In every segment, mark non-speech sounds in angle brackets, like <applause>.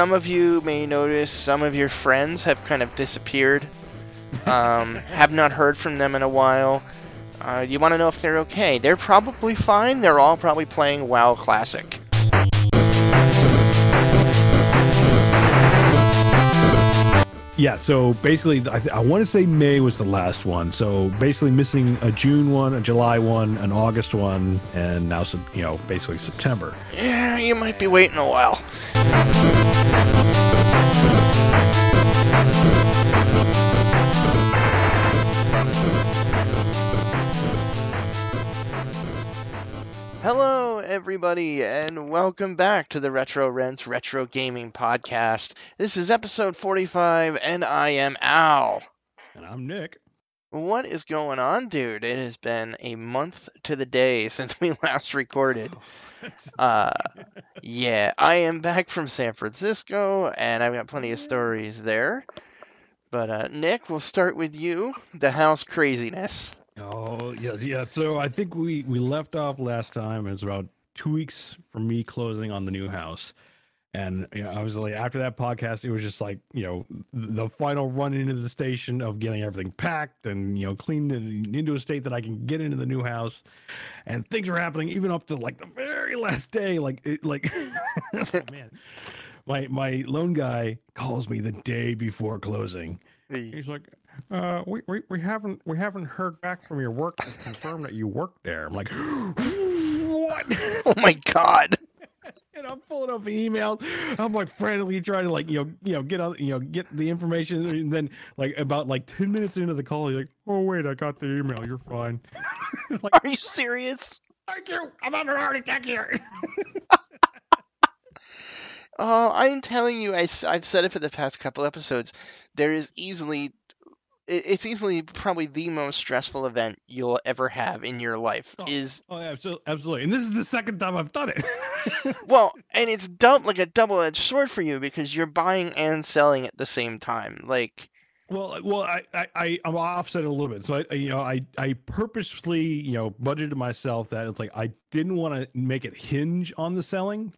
some of you may notice some of your friends have kind of disappeared. <laughs> Um, have not heard from them in a while. Uh, you want to know if they're okay? They're probably fine. They're all probably playing WoW Classic. Yeah, so basically, I, th- I want to say May was the last one. So basically, missing a June one, a July one, an August one, and now, you know, basically September. Yeah, you might be waiting a while. Hello, everybody, and welcome back to the Retro Rents Retro Gaming Podcast. This is episode 45, and I am Al. And I'm Nick. What is going on, dude? It has been a month to the day <laughs> since we last recorded. <laughs> Uh, yeah, I am back from San Francisco, and I've got plenty of stories there. But uh, Nick, we'll start with you. The house craziness. Oh yeah, yeah. So I think we we left off last time. It was about two weeks from me closing on the new house, and you know, I was like, after that podcast, it was just like you know the final run into the station of getting everything packed and you know cleaned and into a state that I can get into the new house, and things are happening even up to like the very last day. Like it, like <laughs> oh, man, my my loan guy calls me the day before closing. He's like, uh, we, we, we haven't we haven't heard back from your work to confirm that you work there. I'm like, <gasps> what? <laughs> Oh my god. <laughs> and I'm pulling up emails. I'm like frantically trying to like you know you know get on you know get the information, and then like about like ten minutes into the call, he's like, oh wait, I got the email. You're fine. <laughs> like, Are you serious? thank you. I'm having a heart attack here. Oh, I'm telling you, I, have said it for the past couple episodes. There is easily, it's easily probably the most stressful event you'll ever have in your life. Oh. Is oh, absolutely, absolutely. And this is the second time I've done it. <laughs> well, and it's dub like a double-edged sword for you because you're buying and selling at the same time. Like, Well, well, I, I, I, I'm offset a little bit. So I, I, you know, I, I purposefully, you know, budgeted myself that it's like I didn't want to make it hinge on the selling.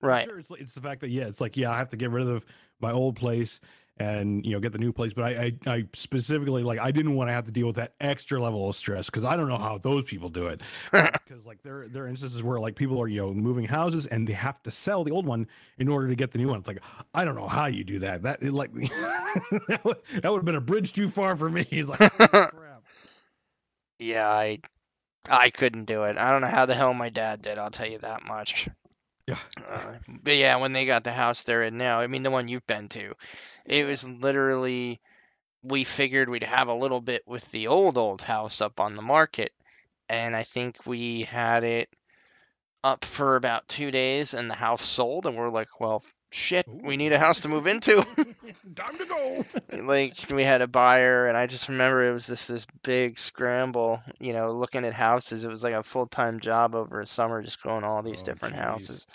right? Sure, it's, it's the fact that yeah, it's like yeah, I have to get rid of my old place and you know get the new place. But I, I, I specifically like I didn't want to have to deal with that extra level of stress because I don't know how those people do it. <laughs> Uh, because like there, there are instances where like people are you know moving houses and they have to sell the old one in order to get the new one. It's like I don't know how you do that. That it, like <laughs> that would, that would have been a bridge too far for me. <laughs> It's like crap. Yeah, I, I couldn't do it. I don't know how the hell my dad did. I'll tell you that much. Yeah. Uh, but yeah, when they got the house they're in now, I mean the one you've been to, it was literally we figured we'd have a little bit with the old old house up on the market, and I think we had it up for about two days, and the house sold, and we're like, well, shit, we need a house to move into. <laughs> Time to go. <laughs> like we had a buyer and i just remember it was just this big scramble you know looking at houses it was like a full-time job over a summer just going all these Oh, different jeez. houses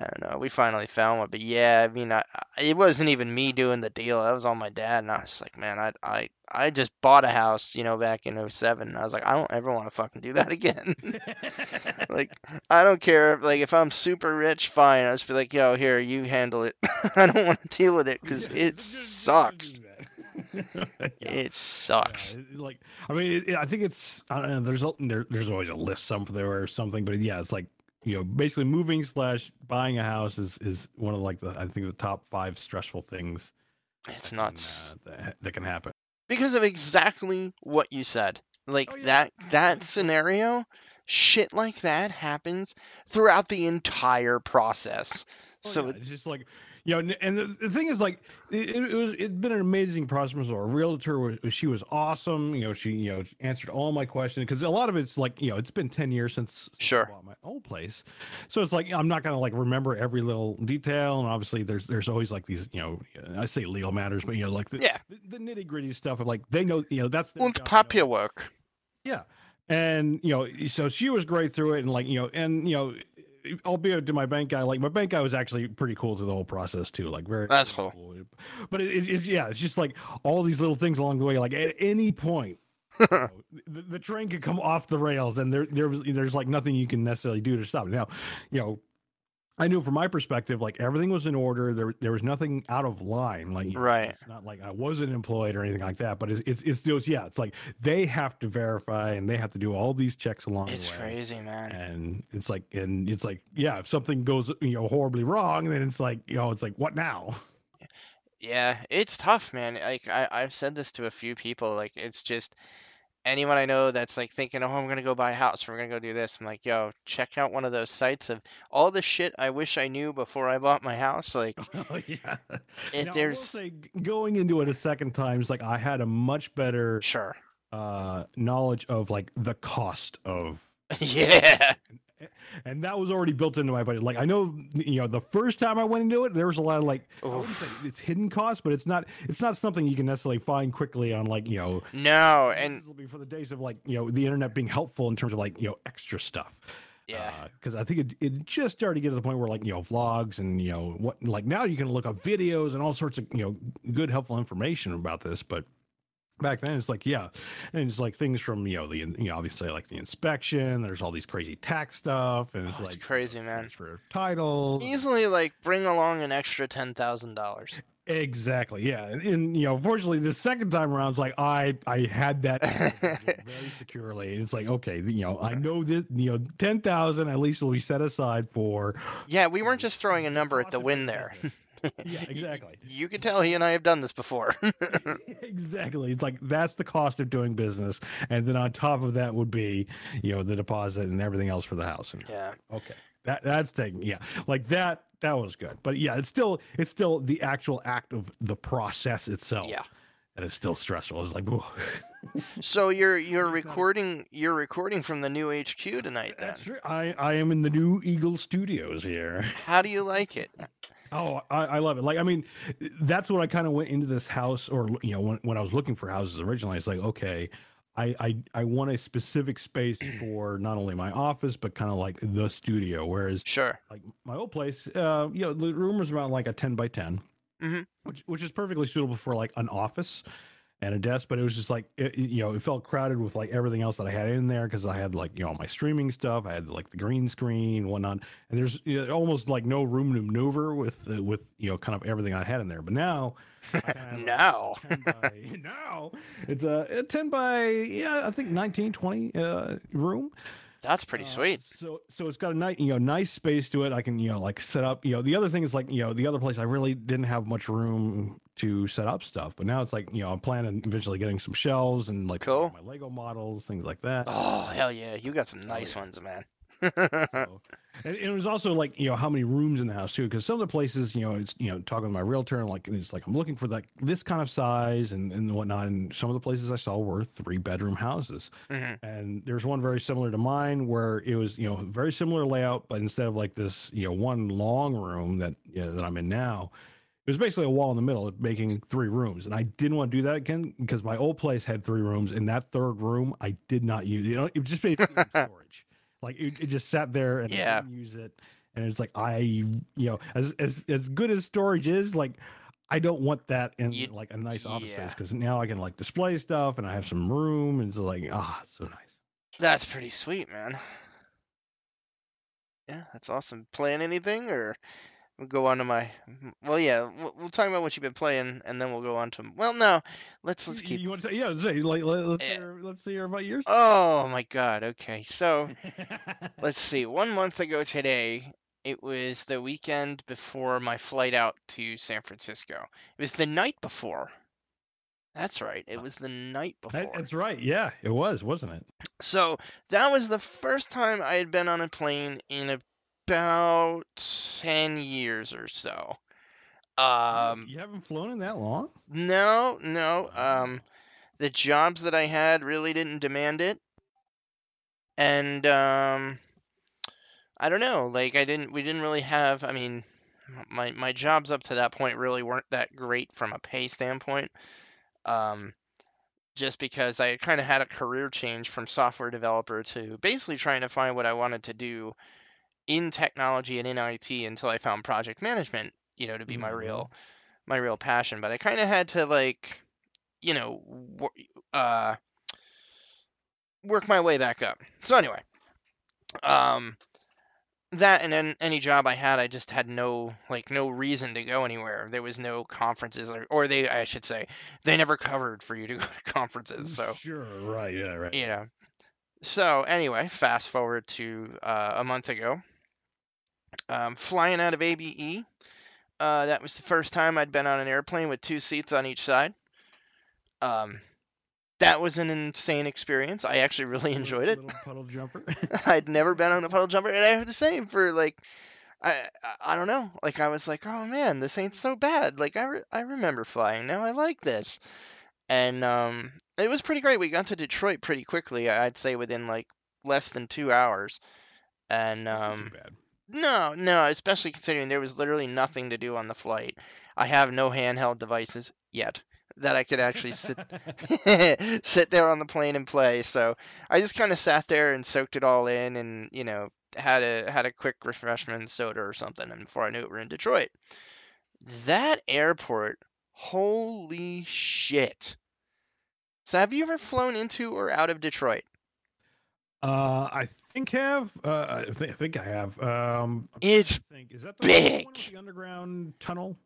and uh, we finally found one but yeah i mean I, I- it wasn't even me doing the deal that was all my dad and i was like man i i i just bought a house you know back in 07 and i was like i don't ever want to fucking do that again <laughs> <laughs> like i don't care if, like if i'm super rich fine i'll just be like yo here you handle it <laughs> i don't want to deal with it because it just- just sucks do. Yeah. it sucks. Yeah, like I mean, it, it- I think it's I don't know. There's a, there, there's always a list somewhere or something, but yeah, it's like you know, basically moving slash buying a house is is one of like the I think the top five stressful things. It's that nuts Can, uh, that, that can happen. because of exactly what you said. Like Oh, yeah. that that scenario, shit like that happens throughout the entire process. Oh, So yeah, it's just like you know, and- the, the thing is like it, it was it'd been an amazing process. Our realtor was she was awesome. You know, she you know answered all my questions because a lot of it's like you know it's been ten years since Sure. bought my old place, so it's like I'm not gonna like remember every little detail. And obviously there's there's always like these you know I say legal matters, but you know like the, Yeah. the, the nitty gritty stuff of like they know you know that's well, it's paperwork. yeah. And, you know, so she was great through it. And, like, you know, and, you know, albeit to my bank guy, like, my bank guy was actually pretty cool through the whole process, too. Like, very, That's very cool. But it, it, it's, yeah, it's just like all these little things along the way. Like, at any point, <laughs> you know, the, the train could come off the rails and there, there was, there's like nothing you can necessarily do to stop it. Now, you know, I knew from my perspective, like everything was in order. There, there was nothing out of line. Like, know, Right. It's not like I wasn't employed or anything like that. But it's, it's, it's those, yeah. It's like they have to verify and they have to do all these checks along It's the way. It's crazy, man. And it's like, and it's like, yeah, if something goes, you know, horribly wrong, then it's like, you know, it's like, what now? Yeah, it's tough, man. Like I, I've said this to a few people. Like it's just anyone I know that's like thinking, oh, I'm gonna go buy a house. We're gonna go do this. I'm like, yo, check out one of those sites of all the shit I wish I knew before I bought my house. Like <laughs> oh, yeah. if Now, I will there's say, going into it a second time, it's like I had a much better sure, uh, knowledge of like the cost of <laughs> yeah, and that was already built into my budget. Like I know, you know, the first time I went into it, there was a lot of like I wouldn't Oof. say it's hidden costs, but it's not it's not something you can necessarily find quickly on like you know. no, and this will be for the days of like you know the internet being helpful in terms of like you know extra stuff. yeah, uh, because I think it, it just started to get to the point where like you know vlogs and you know what like now you can look up videos and all sorts of you know good helpful information about this, but back then it's like yeah, and it's like things from you know the you know obviously like the inspection. There's all these crazy tax stuff and it's Oh, it's like crazy, man. of titles. easily like bring along an extra ten thousand dollars. Exactly, yeah, and, and you know, fortunately, the second time around, it's like I I had that <laughs> very securely. It's like okay, you know, I know that you know, ten thousand at least will be set aside for Yeah, we weren't just throwing a number at the doing there. Yeah, <laughs> exactly. You can tell he and I have done this before. <laughs> exactly. It's like that's the cost of doing business, and then on top of that would be, you know, the deposit and everything else for the house. And yeah. okay, that that's taking yeah, like that that was good. But yeah, it's still it's still the actual act of the process itself. Yeah. And it's still stressful. It's like. <laughs> So you're you're recording you're recording from the new HQ tonight then. I I am in the new Eagle Studios here. How do you like it? Oh, I, I love it. Like, I mean, that's what I kind of went into this house, or you know, when when I was looking for houses originally, it's like, okay, I I I want a specific space <clears throat> for not only my office but kind of like the studio. Whereas, Sure. like my old place, uh, you know, the room was around like a ten by 10 Mhm. which which is perfectly suitable for like an office and a desk. But it was just like, it, you know, it felt crowded with like everything else that I had in there because I had like you know my streaming stuff, I had like the green screen, whatnot and there's you know, almost like no room to maneuver with uh, with you know kind of everything I had in there. But now, I kinda <laughs> have a Now. 10 by, <laughs> now it's a, a ten by yeah I think 19, 20 uh, room. That's pretty Uh, sweet. So so it's got a nice you know nice space to it. I can you know like set up you know the other thing is like you know the other place I really didn't have much room to set up stuff, but now it's like you know I'm planning eventually getting some shelves and like Cool. my Lego models things like that. Oh hell yeah, you got some nice yeah. ones, man. So, and it was also like you know how many rooms in the house too, because some of the places you know it's you know talking to my realtor and like it's like I'm looking for like this kind of size and and whatnot, and some of the places I saw were three bedroom houses, Mhm. and there's one very similar to mine where it was you know very similar layout, but instead of like this you know one long room that you know, that I'm in now. It was basically a wall in the middle, making three rooms, and I didn't want to do that again because my old place had three rooms, and that third room I did not use. You know, it just made <laughs> storage. Like it, it just sat there and Yeah. I didn't use it. And it's like I, you know, as as as good as storage is, like I don't want that in You- like a nice office yeah. space because now I can like display stuff and I have some room and it's like ah, so nice. That's pretty sweet, man. Yeah, that's awesome. plan anything or we'll go on to my well yeah, we'll, we'll talk about what you've been playing and then we'll go on to well no, let's let's You- keep You want to say yeah? Say like let, let's Yeah. hear, let's hear about yours. Oh my god, okay. So <laughs> let's see. One month ago today, it was the weekend before my flight out to San Francisco. It was the night before. That's right. It was the night before. That's right. Yeah, it was, wasn't it? So that was the first time I had been on a plane in about 10 years or so. Um, you haven't flown in that long. no, no. Um, the jobs that I had really didn't demand it. And, um, I don't know, like I didn't, we didn't really have, I mean, my, my jobs up to that point really weren't that great from a pay standpoint. Um, just because I kind of had a career change from software developer to basically trying to find what I wanted to do in technology and in IT until I found project management, you know, to be my Mhm. real my real passion. But I kind of had to like, you know, wor- uh, work my way back up. So anyway, um, that and then any job I had, I just had no like no reason to go anywhere. There was no conferences or, or they I should say they never covered for you to go to conferences. So Sure, right, yeah, right. you know. So anyway, fast forward to uh, a month ago, um, flying out of ABE. Uh, that was the first time I'd been on an airplane with two seats on each side. Um, that was an insane experience. I actually <laughs> really enjoyed it. Little puddle jumper. <laughs> I'd never been on a puddle jumper, and I have the same for like, I I- don't know. Like I was like, oh man, this ain't so bad. Like I re- I remember flying. Now I like this, and um, it was pretty great. We got to Detroit pretty quickly. I'd say within like less than two hours, and um, too bad. No, no, especially considering there was literally nothing to do on the flight. I have no handheld devices yet that I could actually sit <laughs> <laughs> sit there on the plane and play. So I just kind of sat there and soaked it all in, and you know had a had a quick refreshment soda or something. And before I knew it, we're in Detroit. That airport, holy shit! So have you ever flown into or out of Detroit? Uh, I think have. Uh, I, think, I think I have. Um, It's think. Is that the big. the underground tunnel?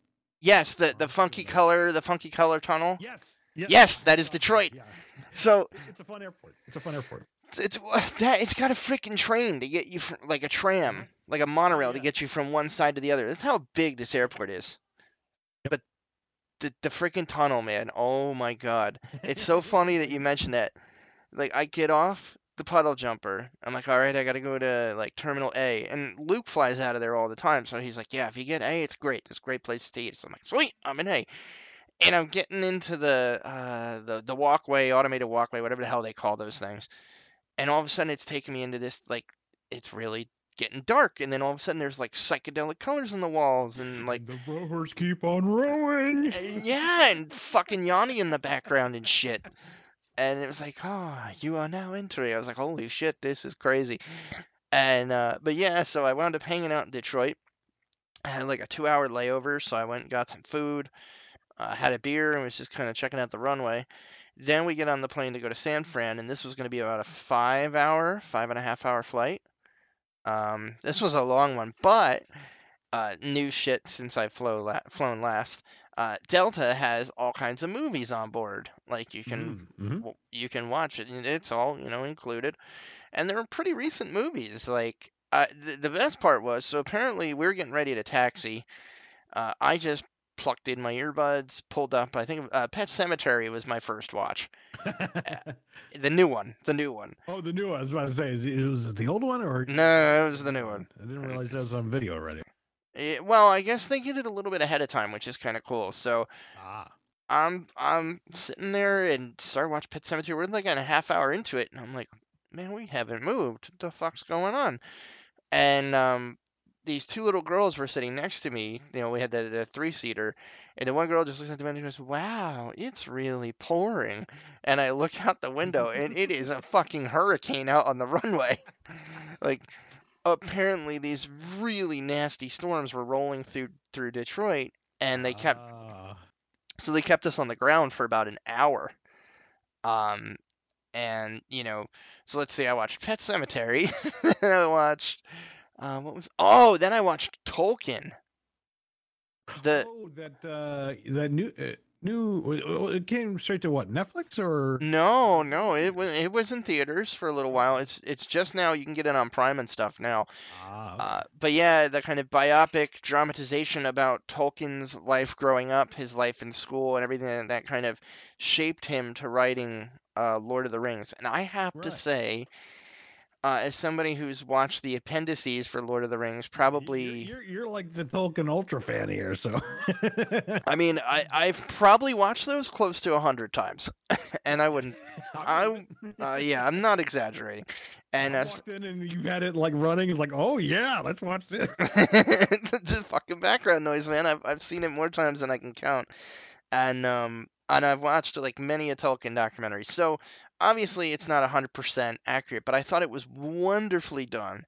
yes, the the Oh, funky color, the funky color tunnel. Yes. Yes, Yes, that is Detroit. Yeah. So <laughs> It's a fun airport. It's a fun airport. it's, it's that it's got a freaking train to get you from, like a tram, like a monorail to yeah. get you from one side to the other. That's how big this airport is. Yep. But the the freaking tunnel, man. Oh my god. It's so <laughs> funny that you mentioned that. Like I get off the puddle jumper. I'm like, all right, I got to go to like Terminal A, and Luke flies out of there all the time. So he's like, yeah, if you get A, it's great. It's a great place to eat. So I'm like, sweet, I'm in A. And I'm getting into the uh, the the walkway, automated walkway, whatever the hell they call those things. And all of a sudden, it's taking me into this like it's really getting dark. And then all of a sudden, there's like psychedelic colors on the walls, and <laughs> like the rowers keep on rowing. yeah, and fucking Yanni in the background and shit. And it was like, oh, you are now entering. I was like, holy shit, this is crazy. And uh, but yeah, so I wound up hanging out in Detroit. I had like a two-hour layover, so I went and got some food, uh, had a beer, and was just kind of checking out the runway. Then we get on the plane to go to San Fran, and this was going to be about a five-hour, five and a half hour flight. Um, this was a long one, but uh, new shit since I flow la- flown last. Uh, Delta has all kinds of movies on board. Like you can Mm, mhm. you can watch it. It's all you know included, and they're pretty recent movies. Like uh, the, the best part was so apparently we are getting ready to taxi. Uh, I just plucked in my earbuds, pulled up. I think uh, Pet Sematary was my first watch. <laughs> The new one, the new one. oh, the new one. I was about to say, was it the old one or? No, it was the new one. I didn't realize that was on video already. Eh, well, I guess they did it a little bit ahead of time, which is kind of cool. So Ah. I'm I'm sitting there and start watching Pet Sematary. We're like a half hour into it, and I'm like, man, we haven't moved. What the fuck's going on? And um, these two little girls were sitting next to me. You know, we had the, the three seater, and the one girl just looks at the window and goes, "Wow, it's really pouring." And I look out the window, and it is a fucking hurricane out on the <laughs> runway. like, apparently, these really nasty storms were rolling through through Detroit, and they kept Ah. so they kept us on the ground for about an hour. Um, and you know, so let's see, I watched Pet Sematary. <laughs> then I watched, uh, what was? Oh, then I watched Tolkien. The oh, that uh, that new uh, new it came straight to what Netflix or no, no, it was it was in theaters for a little while. It's it's just now you can get it on Prime and stuff now. ah, Uh, but yeah, the kind of biopic dramatization about Tolkien's life growing up, his life in school, and everything that, kind of shaped him to writing uh, Lord of the Rings. And I have to say, uh, as somebody who's watched the appendices for Lord of the Rings, You're- probably. you're, you're like the Tolkien ultra fan here, so <laughs> I mean, I, I've probably watched those close to a hundred times, <laughs> and I wouldn't. <laughs> I- Uh, yeah, I'm not exaggerating. And I uh, walked in and you've had it like running. It's like, oh yeah, let's watch this. just fucking background noise, man. I've I've seen it more times than I can count, and um and I've watched like many a Tolkien documentary. So obviously it's not hundred percent accurate, but I thought it was wonderfully done,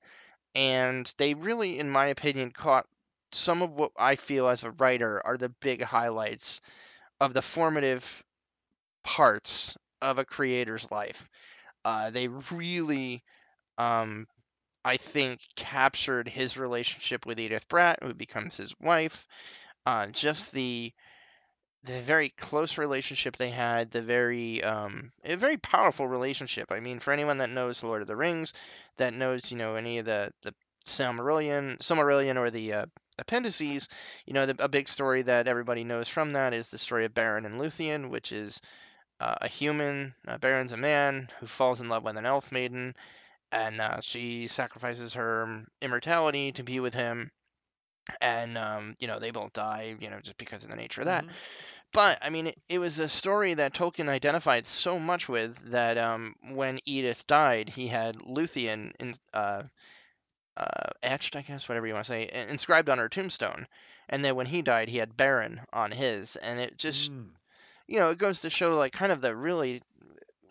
and they really, in my opinion, caught some of what I feel as a writer are the big highlights of the formative parts of a creator's life. Uh, they really um, I think captured his relationship with Edith Bratt, who becomes his wife. Uh, just the the very close relationship they had, the very um, a very powerful relationship. I mean, for anyone that knows Lord of the Rings, that knows you know any of the the Silmarillion, Silmarillion or the uh, appendices, you know, the, a big story that everybody knows from that is the story of Beren and Luthien, which is uh, a human. Uh, Beren's a man who falls in love with an elf maiden, and uh, she sacrifices her immortality to be with him. And um, you know they both die, you know, just because of the nature of that. Mhm. But I mean, it, it was a story that Tolkien identified so much with that um, when Edith died, he had Luthien in, uh, uh, etched, I guess, whatever you want to say, inscribed on her tombstone. And then when he died, he had Beren on his, and it just Mm. you know, it goes to show like kind of the really,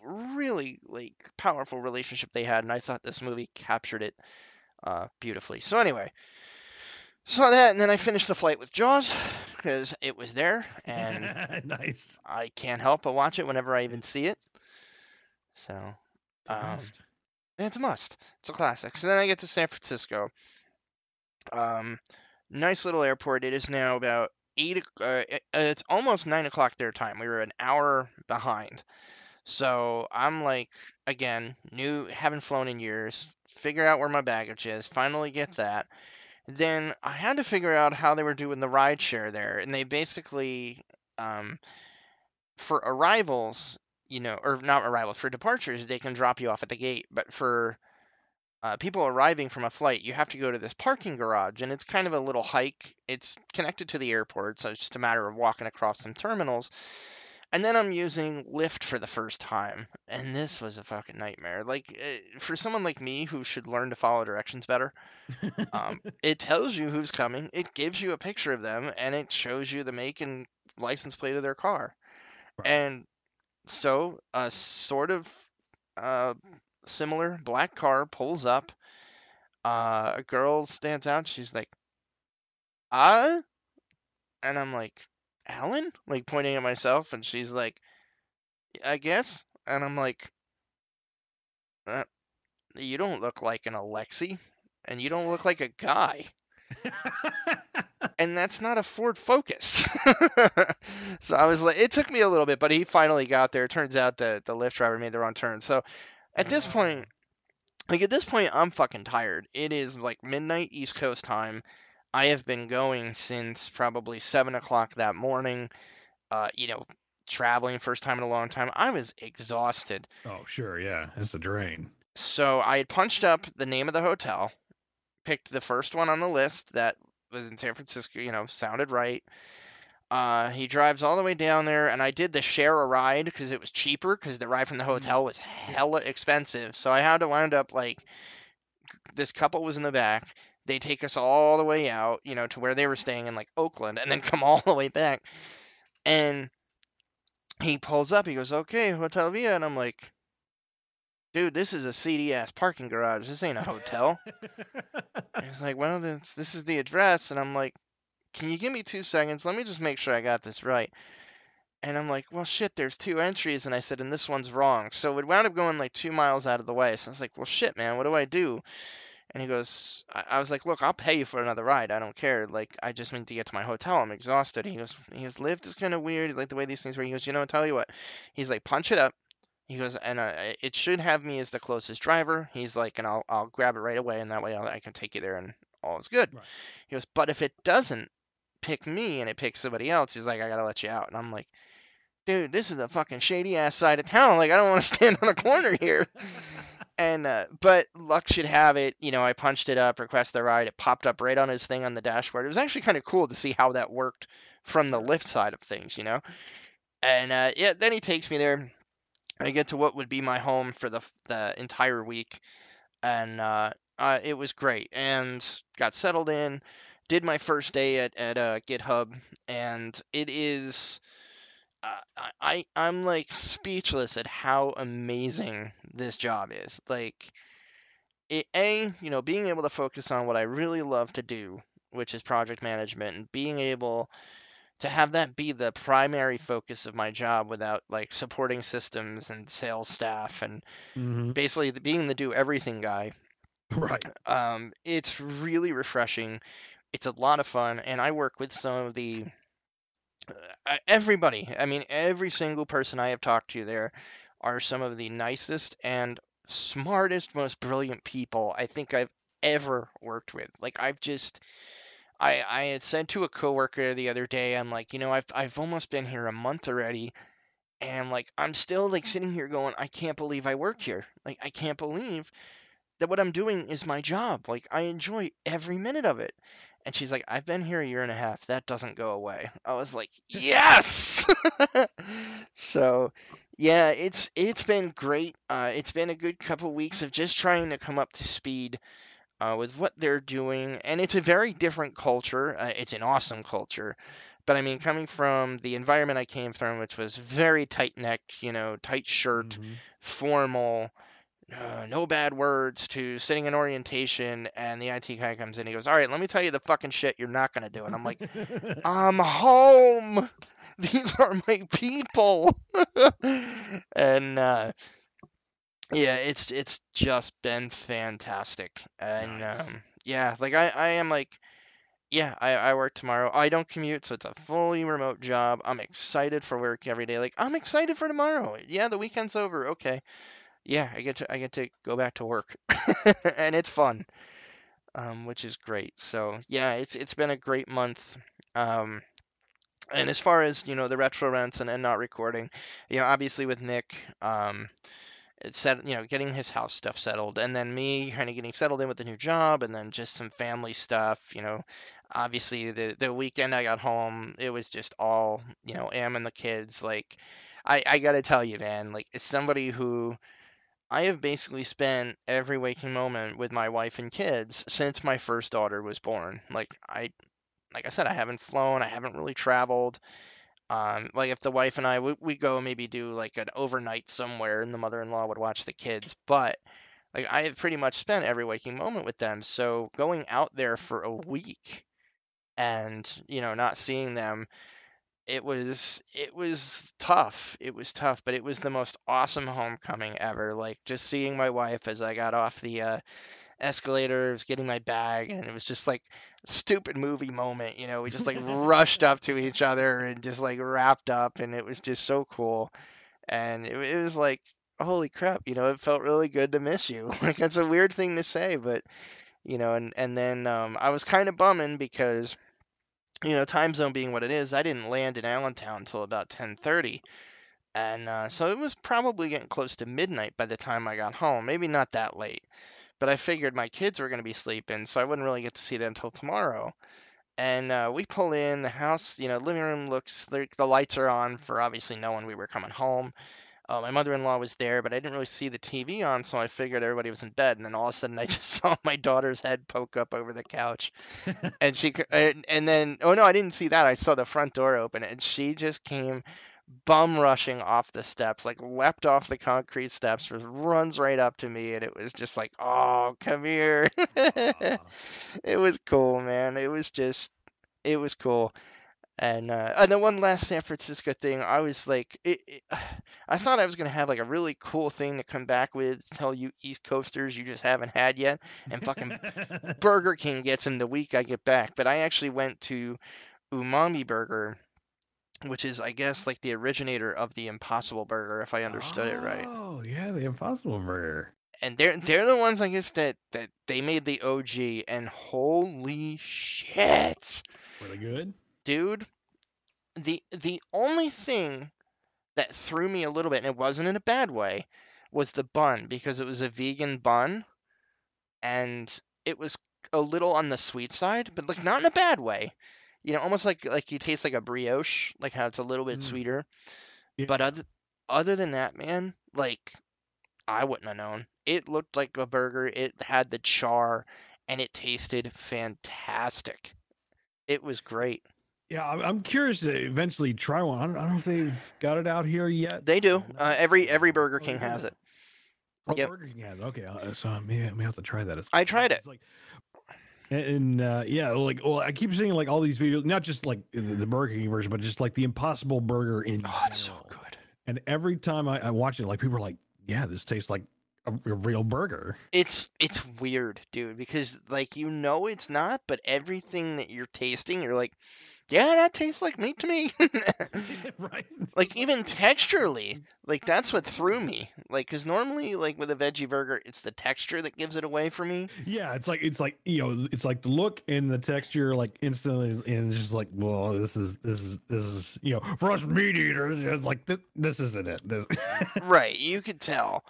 really like powerful relationship they had, and I thought this movie captured it uh, beautifully. So anyway, saw that, and then I finished the flight with Jaws because it was there, and <laughs> nice. I can't help but watch it whenever I even see it. So It's a Um, must. it's a must. It's a classic. So then I get to San Francisco. Um, nice little airport. It is now about eight. Uh, it- it's almost nine o'clock their time. We were an hour behind. So I'm like, again, new, haven't flown in years. Figure out where my baggage is. Finally get that. Then I had to figure out how they were doing the ride share there, and they basically, um, for arrivals, you know, or not arrivals for departures, they can drop you off at the gate. But for uh, people arriving from a flight, you have to go to this parking garage, and it's kind of a little hike. It's connected to the airport, so it's just a matter of walking across some terminals. And then I'm using Lyft for the first time, and this was a fucking nightmare. Like, uh, for someone like me who should learn to follow directions better, um, <laughs> it tells you who's coming, it gives you a picture of them, and it shows you the make and license plate of their car. Right. And so, a sort of uh, similar black car pulls up. Uh, a girl stands out. She's like, "Uh," and I'm like, "Alan?" Like pointing at myself, and she's like, "I guess." And I'm like, uh, "You don't look like an Alexi, and you don't look like a guy." and that's not a Ford Focus. <laughs> so I was like, it took me a little bit, but he finally got there. It Turns out the the Lyft driver made the wrong turn. So at this point, like at this point, I'm fucking tired. It is like midnight East Coast time. I have been going since probably seven o'clock that morning. Uh, you know, traveling first time in a long time. I was exhausted. oh, sure. Yeah. It's a drain. So I had punched up the name of the hotel, picked the first one on the list that was in San Francisco, you know, sounded right. Uh, he drives all the way down there, and I did the share a ride because it was cheaper because the ride from the hotel was hella expensive. So I had to wind up like this couple was in the back. They take us all the way out, you know, to where they were staying in like Oakland, and then <laughs> come all the way back. And he pulls up. He goes, "Okay, Hotel Via," and I'm like, "Dude, this is a seedy ass parking garage. This ain't a hotel." And <laughs> he's like, well, this, this is the address. And I'm like, can you give me two seconds? Let me just make sure I got this right. And I'm like, well, shit, there's two entries. And I said, and this one's wrong. So it wound up going like two miles out of the way. So I was like, well, shit, man, what do I do? And he goes, I, I was like, look, I'll pay you for another ride. I don't care. Like, I just need to get to my hotel. I'm exhausted. He goes, he goes, Lyft is kind of weird. Like the way these things work. He goes, you know, I'll tell you what. He's like, punch it up. He goes, and uh, it should have me as the closest driver. He's like, and I'll I'll grab it right away, and that way I'll, I can take you there, and all is good. Right. He goes, but if it doesn't pick me and it picks somebody else, he's like, I gotta let you out, and I'm like, dude, this is the fucking shady ass side of town. Like, I don't want to <laughs> stand on a corner here. <laughs> And uh, but luck should have it, you know, I punched it up, request the ride. It popped up right on his thing on the dashboard. It was actually kind of cool to see how that worked from the Lyft side of things, you know. And uh, yeah, then he takes me there. I get to what would be my home for the the entire week, and uh, uh, it was great. And got settled in, did my first day at at uh, GitHub, and it is. I I- I'm like speechless at how amazing this job is. Like, it, a you know being able to focus on what I really love to do, which is project management, and being able to have that be the primary focus of my job without like supporting systems and sales staff and Mhm. basically being the do everything guy <laughs> Right. Um, it's really refreshing. It's a lot of fun, and I work with some of the Uh, everybody. I mean, every single person I have talked to there are some of the nicest and smartest, most brilliant people I think I've ever worked with. Like I've just I I had said to a coworker the other day, I'm like, you know, I've I've almost been here a month already, and like I'm still like sitting here going, I can't believe I work here. Like I can't believe that what I'm doing is my job. Like I enjoy every minute of it. And she's like, I've been here a year and a half. That doesn't go away. I was like, <laughs> yes. <laughs> so, yeah, it's it's been great. Uh, it's been a good couple weeks of just trying to come up to speed uh, with what they're doing, and it's a very different culture. Uh, it's an awesome culture, but I mean, coming from the environment I came from, which was very tight necked, you know, tight shirt, Mhm. formal uh, no bad words to sitting in orientation and the IT guy comes in he goes all right let me tell you the fucking shit you're not going to do. And I'm like <laughs> I'm home. <laughs> These are my people. <laughs> And uh, yeah it's it's just been fantastic. And um, yeah like I, I am like yeah I, I work tomorrow. I don't commute so it's a fully remote job. I'm excited for work every day. Like I'm excited for tomorrow. Yeah the weekend's over. Okay yeah, I get to I get to go back to work, <laughs> and it's fun, um, which is great. So yeah, it's it's been a great month. Um, and as far as you know, the retro rents and, and not recording, you know, obviously with Nick, um, it's set, you know, getting his house stuff settled, and then me kind of getting settled in with the new job, and then just some family stuff. You know, obviously the the weekend I got home, it was just all you know, Am and the kids. Like, I I gotta tell you, man, like as somebody who I have basically spent every waking moment with my wife and kids since my first daughter was born. Like I like I said, I haven't flown, I haven't really traveled. Um, like if the wife and I we, we go maybe do like an overnight somewhere and the mother-in-law would watch the kids, but like I have pretty much spent every waking moment with them. So going out there for a week and, you know, not seeing them it was it was tough. It was tough, but it was the most awesome homecoming ever. Like just seeing my wife as I got off the uh, escalator, was getting my bag, and it was just like stupid movie moment. You know, we just like <laughs> rushed up to each other and just like wrapped up, and it was just so cool. And it, it was like, holy crap! You know, it felt really good to miss you. <laughs> Like that's a weird thing to say, but you know, and and then um, I was kind of bumming because you know, time zone being what it is, I didn't land in Allentown until about 10:30. And uh, so it was probably getting close to midnight by the time I got home. Maybe not that late. But I figured my kids were going to be sleeping, so I wouldn't really get to see them until tomorrow. And uh, we pull in the house, you know, living room looks like the lights are on for obviously knowing we were coming home. Uh, my mother-in-law was there, but I didn't really see the TV on, so I figured everybody was in bed. And then all of a sudden, I <laughs> just saw my daughter's head poke up over the couch, <laughs> and she and, and then oh no, I didn't see that. I saw the front door open, and she just came bum rushing off the steps, like leapt off the concrete steps, runs right up to me, and it was just like, oh, come here. <laughs> It was cool, man. It was just, it was cool. And uh, and then one last San Francisco thing, I was like, it, it, <sighs> I thought I was gonna have like a really cool thing to come back with, tell you East Coasters you just haven't had yet, and fucking <laughs> Burger King gets in the week I get back. But I actually went to Umami Burger, which is I guess like the originator of the Impossible Burger, if I understood it right. Oh yeah, the Impossible Burger. And they're they're the ones I guess that that they made the OG, and holy shit, Really good. Dude! The the only thing that threw me a little bit, and it wasn't in a bad way, was the bun because it was a vegan bun, and it was a little on the sweet side, but like not in a bad way. You know, almost like like you taste like a brioche, like how it's a little bit Mm. sweeter. Yeah. But other other than that, man, like I wouldn't have known. It looked like a burger. It had the char, and it tasted fantastic. It was great. Yeah, I'm curious to eventually try one. I don't, I don't know if they've got it out here yet. They do. Uh, every every. Burger Oh, King has it. Oh, Yep. Burger King has. it. Okay, uh, so maybe I may have to try that. I tried it. it's like, and, and, uh, yeah, like well, I keep seeing like all these videos, not just like the, the Burger King version, but just like the Impossible Burger in Oh, it's so good. And every time I, I watch it, like people are like, "Yeah, this tastes like a, a real burger. It's it's weird, dude, because like you know it's not, but everything that you're tasting, you're like, yeah, that tastes like meat to me. <laughs> <laughs> right. like even texturally, like that's what threw me. Like, cause normally, like with a veggie burger, it's the texture that gives it away for me. Yeah, it's like it's like you know, it's like the look and the texture, like instantly, and it's just like, well, this is this is this is you know, for us meat eaters, it's like this this isn't it. This... <laughs> right, you could tell.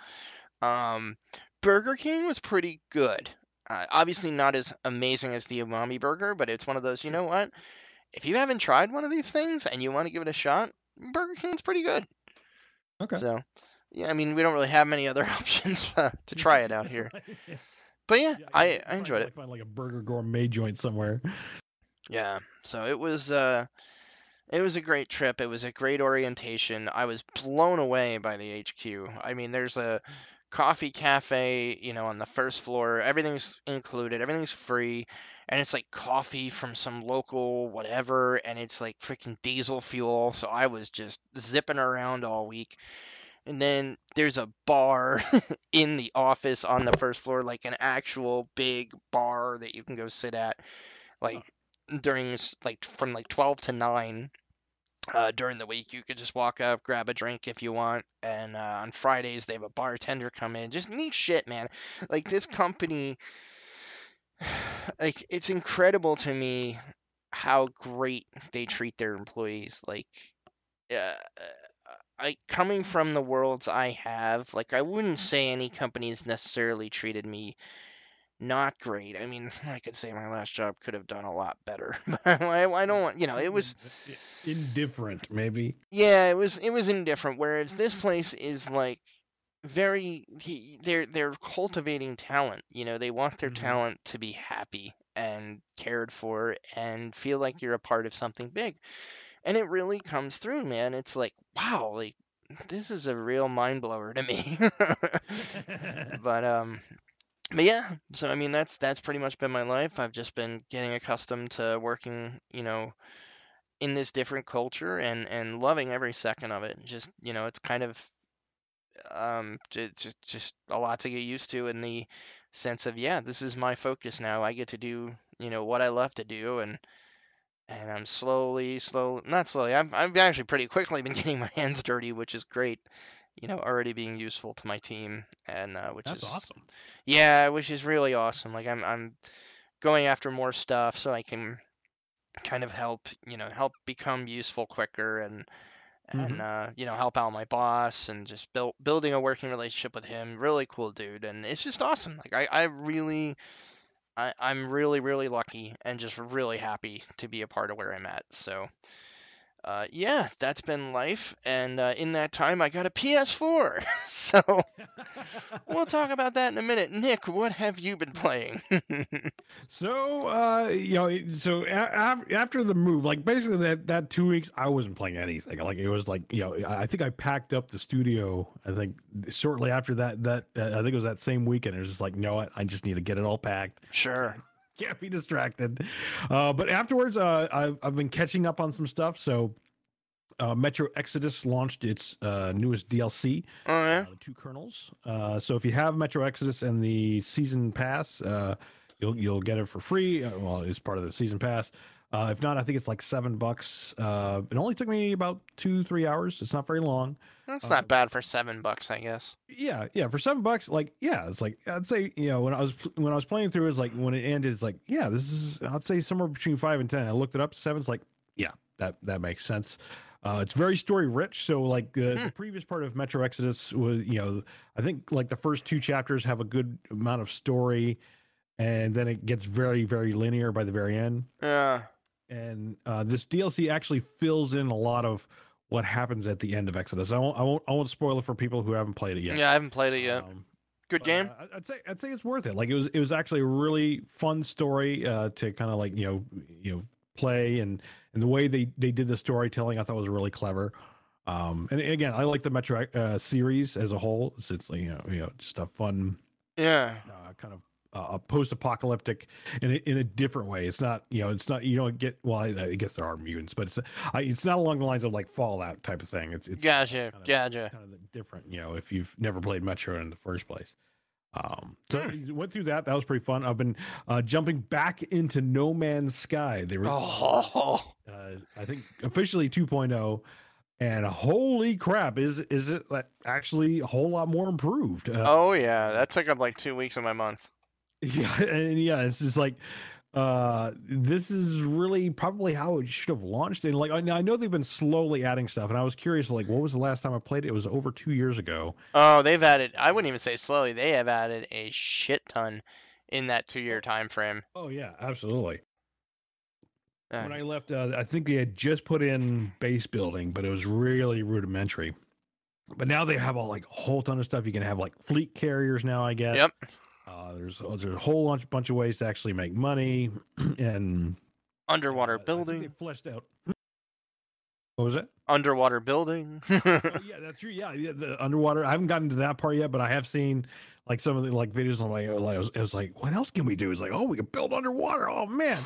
Um, Burger King was pretty good. Uh, obviously, not as amazing as the umami burger, but it's one of those. You know what? If you haven't tried one of these things and you want to give it a shot, Burger King's pretty good. Okay. So, yeah, I mean, we don't really have many other <laughs> options uh, to try it out here. <laughs> But yeah, Yeah, I, I enjoyed like, it. Find like a burger gourmet joint somewhere. Yeah. So it was uh it was a great trip. It was a great orientation. I was blown away by the HQ. I mean, there's a coffee cafe, you know, on the first floor. Everything's included. Everything's free. And it's like coffee from some local whatever and it's like freaking diesel fuel. So I was just zipping around all week. And then there's a bar <laughs> in the office on the first floor, like an actual big bar that you can go sit at. Like during like from like 12 to 9 uh, during the week you could just walk up grab a drink if you want and uh, on fridays they have a bartender come in just neat shit man like this company <sighs> like it's incredible to me how great they treat their employees like uh, uh I coming from the worlds I have, like I wouldn't mm-hmm. say any companies necessarily treated me not great. I mean, <laughs> I could say my last job could have done a lot better, <laughs> but I, I don't want, you know, it was, <laughs> indifferent, maybe. yeah, it was, it was indifferent. Whereas this mm-hmm. place is like very, he, they're they're cultivating talent. You know, they want their Mhm. talent to be happy and cared for and feel like you're a part of something big. And it really comes through, man. It's like, wow, like this is a real mind blower to me. <laughs> <laughs> but um but yeah so i mean that's that's pretty much been my life i've just been getting accustomed to working you know in this different culture and and loving every second of it just you know it's kind of um ju- just just a lot to get used to in the sense of yeah this is my focus now i get to do you know what i love to do and and i'm slowly slowly not slowly i've, I've actually pretty quickly been <laughs> getting my hands dirty which is great you know already being useful to my team and uh, which That's is awesome. yeah, which is really awesome. Like I'm I'm going after more stuff so I can kind of help, you know, help become useful quicker and and Mhm. uh, you know, help out my boss and just build building a working relationship with him. Really cool dude and it's just awesome. Like I I really I, I'm really, really lucky and just really happy to be a part of where I'm at. So, uh, yeah, that's been life. And uh, in that time, I got a PS4. <laughs> so, we'll talk about that in a minute. Nick, what have you been playing? <laughs> So, uh, you know, so a- af- after the move, like basically that that two weeks, I wasn't playing anything. Like it was like, you know, I I think I packed up the studio. I think shortly after that, that uh, I think it was that same weekend. It was just like, you know what, I just need to get it all packed. sure. <laughs> Can't be distracted. Uh, but afterwards, uh, I've I've been catching up on some stuff. So, uh, Metro Exodus launched its uh, newest DLC. Oh, yeah. uh, Two Colonels. Uh, so if you have Metro Exodus and the season pass, uh, you'll you'll get it for free. Uh, well, it's part of the season pass. Uh, if not, I think it's like seven bucks. Uh, it only took me about two three hours. It's not very long. That's uh, not bad for seven bucks, I guess. Yeah, yeah, for seven bucks, like yeah, it's like I'd say you know when I was when I was playing through, it's like when it ended, it's like yeah, this is I'd say somewhere between five and ten. I looked it up, seven's like yeah, that that makes sense. Uh, it's very story rich. So like the, Hmm. the previous part of Metro Exodus was you know I think like the first two chapters have a good amount of story, and then it gets very very linear by the very end Yeah. And uh, this DLC actually fills in a lot of what happens at the end of Exodus. I won't, I won't, I won't spoil it for people who haven't played it yet. Yeah, I haven't played it yet. Um, Good game. uh, I'd say, I'd say it's worth it. Like it was, it was actually a really fun story uh, to kind of like you know, you know, play and and the way they they did the storytelling, I thought was really clever. Um, and again, I like the Metro uh, series as a whole. It's, it's you know, you know, just a fun Yeah. uh, kind of a post-apocalyptic in a, in a different way. It's not you know it's not you don't get well I, I guess there are mutants, but it's I, it's not along the lines of like Fallout type of thing. It's it's Gotcha, kind of- gotcha. kind of different. You know if you've never played Metro in the first place. Um, so Hmm. went through that. That was pretty fun. I've been uh, jumping back into No Man's Sky. They were Oh, uh, I think officially 2.0 and holy crap is is it like actually a whole lot more improved uh, oh yeah, that took up like two weeks of my month. Yeah <laughs> and yeah it's just like uh this is really probably how it should have launched and like I, I know they've been slowly adding stuff and i was curious like what was the last time i played it it was over two years ago Oh, they've added. I wouldn't even say slowly. They have added a shit ton in that two-year time frame. oh yeah absolutely Uh, when i left uh, i think they had just put in base building but it was really rudimentary but now they have all like a whole ton of stuff you can have like fleet carriers now i guess Yep. Uh, there's there's a whole bunch bunch of ways to actually make money, <clears throat> and Underwater uh, building. fleshed out. What was it? Underwater building. Oh, <laughs> yeah, that's true. Yeah, yeah, the underwater. I haven't gotten to that part yet, but I have seen like some of the like videos on like, like I was, I was like, what else can we do? It's like, oh, we can build underwater. Oh man.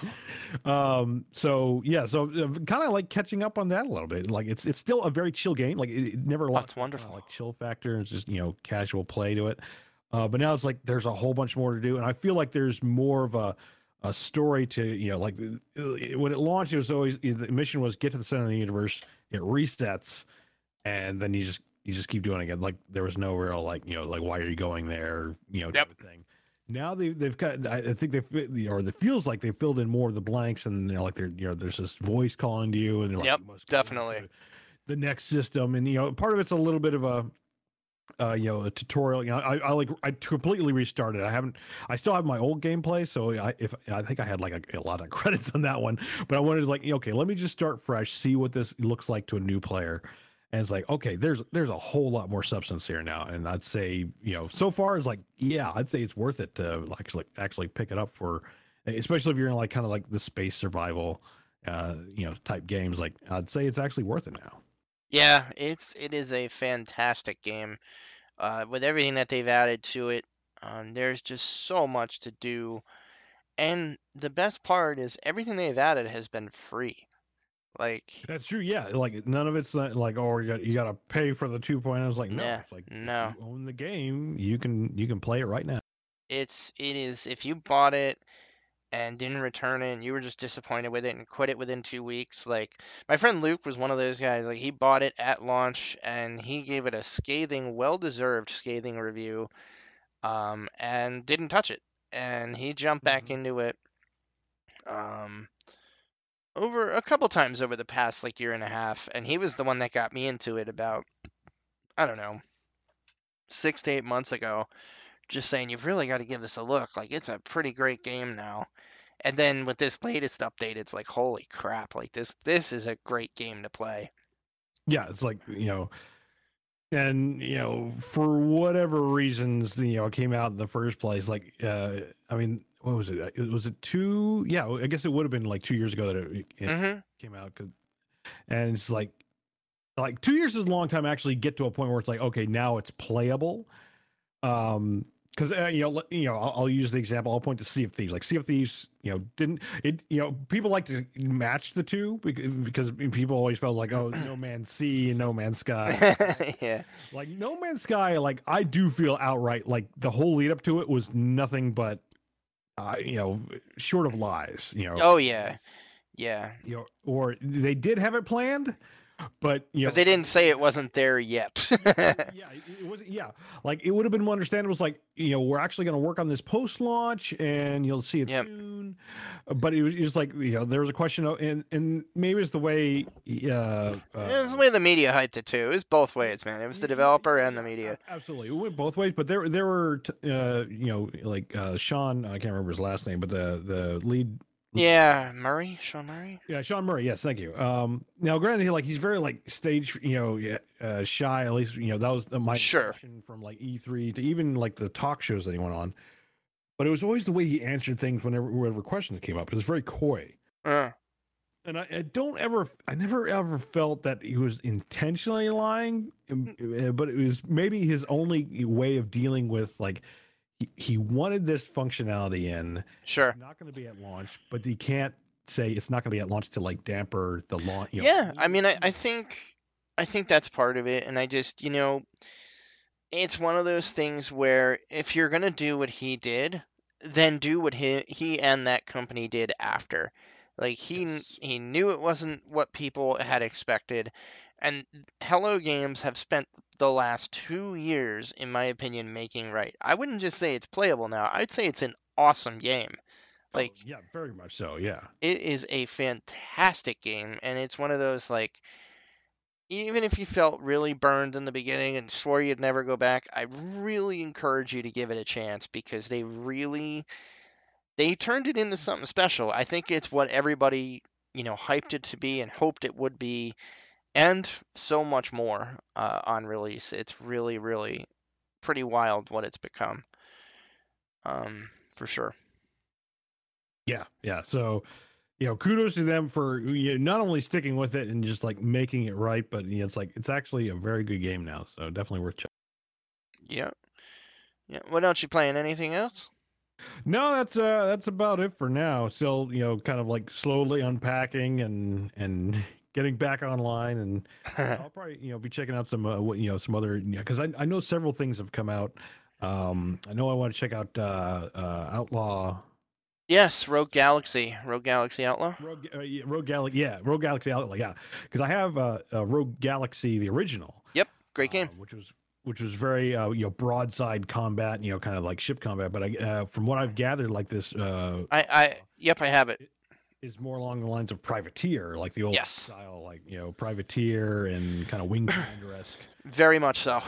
Um. So yeah. So uh, kind of like catching up on that a little bit. Like it's it's still a very chill game. Like it, it never lost it's wonderful. like chill factor. It's just you know casual play to it. Uh, but now it's like there's a whole bunch more to do, and I feel like there's more of a a story to you know like when it launched, it was always the mission was get to the center of the universe. It resets, and then you just you just keep doing it again. Like there was no real like you know like why are you going there you know type Yep. of thing. Now they they've got I think they've or it feels like they filled in more of the blanks, and you know like they're you know there's this voice calling to you, and they're like, Yep, "You must definitely. the next system, and you know part of it's a little bit of a uh, you know, a tutorial. You know, I, I like I completely restarted. I haven't. I still have my old gameplay, so I if I think I had like a, a lot of <laughs> credits on that one. But I wanted to like, okay, let me just start fresh, see what this looks like to a new player. And it's like, okay, there's there's a whole lot more substance here now, and I'd say, you know, so far it's like, yeah, I'd say it's worth it to actually actually pick it up for, especially if you're in like kind of like the space survival, uh, you know, type games. Like, I'd say it's actually worth it now. Yeah, it's it is a fantastic game. Uh, with everything that they've added to it, um, there's just so much to do, and the best part is everything they've added has been free. Like, That's true. Yeah, like none of it's not like oh you got you got to pay for the 2.0. It's like no, Yeah, it's like if no. you own the game, you can you can play it right now. it's it is if you bought it and didn't return it and you were just disappointed with it and quit it within two weeks like my friend luke was one of those guys like he bought it at launch and he gave it a scathing well deserved scathing review um, and didn't touch it and he jumped back Mhm. into it um, over a couple times over the past like year and a half and he was the one that got me into it about i don't know six to eight months ago just saying you've really got to give this a look. Like it's a pretty great game now. And then with this latest update, it's like holy crap! Like this this is a great game to play. Yeah, it's like you know, and you know for whatever reasons you know it came out in the first place. Like uh I mean, what was it? It- Was it two? Yeah, I guess it would have been like two years ago that it, it hmm came out. 'cause- and it's like like two years is a long time actually get to a point where it's like okay now it's playable um because uh, you know you know I'll, I'll use the example i'll point to sea of thieves like sea of thieves you know didn't it you know people like to match the two because, because people always felt like oh no man's sea and no man's sky <laughs> yeah. like no man's sky like i do feel outright like the whole lead up to it was nothing but uh, you know short of lies you know Oh yeah. Yeah. you know, or they did have it planned, but you know, But they didn't say it wasn't there yet. <laughs> yeah, it, wasn't. Yeah, like it would have been more understandable. It's like you know, we're actually going to work on this post launch, and you'll see it Yep. soon. But it was just like you know, there was a question, of, and and maybe it's the way. Uh, uh, it was the way the media hyped it too. It was both ways, man. It was the developer and the media. Absolutely, it went both ways. But there, there were, t- uh, you know, like uh, Sean. I can't remember his last name, but the the lead Yeah, Murray, Sean Murray. Yeah, Sean Murray. Yes, thank you. Um, now, granted, he, like he's very like stage, you know, uh, shy. At least you know that was my Sure. impression from like E3 to even like the talk shows that he went on. But it was always the way he answered things whenever whenever questions came up. It was very coy, Uh, and I, I don't ever, I never ever felt that he was intentionally lying. um, uh, But it was maybe his only way of dealing with like he, he wanted this functionality in. Sure. It's not going to be at launch, but he can't say it's not going to be at launch to like damper the launch. You know, Yeah, I mean, I, I think I think that's part of it, and I just you know, it's one of those things where if you're gonna do what he did, then do what he he and that company did after. Like he Yes. he knew it wasn't what people had expected, and Hello Games have spent the last two years, in my opinion, making right. I wouldn't just say it's playable now. I'd say it's an awesome game. Oh, Like yeah, very much so. Yeah. it is a fantastic game and it's one of those like even if you felt really burned in the beginning and swore you'd never go back i really encourage you to give it a chance because they really they turned it into something special i think it's what everybody you know hyped it to be and hoped it would be and so much more uh, on release it's really really pretty wild what it's become um for sure Yeah, yeah. So, you know, kudos to them for you know, not only sticking with it and just like making it right, but you know, it's like it's actually a very good game now. So definitely worth checking. yeah yeah what else you playing anything else No, that's uh that's about it for now. Still, you know, kind of like slowly unpacking and and <laughs> getting back online and <laughs> I'll probably you know be checking out some uh, what you know some other because I I know several things have come out. Um, I know I want to check out uh, uh, Outlaw Yes, Rogue Galaxy, Rogue Galaxy Outlaw. Rogue, uh, yeah, Rogue Galaxy, yeah, Rogue Galaxy Outlaw, yeah, because I have uh, uh, Rogue Galaxy the original, Yep, Great game. uh, which was which was very uh, you know broadside combat, you know, kind of like ship combat. But I, uh, from what I've gathered, like this uh, I, I, yep, I have it. Is more along the lines of Privateer, like the old Yes. style, like you know Privateer and kind of Wing <clears throat> Commander esque. Very much so.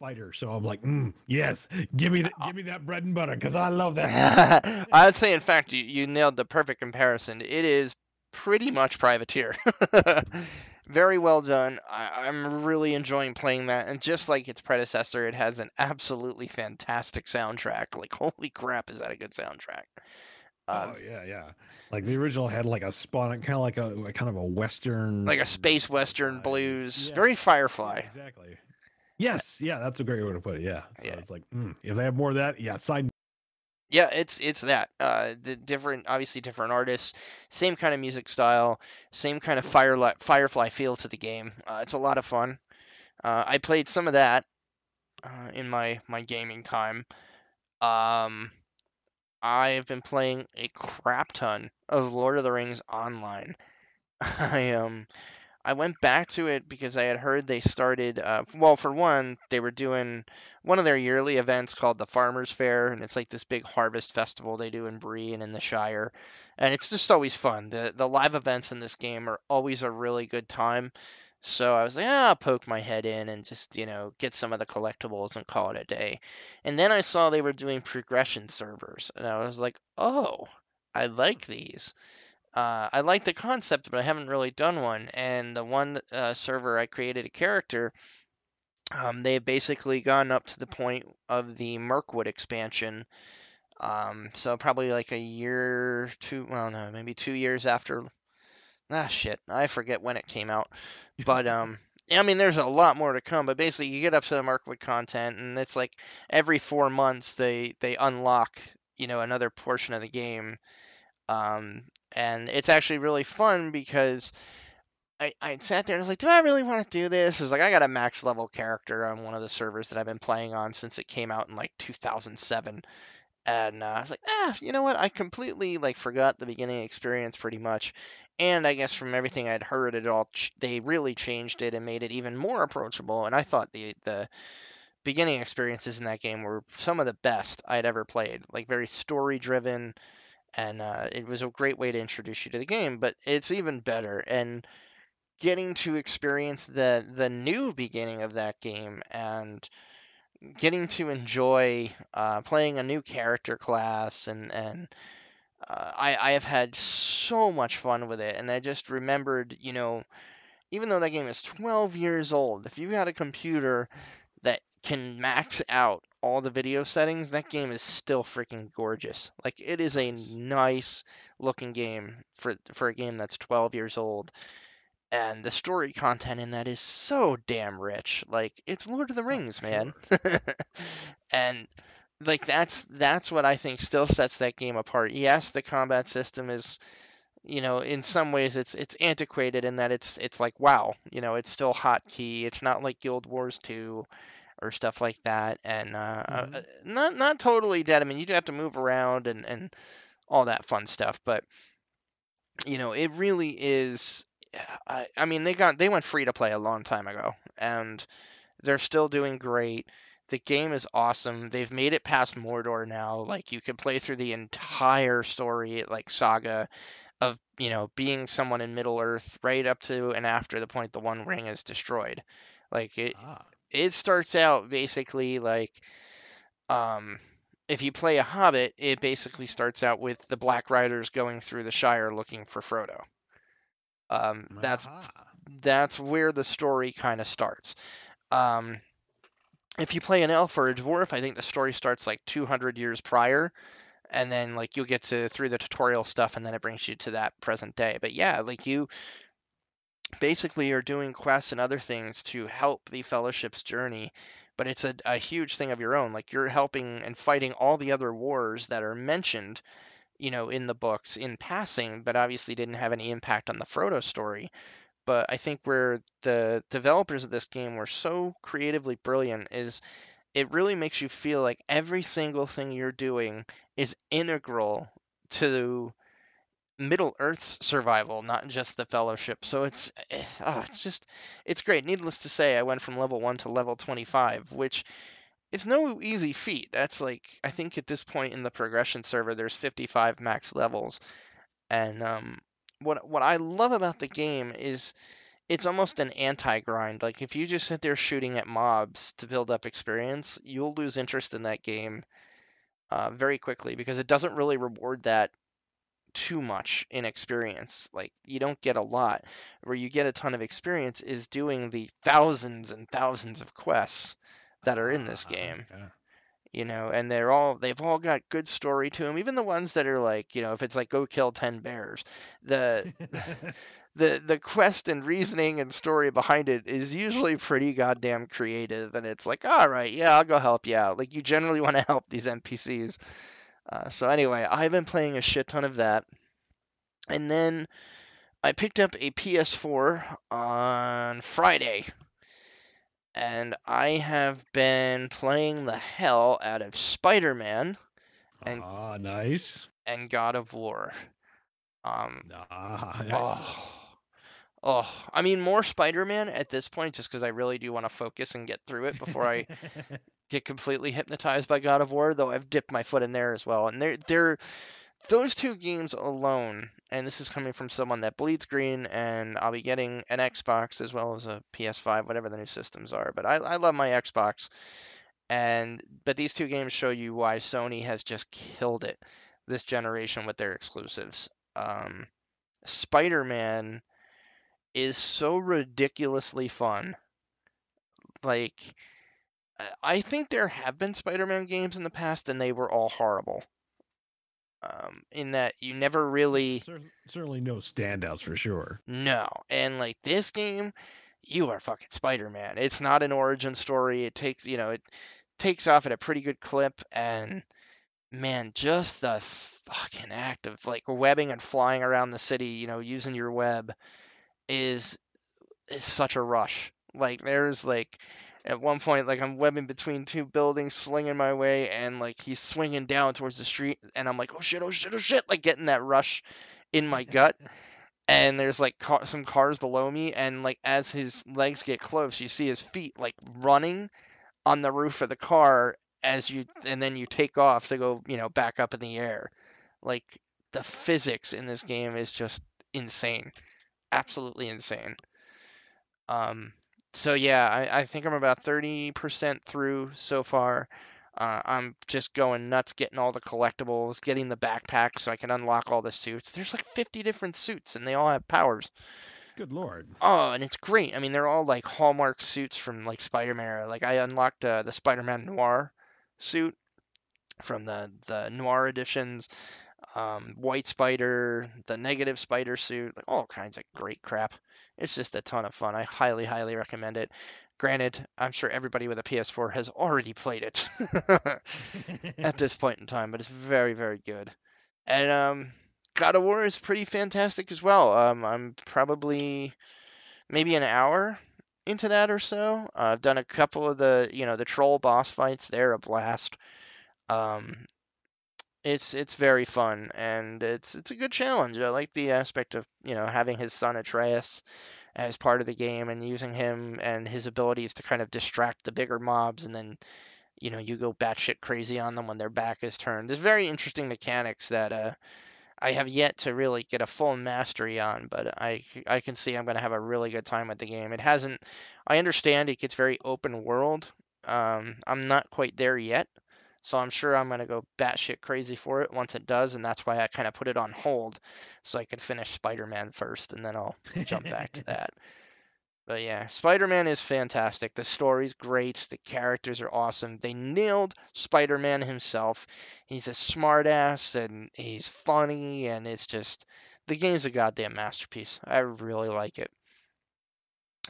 fighter. So I'm like, mm, yes, give me that, give me that bread and butter because I love that. <laughs> I'd say, in fact, you, you nailed the perfect comparison. It is pretty much Privateer. <laughs> Very well done. I, I'm really enjoying playing that, and just like its predecessor, it has an absolutely fantastic soundtrack. Like, holy crap, is that a good soundtrack? Uh, oh yeah, yeah. Like the original had like a spawn, kind of like a, kind of a western, like a space western vibe. blues, Yeah. very Yeah, Firefly. exactly. Yes, yeah, that's a great way to put it. Yeah. So Yeah. it's like, mm, if they have more of that, yeah, side. Yeah, it's it's that. Uh, the different, obviously different artists, same kind of music style, same kind of firefly Firefly feel to the game. Uh, it's a lot of fun. Uh, I played some of that uh, in my my gaming time. Um, I've been playing a crap ton of Lord of the Rings online. <laughs> I um I went back to it because I had heard they started uh, well for one they were doing one of their yearly events called the Farmers Fair and it's like this big harvest festival they do in Bree and in the Shire and it's just always fun. The the live events in this game are always a really good time. So I was like, ah, I'll poke my head in and just, you know, get some of the collectibles and call it a day. And then I saw they were doing progression servers, and I was like, oh, I like these. Uh, I like the concept, but I haven't really done one. And the one uh, server I created a character, um, they've basically gone up to the point of the Mirkwood expansion. Um, so probably like a year, two, well, no, maybe two years after. Ah, shit, I forget when it came out. <laughs> But um, I mean, there's a lot more to come. But basically, you get up to the Mirkwood content, and it's like every four months they they unlock you know another portion of the game. Um, and it's actually really fun because I, I sat there and was like, do I really want to do this? It's like I got a max level character on one of the servers that I've been playing on since it came out in like 2007. And uh, I was like, ah, you know what? I completely like forgot the beginning experience pretty much. And I guess from everything I'd heard, it all ch- they really changed it and made it even more approachable. And I thought the the beginning experiences in that game were some of the best I'd ever played. Like very story driven, and uh, it was a great way to introduce you to the game. But it's even better and getting to experience the the new beginning of that game and getting to enjoy uh, playing a new character class and and uh, I I have had so much fun with it and I just remembered you know even though that game is 12 years old if you got a computer that can max out all the video settings that game is still freaking gorgeous like it is a nice looking game for for a game that's 12 years old and the story content in that is so damn rich. Like it's Lord of the Rings, man. <laughs> and like that's that's what I think still sets that game apart. Yes, the combat system is you know, in some ways it's it's antiquated in that it's it's like wow, you know, it's still hotkey. It's not like Guild Wars 2 or stuff like that, and uh, Mhm. uh, not not totally dead. I mean, you do have to move around and and all that fun stuff, but you know, it really is. I, I mean, they got they went free to play a long time ago, and they're still doing great. The game is awesome. They've made it past Mordor now. Like you can play through the entire story, like saga of you know being someone in Middle Earth, right up to and after the point the One Ring is destroyed. Like it, Ah, it starts out basically like um if you play a hobbit it basically starts out with the black riders going through the shire looking for frodo um that's that's where the story kind of starts um if you play an elf or a dwarf i think the story starts like 200 years prior and then like you'll get to through the tutorial stuff and then it brings you to that present day. But yeah like you basically are doing quests and other things to help the fellowship's journey but it's a, a huge thing of your own. Like you're helping and fighting all the other wars that are mentioned you know in the books in passing but obviously didn't have any impact on the frodo story but i think where the developers of this game were so creatively brilliant is it really makes you feel like every single thing you're doing is integral to Middle Earth's survival, not just the Fellowship. So it's oh, it's just it's great. Needless to say, I went from level one to level 25, which it's no easy feat. That's like I think at this point in the progression server, there's 55 max levels, and um, what what I love about the game is it's almost an anti-grind. Like if you just sit there shooting at mobs to build up experience, you'll lose interest in that game uh, very quickly because it doesn't really reward that too much in experience. Like you don't get a lot. Where you get a ton of experience is doing the thousands and thousands of quests that are in this Ah, game. You know, and they're all they've all got good story to them. Even the ones that are like, you know, if it's like go kill 10 bears, the <laughs> <laughs> the the quest and reasoning and story behind it is usually pretty goddamn creative and it's like all right yeah i'll go help you out like you generally want to help these npcs uh, so anyway i've been playing a shit ton of that and then i picked up a ps4 on friday and i have been playing the hell out of spider-man And- ah, nice. and god of war um Ah, Oh, oh, I mean, more Spider-Man at this point, just because I really do want to focus and get through it before I <laughs> get completely hypnotized by God of War. Though I've dipped my foot in there as well, and they're they're those two games alone. And this is coming from someone that bleeds green, and I'll be getting an Xbox as well as a PS5, whatever the new systems are. But I I love my Xbox, and but these two games show you why Sony has just killed it this generation with their exclusives. Um, Spider-Man is so ridiculously fun. Like, I- think there have been Spider-Man games in the past, and they were all horrible. Um, in that you never really Cer- certainly no standouts for sure. no, and like this game, you are fucking Spider-Man. It's not an origin story. It takes you know it takes off at a pretty good clip, and man, just the fucking act of like webbing and flying around the city, you know, using your web is is such a rush. Like there's like at one point like I'm webbing between two buildings, slinging my way, and like he's swinging down towards the street, and I'm like, oh shit, oh shit, oh shit, like getting that rush in my <laughs> gut. And there's like car- some cars below me, and like as his legs get close, you see his feet like running on the roof of the car as you, and then you take off to go, you know, back up in the air. Like the physics in this game is just insane absolutely insane. Um, so yeah, I, I think I'm about 30% through so far. Uh, I'm just going nuts getting all the collectibles, getting the backpack so I can unlock all the suits. There's like 50 different suits and they all have powers. Good lord. Oh, and it's great. I mean, they're all like Hallmark suits from like Spider-Man. Like I unlocked uh, the Spider-Man Noir suit from the the Noir editions, um, White Spider, the Negative Spider suit, like all kinds of great crap. It's just a ton of fun. I highly, highly recommend it. Granted, I'm sure everybody with a PS4 has already played it <laughs> at <laughs> this point in time, but it's very, very good. And um, God of War is pretty fantastic as well. Um, I'm probably maybe an hour into that or so. Uh, I've done a couple of the, you know, the troll boss fights. They're a blast. Um, it's it's very fun and it's it's a good challenge. I like the aspect of you know having his son Atreus as part of the game and using him and his abilities to kind of distract the bigger mobs and then you know you go batshit crazy on them when their back is turned. There's very interesting mechanics that uh, I have yet to really get a full mastery on, but I I can see I'm going to have a really good time with the game. It hasn't. I understand it gets very open world. Um, I'm not quite there yet, so I'm sure I'm going to go batshit crazy for it once it does, and that's why I kind of put it on hold so I could finish Spider-Man first, and then I'll jump back to that. <laughs> But yeah, Spider-Man is fantastic. The story's great. The characters are awesome. They nailed Spider-Man himself. He's a smartass and he's funny and it's just the game's a goddamn masterpiece. I really like it.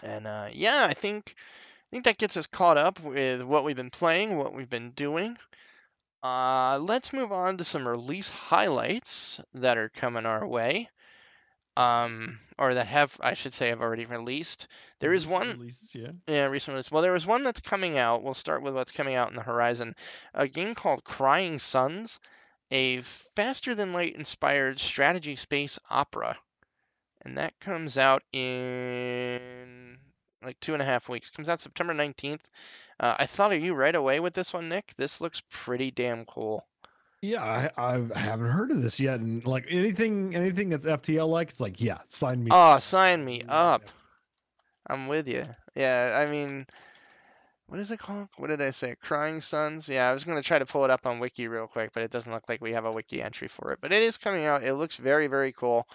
And uh, yeah, I think I think that gets us caught up with what we've been playing, what we've been doing. Uh, let's move on to some release highlights that are coming our way um, or that have I should say have already released. There is one, Releases, yeah. yeah, recent release. Well, there was one that's coming out. We'll start with what's coming out in the horizon. A game called Crying Suns, a faster than light inspired strategy space opera, and that comes out in like two and a half weeks. Comes out September nineteenth. Uh, I thought of you right away with this one, Nick. This looks pretty damn cool. Yeah, I, I haven't heard of this yet, and like anything, anything that's FTL like, it's like, yeah, sign me. Oh, sign me up. I'm with you. Yeah, I mean, what is it called? What did I say? Crying Suns? Yeah, I was going to try to pull it up on Wiki real quick, but it doesn't look like we have a Wiki entry for it. But it is coming out. It looks very, very cool.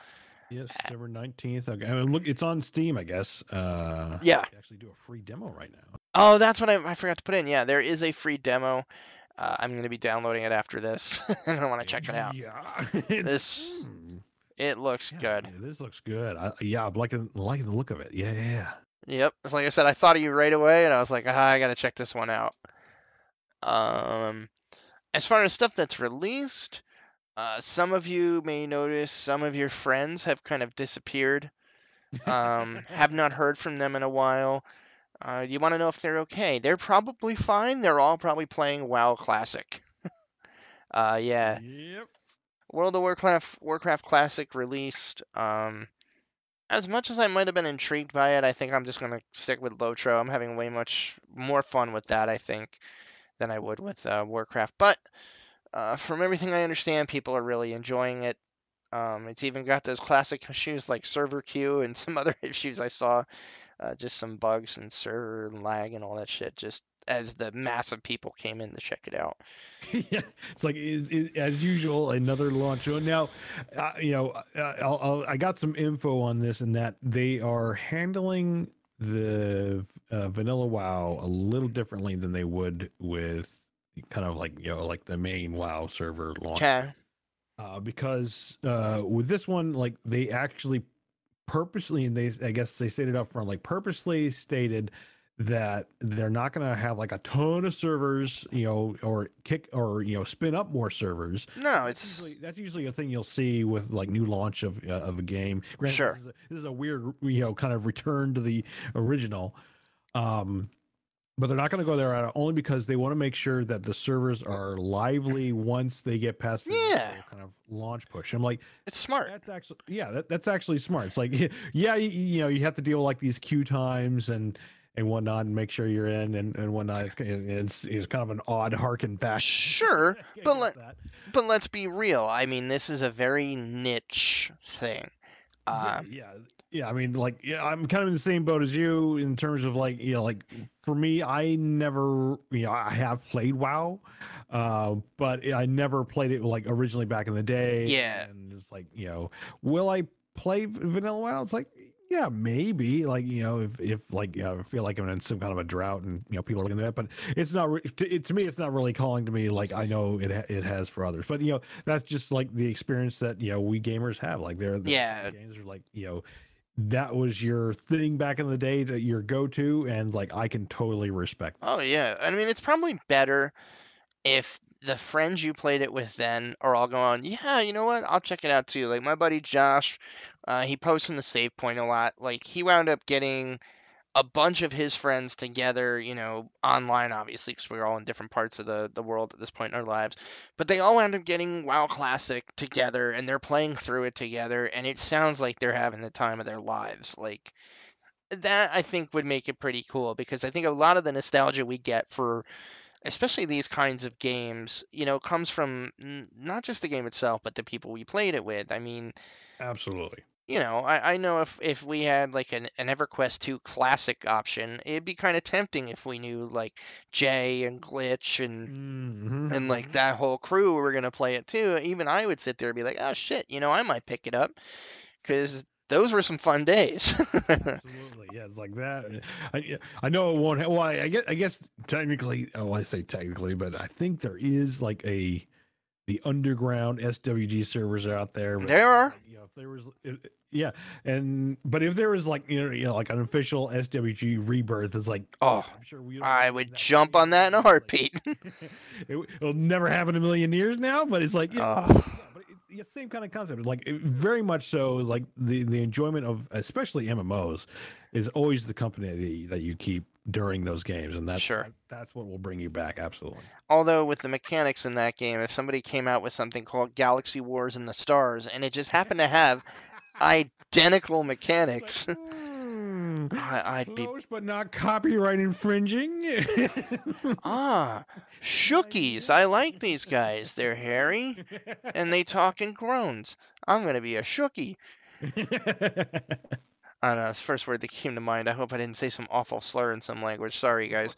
Yeah, September nineteenth. Okay, I mean, look, it's on Steam, I guess. Uh, Yeah. actually do a free demo right now. Oh, that's what I, I forgot to put in. Yeah, there is a free demo. Uh, I'm going to be downloading it after this, <laughs> and I want to check it out. Yeah, <laughs> This- Hmm. It looks Yeah, good. this looks good. I, yeah, I'm liking liking the look of it. Yeah, yeah, yeah. Yep. It's like I said, I thought of you right away, and I was like, ah, I gotta check this one out. Um, as far as stuff that's released, uh, some of you may notice some of your friends have kind of disappeared. Um, <laughs> have not heard from them in a while. Uh, you want to know if they're okay? They're probably fine. They're all probably playing WoW Classic. <laughs> uh, yeah. Yep. World of Warcraft Warcraft Classic released. Um, as much as I might have been intrigued by it, I think I'm just gonna stick with Lotro. I'm having way much more fun with that, I think, than I would with uh, Warcraft. But uh, from everything I understand, people are really enjoying it. Um, it's even got those classic issues like server queue and <laughs> some other issues I saw, uh, just some bugs and server lag and all that shit. Just as the mass of people came in to check it out. <laughs> yeah, it's like it, it, as usual another launch. Now, uh, you know, uh, I'll, I'll, I got some info on this and that they are handling the uh, vanilla WoW a little differently than they would with kind of like you know like the main WoW server launch. Okay. uh, because uh, with this one, like they actually purposely, and they, I guess they stated up front, like purposely stated that they're not going to have like a ton of servers, you know, or kick or you know spin up more servers. No, That's it's usually, that's usually a thing you'll see with like new launch of uh, of a game. Granted, Sure. This is, a, this is a weird, you know, kind of return to the original. Um, but they're not going to go there only because they want to make sure that the servers are lively once they get past the Yeah. kind of launch push. I'm like, it's smart. that's actually yeah, that, that's actually smart. It's like <laughs> yeah, you, you know, you have to deal with like these queue times and and whatnot, and make sure you're in and and whatnot. It's it's, it's kind of an odd harken back. Sure, <laughs> but let- that. But let's be real. I mean, this is a very niche thing. Uh, yeah, yeah, yeah. I mean, like, yeah, I'm kind of in the same boat as you in terms of like, you know, like for me, I never, you know, I have played WoW, uh, but I never played it like originally back in the day. Yeah. and it's like, you know, will I play vanilla WoW? It's like, yeah, maybe. Like, you know, if if like, you know, I feel like I'm in some kind of a drought and you know people are looking at that, but it's not. Re- to, it, to me, it's not really calling to me like I know it ha- it has for others. But you know, that's just like the experience that you know we gamers have. Like they're the Yeah. games are like you know that was your thing back in the day, that your go-to, and like I can totally respect. That. Oh yeah, I mean it's probably better if the friends you played it with then are all going, yeah, you know what, I'll check it out too. Like my buddy Josh, uh, he posts in the save point a lot. Like he wound up getting a bunch of his friends together, you know, online, obviously, because we're all in different parts of the, the world at this point in our lives. But they all end up getting WoW Classic together and they're playing through it together, and it sounds like they're having the time of their lives. Like, that I think would make it pretty cool because I think a lot of the nostalgia we get for especially these kinds of games, you know, comes from not just the game itself, but the people we played it with. I mean, absolutely you know, I, I know if, if we had like an, an EverQuest 2 classic option, it'd be kind of tempting if we knew like Jay and Glitch and mm-hmm. and like that whole crew were gonna play it too. Even I would sit there and be like, oh shit, you know, I might pick it up because those were some fun days. <laughs> Absolutely, yeah, like that. I I know it won't. Have, well, I, I guess I guess technically, oh, I say technically, but I think there is like a the underground SWG servers out there. There are. You know, if there was, if, yeah, and but if there was like you know, you know like an official SWG rebirth, it's like oh, I'm sure we. I would jump on that in a heartbeat. <laughs> it, will never happen in a million years now, but it's like yeah, oh. but it, same kind of concept. Like it, very much so. Like the the enjoyment of especially MMOs is always the company that, that you keep during those games, and that's sure. that's what will bring you back. Absolutely. Although with the mechanics in that game, if somebody came out with something called Galaxy Wars in the Stars, and it just happened to have identical mechanics. Like, mm, I, be close, but not copyright infringing. <laughs> ah, Shookies. I like these guys. They're hairy, and they talk in groans. I'm gonna be a Shookie. <laughs> I don't know. It's the first word that came to mind. I hope I didn't say some awful slur in some language. Sorry, guys.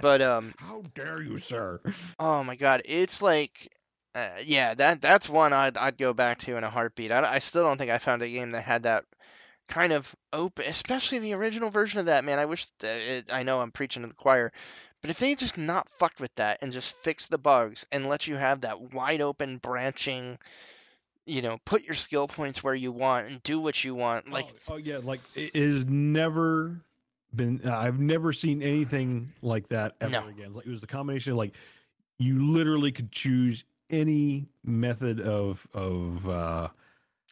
But um, <laughs> how dare you, sir? Oh my God, it's like, uh, yeah, that that's one I'd I'd go back to in a heartbeat. I, I still don't think I found a game that had that kind of open, especially the original version of that. Man, I wish. It, I know I'm preaching to the choir, but if they just not fucked with that and just fixed the bugs and let you have that wide open branching you know, put your skill points where you want and do what you want. Like, oh, oh yeah, like it is never been. Uh, I've never seen anything like that ever no. again. Like it was the combination of like you literally could choose any method of of uh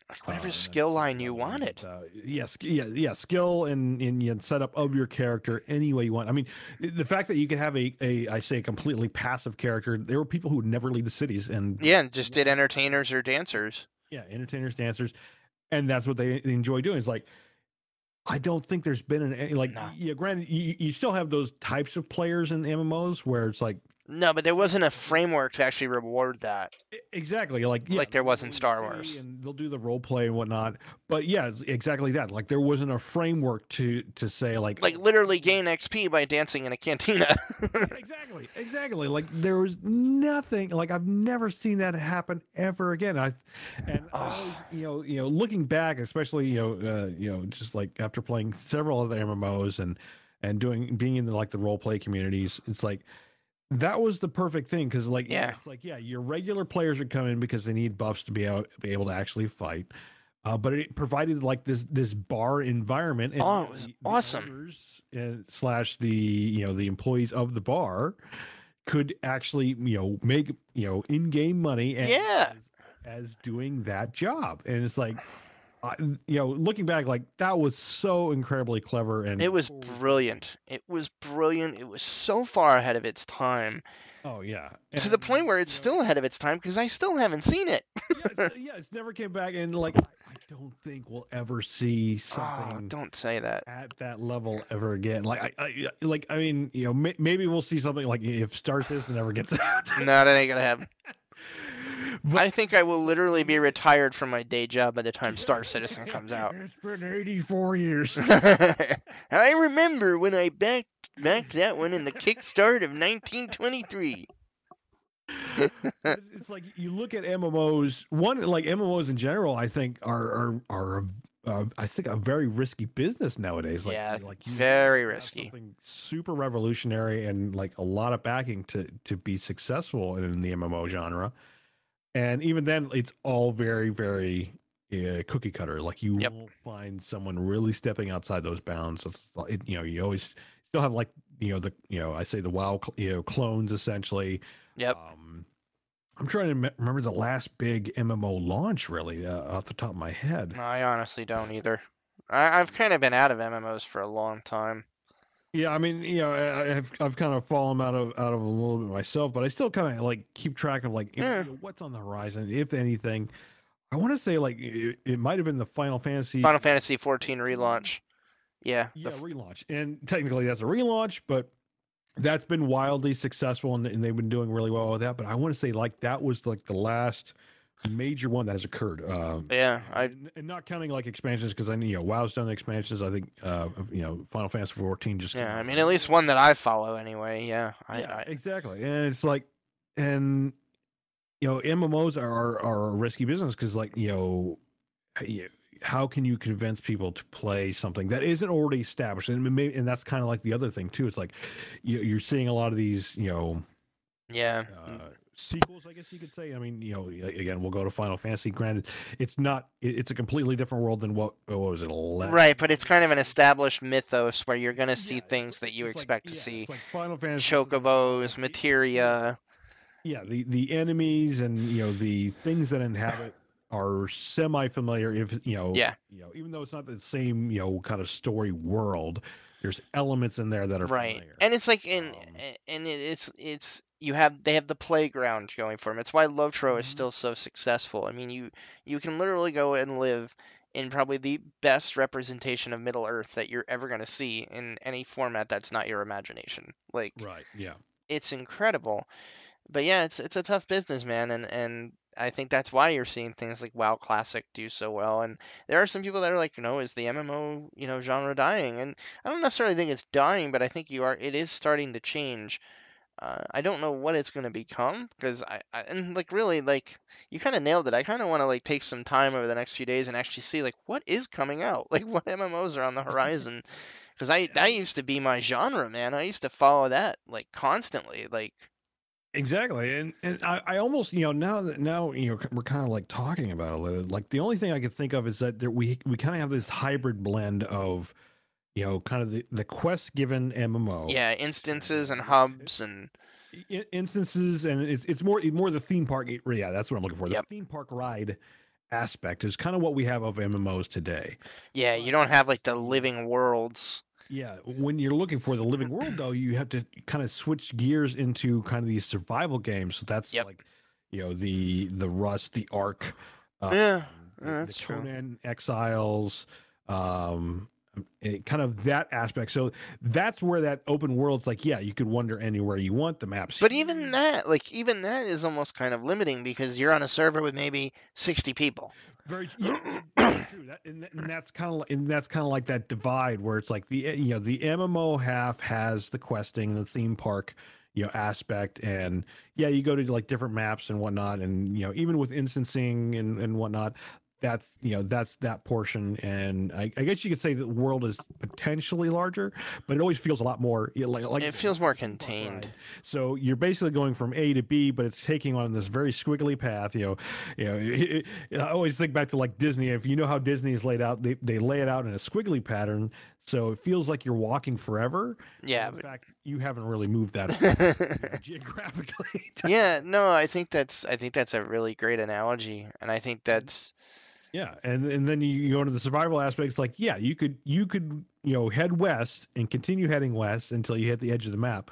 like whatever uh, skill line you wanted. Uh, yes, yeah, yeah, skill and and setup of your character any way you want. I mean, the fact that you could have a, a I say a completely passive character. There were people who would never leave the cities and yeah, and just did entertainers or dancers. Yeah, entertainers, dancers, and that's what they enjoy doing. Is like, I don't think there's been an like nah. yeah. Granted, you, you still have those types of players in MMOs where it's like no, but there wasn't a framework to actually reward that. Exactly, like yeah, like there was in Star Wars, and they'll do the role play and whatnot. But yeah, exactly that. Like there wasn't a framework to to say like like literally gain XP by dancing in a cantina. <laughs> exactly, exactly. Like there was nothing. Like I've never seen that happen ever again. I and oh. I always, you know, you know, looking back, especially you know, uh, you know, just like after playing several other MMOs and and doing being in the, like the role play communities, it's like that was the perfect thing because like yeah. it's like yeah your regular players are coming because they need buffs to be out be able to actually fight uh, but it provided like this this bar environment and oh it was the, awesome. and slash the you know the employees of the bar could actually you know make you know in-game money and, yeah. as, as doing that job and it's like uh, you know, looking back, like that was so incredibly clever and it was brilliant. It was brilliant. It was so far ahead of its time. Oh yeah, and, to the point where it's still know, ahead of its time because I still haven't seen it. yeah, it's, <laughs> yeah, it's never came back, and like I, I don't think we'll ever see oh, something. Oh, don't say that at that level ever again. Like I, I like I mean, you know, may, maybe we'll see something like if Star Citizen never gets <laughs> out. no, that ain't gonna happen. But, I think I will literally be retired from my day job by the time Star Citizen comes out. It's been 84 years. <laughs> I remember when I backed backed that one in the kickstart of 1923. it's like you look at MMOs. One like MMOs in general, I think are are are uh, I think a very risky business nowadays. Like, yeah, like very risky. Something super revolutionary and like a lot of backing to to be successful in the MMO genre and even then it's all very very uh, cookie cutter. Like you Yep. won't find someone really stepping outside those bounds. Like- it, you know, you always still have like you know the you know I say the WoW cl- you know clones essentially. Yep. Um, I'm trying to me- remember the last big MMO launch really uh, off the top of my head. I honestly don't either. I, I've kind of been out of MMOs for a long time. Yeah, I mean, you know, I, I've I've kind of fallen out of out of a little bit myself, but I still kind of like keep track of like Yeah. you know, what's on the horizon, if anything. I want to say like it, it might have been the Final Fantasy Final Fantasy 14 relaunch. Yeah. the yeah relaunch, and technically that's a relaunch, but that's been wildly successful, and, and they've been doing really well with that. But I want to say like that was like the last major one that has occurred. Uh, yeah. I and, not counting like expansions because I know you know WoW's done expansions. I think uh, you know Final Fantasy 14 just yeah. I mean, at least one that I follow anyway. Yeah. I, yeah, I exactly. And it's like, and you know, MMOs are are, are a risky business because, like, you know, you- how can you convince people to play something that isn't already established? And maybe, and that's kind of like the other thing too. It's like you, you're seeing a lot of these, you know, yeah. uh, sequels. I guess you could say. I mean, you know, again, we'll go to Final Fantasy. Granted, it's not. It's a completely different world than what, what was it? 11? Right, but it's kind of an established mythos where you're gonna see Yeah, things that you it's like- expect to yeah, see. It's like Final Fantasy. Chocobos, materia. yeah the the enemies and you know the things that inhabit are semi familiar if you know Yeah. you know even though it's not the same you know kind of story world there's elements in there that are Right, familiar. and it's like in Um, and it's it's you have they have the playground going for them. It's why Lotro is Mhm. still so successful. I mean, you you can literally go and live in probably the best representation of Middle Earth that you're ever going to see in any format that's not your imagination. Like right yeah it's incredible. But yeah, it's it's a tough business, man, and and I think that's why you're seeing things like WoW Classic do so well. And there are some people that are like, you know, is the MMO you know genre dying? And I don't necessarily think it's dying, but I think you are. It is starting to change. Uh, I don't know what it's going to become because I, I and like really like you kind of nailed it. I kind of want to like take some time over the next few days and actually see like what is coming out, <laughs> like what MMOs are on the <laughs> horizon. Because I that used to be my genre, man. I used to follow that like constantly, like. Exactly and and I, I almost you know now that now you know we're kind of like talking about it a little like the only thing i could think of is that there, we we kind of have this hybrid blend of you know kind of the, the quest given mmo Yeah, instances and hubs and instances and it's it's more more the theme park yeah that's what i'm looking for Yep. the theme park ride aspect is kind of what we have of mmos today yeah, you don't have like the living worlds. Yeah when you're looking for the living world though you have to kind of switch gears into kind of these survival games so that's Yep. like you know the the rust the ark um, Yeah, the, yeah, the that's true. conan exiles um kind of that aspect so that's where that open world's like yeah you could wander anywhere you want the maps But even that, like even that is almost kind of limiting because you're on a server with maybe 60 people. Very, true. That, and, and that's kind of and that's kind of like that divide where it's like the you know the MMO half has the questing, the theme park, you know aspect, and yeah, you go to like different maps and whatnot, and you know even with instancing and and whatnot, that's you know that's that portion, and I, I guess you could say the world is potentially larger, but it always feels a lot more you know, like like It feels more contained. So you're basically going from A to B, but it's taking on this very squiggly path. You know, you know. it- <laughs> it- I always think back to like Disney. If you know how Disney is laid out, they they lay it out in a squiggly pattern, so it feels like you're walking forever. Yeah, In but fact, you haven't really moved that <laughs> far <laughs> geographically. <laughs> yeah, no, I think that's I think that's a really great analogy, and I think mm-hmm. that's Yeah, and and then you, go into the survival aspects. Like, yeah, you could you could you know head west and continue heading west until you hit the edge of the map,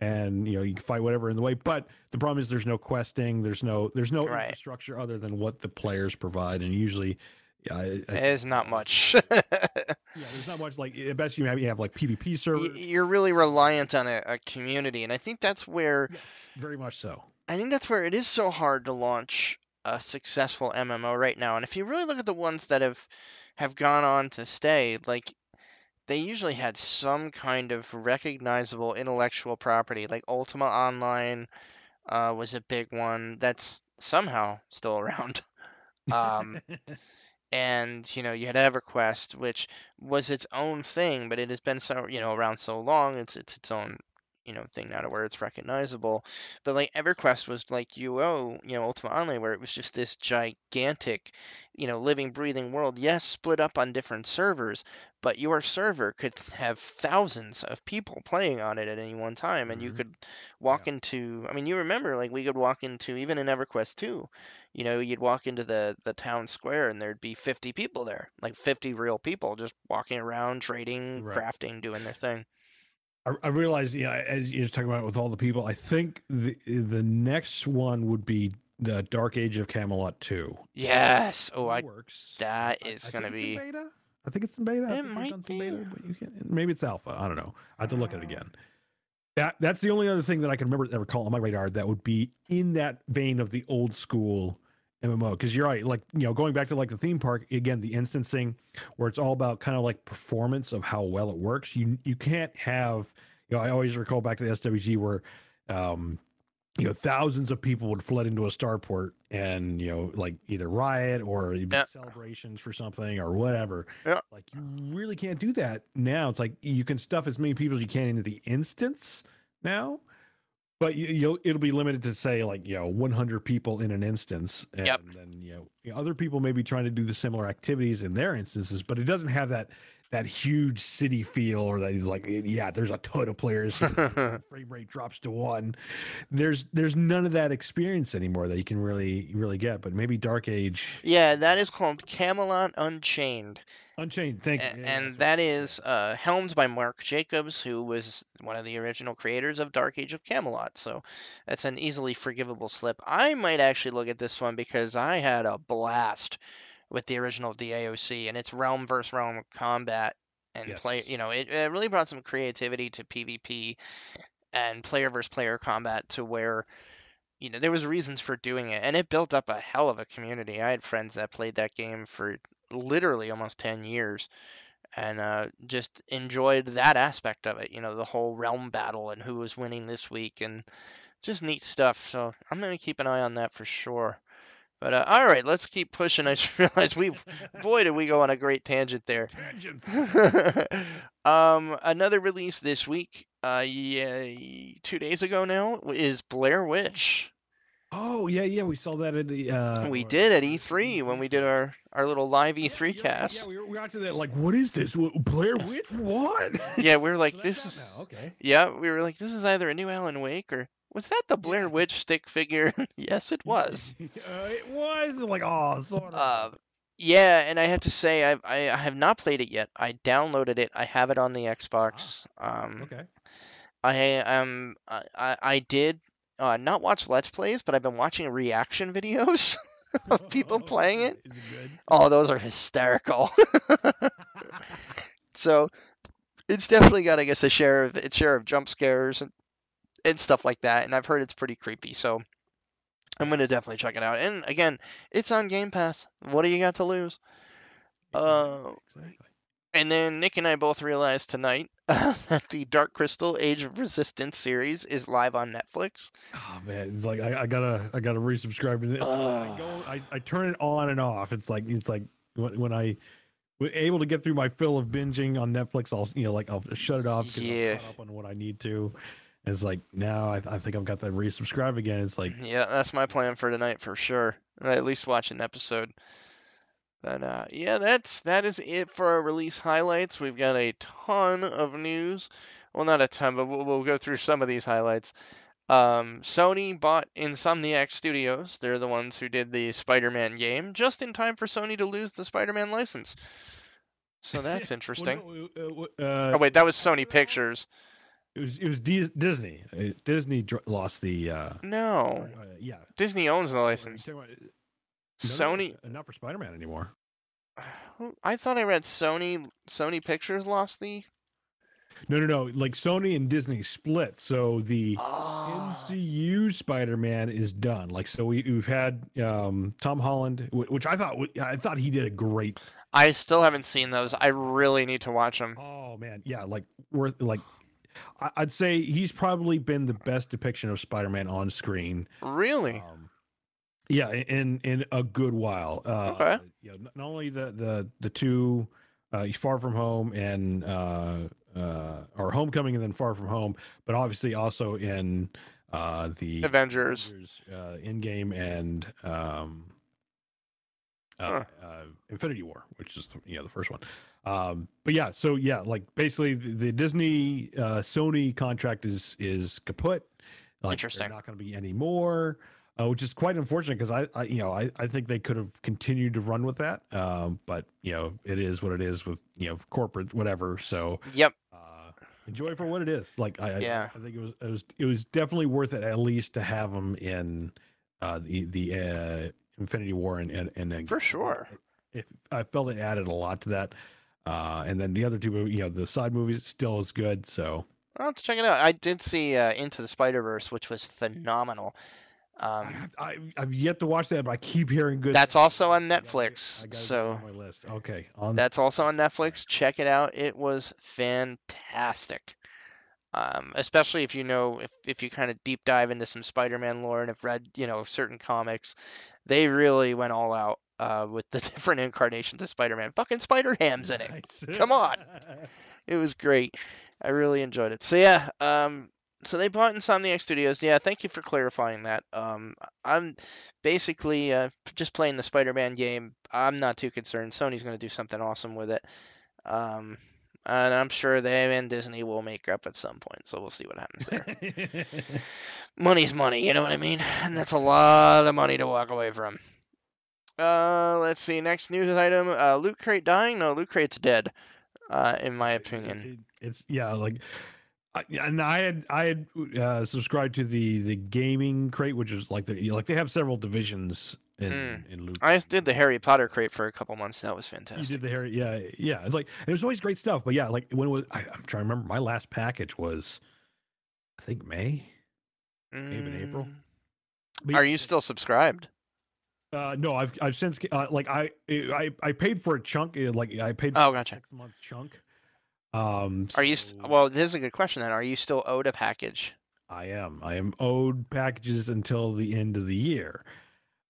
and you know you can fight whatever in the way. But the problem is there's no questing. There's no there's no Right. infrastructure other than what the players provide, and usually. Yeah, I, I, there's not much. Yeah, there's not much like at best you have you have like PvP servers. You're really reliant on a, a community, and I think that's where Yes, very much so. I think that's where it is so hard to launch a successful MMO right now. And if you really look at the ones that have have gone on to stay, like they usually had some kind of recognizable intellectual property. Like Ultima Online uh, was a big one that's somehow still around. <laughs> Um, and you know you had EverQuest, which was its own thing, but it has been so you know around so long. It's it's its own you know thing now to where it's recognizable. But like EverQuest was like UO, you know, Ultima Online, where it was just this gigantic, you know, living, breathing world. Yes, split up on different servers, but your server could have thousands of people playing on it at any one time, and you Mhm. could walk Yeah. into. I mean, you remember like we could walk into even in EverQuest 2 you know, you'd walk into the the town square and there'd be 50 people there, like 50 real people just walking around, trading, Right. crafting, doing their thing. I, I realized, yeah, as you're just talking about with all the people, I think the the next one would be the Dark Age of Camelot 2. Yes. Oh, I works. That is I- I gonna think it's in be. beta. I think it's in beta. It might be. beta, but you can maybe it's alpha. I don't know. I have to look at it Oh. again. That that's the only other thing that I can remember ever call on my radar that would be in that vein of the old school MMO. Because you're right, like you know, going back to like the theme park again, the instancing where it's all about kind of like performance of how well it works. You you can't have you know I always recall back to the SWG where um you know thousands of people would flood into a starport and you know like either riot or Yeah. celebrations for something or whatever Yeah. like you really can't do that now it's like you can stuff as many people as you can into the instance now but you, you'll it'll be limited to say like you know 100 people in an instance and Yep. then you know other people may be trying to do the similar activities in their instances but it doesn't have that that huge city feel or that he's like yeah there's a ton of players <laughs> frame rate drops to one there's there's none of that experience anymore that you can really really get but maybe dark age Yeah, that is called Camelot Unchained. Unchained thank you A- Yeah, and that right. is uh, helmed by Mark Jacobs, who was one of the original creators of Dark Age of Camelot. So that's an easily forgivable slip. I might actually look at this one because I had a blast with the original DAOC and its realm versus realm combat and play. You know, it, it really brought some creativity to PvP and player versus player combat to where. You know, there was reasons for doing it, and it built up a hell of a community. I had friends that played that game for literally almost 10 years and uh, just enjoyed that aspect of it. You know, the whole realm battle and who was winning this week, and just neat stuff. So I'm gonna keep an eye on that for sure. But uh, all right, let's keep pushing. <laughs> I just realized we, boy, did we go on a great tangent there. Tangent. <laughs> um, another release this week, uh, yeah, two days ago now, is Blair Witch. Oh yeah, yeah, we saw that at the. Uh, we did at E3 when we did our our little live E3 yeah, cast. Yeah, we were, we got to that. Like, what is this? What, Blair Witch? What? <laughs> Yeah, we were like, So this is. Okay. Yeah, we were like, this is either a new Alan Wake or was that the Blair. Witch stick figure? <laughs> yes, it <laughs> was. uh, it was like, oh, sort of. Uh, yeah, and I have to say, I, I I have not played it yet. I downloaded it. I have it on the Xbox. Um, okay. I um I, I did uh, not watch Let's Plays, but I've been watching reaction videos <laughs> of people <laughs> playing it? Oh, those are hysterical. <laughs> so it's definitely got, I guess, a share of its share of jump scares and, and stuff like that. And I've heard it's pretty creepy, so I'm gonna definitely check it out. And again, it's on Game Pass. What do you got to lose? Uh, Exactly. And then Nick and I both realized tonight that <laughs> the Dark Crystal Age of Resistance series is live on Netflix. Oh man, it's like I, I gotta I gotta resubscribe to it. I go I, I turn it on and off. It's like it's like when, when I was able to get through my fill of binging on Netflix, I'll you know like I'll shut it off Yeah. I'm up on what I need to. And it's like now I, I think I've got to resubscribe again. It's like Yeah, that's my plan for tonight for sure. At least watch an episode. But uh, yeah, that's that is it for our release highlights. We've got a ton of news. Well, not a ton, but we'll, we'll go through some of these highlights. Um, Sony bought Insomniac Studios. They're the ones who did the Spider-Man game, just in time for Sony to lose the Spider-Man license. So <laughs> that's Well, interesting. no, uh, uh, Oh wait, that was Sony Pictures. It was it was Dis- Disney. Uh, Disney dr- lost the. Uh, No, uh, yeah. Disney owns the license. Talking about- no, no, Sony. uh, not for Spider Man anymore. <sighs> I thought I read Sony. Sony Pictures lost the. No, no, no. Like Sony and Disney split, so the Oh. MCU Spider Man is done. Like so, we, we've had um, Tom Holland, wh- which I thought w- I thought he did a great. I still haven't seen those. I really need to watch them. Oh man, yeah, like worth like. I- I'd say he's probably been the best depiction of Spider Man on screen. Really? Um, yeah, in in a good while. Uh, Okay. You know, not only the the the two, uh, Far From Home and uh, uh, or Homecoming and then Far From Home, but obviously also in uh, the Avengers. Avengers uh, Endgame and um, uh, Huh. uh, Infinity War, which is the, you know the first one. Um, but yeah, so yeah, like basically the, the Disney uh, Sony contract is is kaput. Like, Interesting. Not going to be any more, uh, which is quite unfortunate because I, I, you know, I, I think they could have continued to run with that. Um, but you know, it is what it is with you know corporate whatever. So Yep. uh, enjoy for what it is. Like I, I- Yeah. I, think it was it was it was definitely worth it at least to have them in uh, the the uh, Infinity War and and, and then For sure. If I felt it added a lot to that. Uh, and then the other two, you know, the side movies still is good. So I'll have to check it out. I did see uh, Into the Spider Verse, which was phenomenal. Um, I, I I've yet to watch that, but I keep hearing good. That's also on I gotta get- Netflix, I gotta get so- on my list. Okay, on That's also on Netflix. Check it out. It was fantastic. Um, especially if you know if, if you kind of deep dive into some Spider-Man lore and have read you know certain comics, they really went all out uh, with the <laughs> different incarnations of Spider-Man. Fucking Spider-Ham's in it. Nice. Come on. <laughs> It was great. I really enjoyed it. So yeah, um, so they bought Insomniac Studios. Yeah, thank you for clarifying that. Um, I'm basically uh, just playing the Spider-Man game. I'm not too concerned. Sony's going to do something awesome with it. Um, and I'm sure they and Disney will make up at some point. So we'll see what happens there. <laughs> Money's money, you know what I mean? And that's a lot of money to walk away from. Uh, let's see. Next news item: uh, Loot Crate dying? No, Loot Crate's dead. Uh, in my opinion. It- it's yeah, like, I, and I had I had uh, subscribed to the the gaming crate, which is like the like they have several divisions in Mm. in loot. I did the Harry Potter crate for a couple months. That was fantastic. You did the Harry, yeah, yeah. It's like and it was always great stuff, but yeah, like when was, I, I'm trying to remember. My last package was, I think May. maybe in April. Mm. But Are yeah, you still subscribed? Uh, no, I've I've since uh, like I I I paid for a chunk, uh, like I paid for Oh, a gotcha. six month chunk. Um, Are you st- well? This is a good question. Then, are you still owed a package? I am. I am owed packages until the end of the year.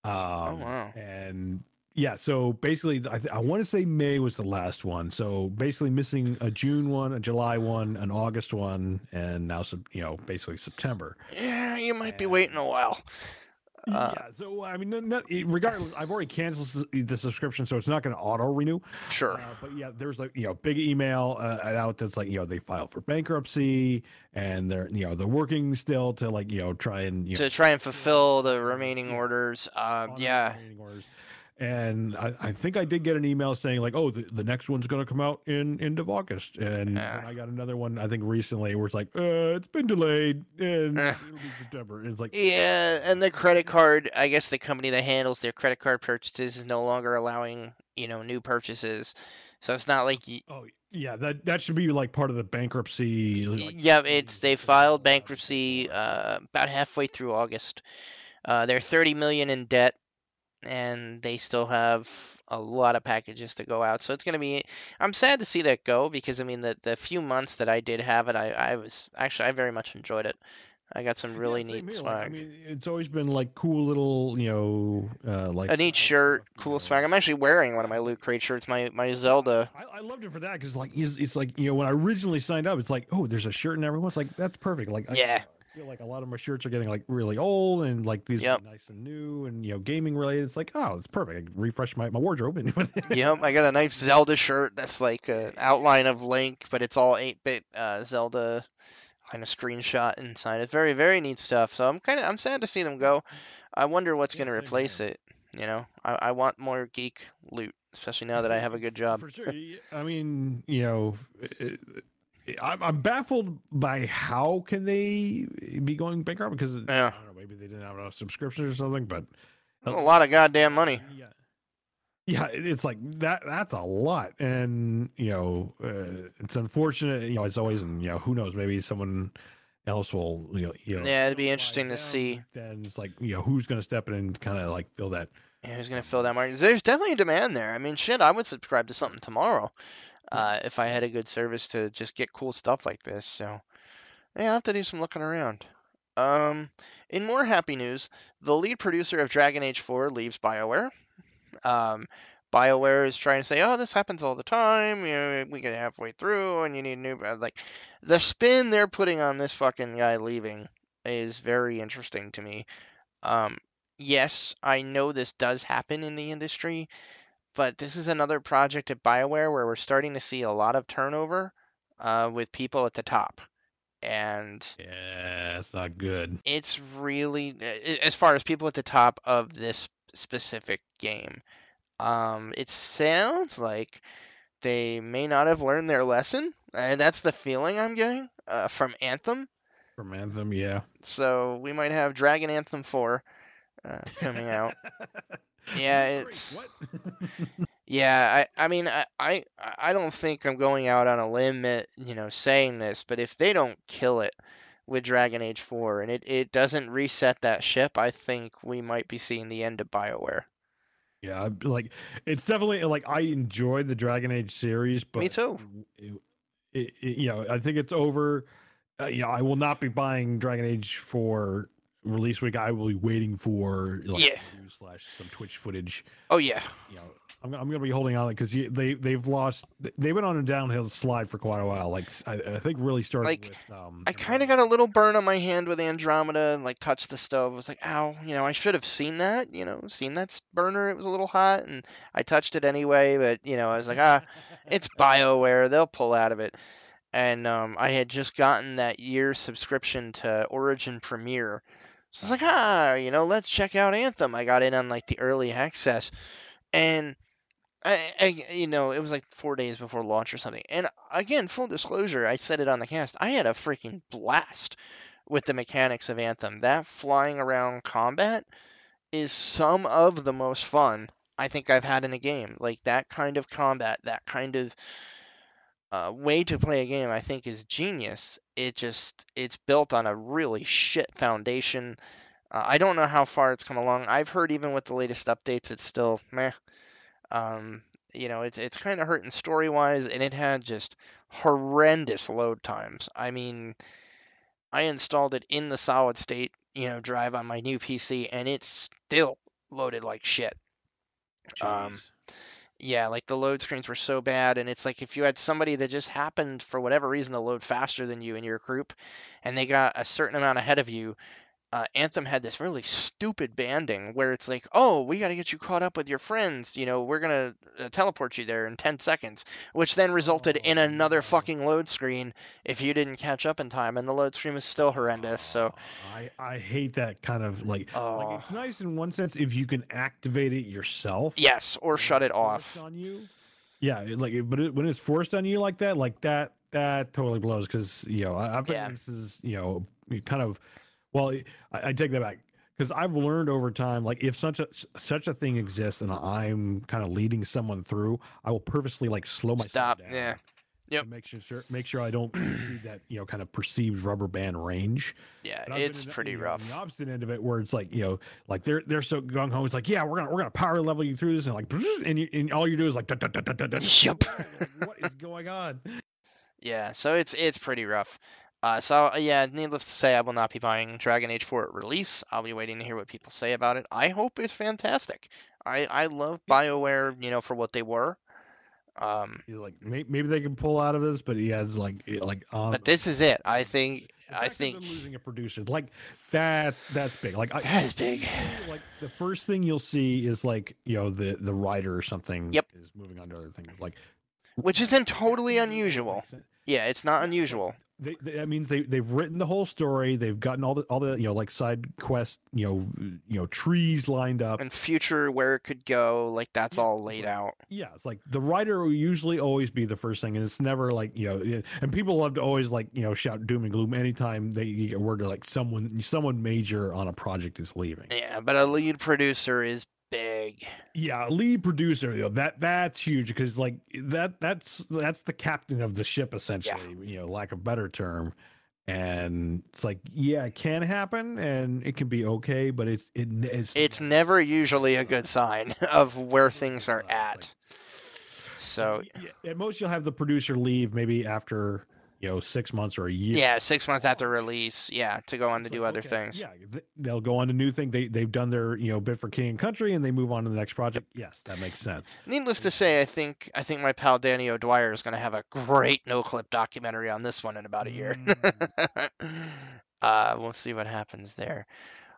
Um, Oh, wow. And yeah, so basically, I, th- I want to say May was the last one. So basically, missing a June one, a July one, an August one, and now, you know, basically September. Yeah, you might be waiting a while. Uh, yeah. So I mean, no, no, regardless, I've already canceled the subscription, so it's not going to auto renew. Sure. Uh, but yeah, there's like you know big email uh, out that's like you know they filed for bankruptcy and they're you know they're working still to like you know try and you know to try and fulfill the remaining orders. The yeah. remaining orders. And I, I think I did get an email saying like, oh, the, the next one's going to come out in end of August, and then I got another one I think recently where it's like, uh, it's been delayed and Eh. it'll be September. And it's like, Yeah, and the credit card, I guess the company that handles their credit card purchases is no longer allowing, you know, new purchases. So it's not like you, oh yeah, that that should be like part of the bankruptcy. Like, yeah, it's they filed bankruptcy uh, about halfway through August. Uh, they're 30 million in debt, and they still have a lot of packages to go out. So it's gonna be. I'm sad to see that go because I mean the the few months that I did have it, I I was actually I very much enjoyed it. I got some really Yeah, neat here, swag. I mean, it's always been like cool little, you know, uh, like a neat shirt, cool swag. I'm actually wearing one of my Loot Crate shirts, my my Zelda. I, I loved it for that because like it's, it's like you know when I originally signed up, it's like oh there's a shirt and everyone's like that's perfect. Like I, Yeah. Feel like a lot of my shirts are getting like really old and like these Yep. are nice and new and you know gaming related. It's like oh it's perfect. I refresh my, my wardrobe and <laughs> Yep, I got a nice Zelda shirt that's like an outline of Link, but it's all 8-bit uh, Zelda kind of screenshot inside. It's very very neat stuff. So I'm kind of I'm sad to see them go. I wonder what's Yeah, going to replace here. it. You know, I, I want more geek loot, especially now that I have a good <laughs> job. For sure. <laughs> I mean, you know, I'm, I'm baffled by how can they be going bankrupt because Yeah. I don't know, maybe they didn't have enough subscriptions or something, but A lot of goddamn money. Yeah. Yeah, it's like that. That's a lot, and you know, uh, it's unfortunate. You know, it's always, and you know, who knows? Maybe someone else will, you know, you know Yeah, it'd be interesting to see. Then it's like, you know, who's going to step in and kind of like fill that? Yeah, who's gonna fill that market? There's definitely a demand there. I mean, shit, I would subscribe to something tomorrow, uh, if I had a good service to just get cool stuff like this. So, yeah, I'll have to do some looking around. Um, in more happy news, the lead producer of Dragon Age 4 leaves BioWare. Um, BioWare is trying to say, "Oh, this happens all the time. You know, we get halfway through, and you need a new." Like, the spin they're putting on this fucking guy leaving is very interesting to me. Um, yes, I know this does happen in the industry, but this is another project at BioWare where we're starting to see a lot of turnover uh, with people at the top. And yeah, it's not good. It's really, as far as people at the top of this specific game, um, it sounds like they may not have learned their lesson. And that's the feeling I'm getting uh, from Anthem. From Anthem, yeah. So we might have Dragon Anthem 4 uh, coming out. <laughs> yeah, <laughs> it's. What? <laughs> yeah, I, I mean, I, I, I don't think I'm going out on a limb, at, you know, saying this, but if they don't kill it with Dragon Age 4 and it, it doesn't reset that ship, I think we might be seeing the end of BioWare. Yeah, like it's definitely like I enjoyed the Dragon Age series, but me too. It, it, it, you know, I think it's over. Uh, you know, I will not be buying Dragon Age for release week. I will be waiting for like yeah. slash some Twitch footage. Oh yeah. You know, I'm, I'm going to be holding on because they they've lost They went on a downhill slide for quite a while. Like I, I think really started like, with. Um, I kind of got a little burn on my hand with Andromeda and like touched the stove. I was like, ow, you know, I should have seen that. You know, seen that burner. It was a little hot, and I touched it anyway. But you know, I was like, ah, it's <laughs> Bioware. They'll pull out of it. And um, I had just gotten that year subscription to Origin Premier. So I was like, ah, you know, let's check out Anthem. I got in on like the early access, and I, I, you know, it was like four days before launch or something. And again, full disclosure, I said it on the cast. I had a freaking blast with the mechanics of Anthem. That flying around combat is some of the most fun I think I've had in a game. Like that kind of combat, that kind of uh, way to play a game, I think is genius. It just it's built on a really shit foundation. Uh, I don't know how far it's come along. I've heard even with the latest updates, it's still meh. Um, you know, it's it's kind of hurting story wise, and it had just horrendous load times. I mean, I installed it in the solid state, you know, drive on my new PC, and it's still loaded like shit. Jeez. Um, yeah, like the load screens were so bad, and it's like if you had somebody that just happened for whatever reason to load faster than you in your group, and they got a certain amount ahead of you, uh, Anthem had this really stupid banding where it's like, oh, we got to get you caught up with your friends. You know, we're going to uh, teleport you there in 10 seconds, which then resulted in another fucking load screen if you didn't catch up in time. And the load screen was still horrendous. So I, I hate that kind of like, oh. like, it's nice in one sense if you can activate it yourself. Yes, or shut it off. On you. Yeah, like, but it, when it's forced on you like that, like that, that totally blows because, you know, I've been, yeah. this is, you know, kind of well, I, I take that back because I've learned over time, like if such a such a thing exists and I'm kind of leading someone through, I will purposely like slow myself Stop. down. Yeah. Yep. Make sure make sure I don't see that you know kind of perceived rubber band range. Yeah, it's pretty the, rough. The opposite end of it, where it's like you know, like they're they're so gung ho. It's like yeah, we're gonna we're gonna power level you through this, and like <laughs> and, you, and all you do is like yep. what is going on? <laughs> Yeah, so it's it's pretty rough. Uh, so uh, yeah, needless to say, I will not be buying Dragon Age 4 at release. I'll be waiting to hear what people say about it. I hope it's fantastic. I I love Bioware, you know, for what they were. Um, like maybe they can pull out of this, but he has like like. Um, but this is it. I think. I think losing a producer like that. That's big. Like that's big. Like the first thing you'll see is like you know the the writer or something. Yep. Is moving on to other things like. Which isn't totally unusual. Yeah, it's not unusual they, they, that means they they've written the whole story. They've gotten all the all the you know like side quest you know you know trees lined up and future where it could go. Like that's yeah, all laid out. Yeah, it's like the writer will usually always be the first thing, and it's never like you know. And people love to always like you know shout doom and gloom anytime they get word of like someone someone major on a project is leaving. Yeah, but a lead producer is big. Yeah, lead producer. You know, that that's huge because like that that's that's the captain of the ship essentially. Yeah. You know, lack of better term. And it's like, yeah, it can happen, and it can be okay, but it's it, it's it's never usually a good sign <laughs> of where things are at. So at most, you'll have the producer leave maybe after you know six months or a year. Yeah, six months after release. Yeah, to go on to do other okay, things. Yeah, they'll go on to new thing. They they've done their you know bit for King and Country, and they move on to the next project. Yes, that makes sense. Needless to say, I think I think my pal Danny O'Dwyer is going to have a great Noclip documentary on this one in about a year. Mm. <laughs> uh, we'll see what happens there.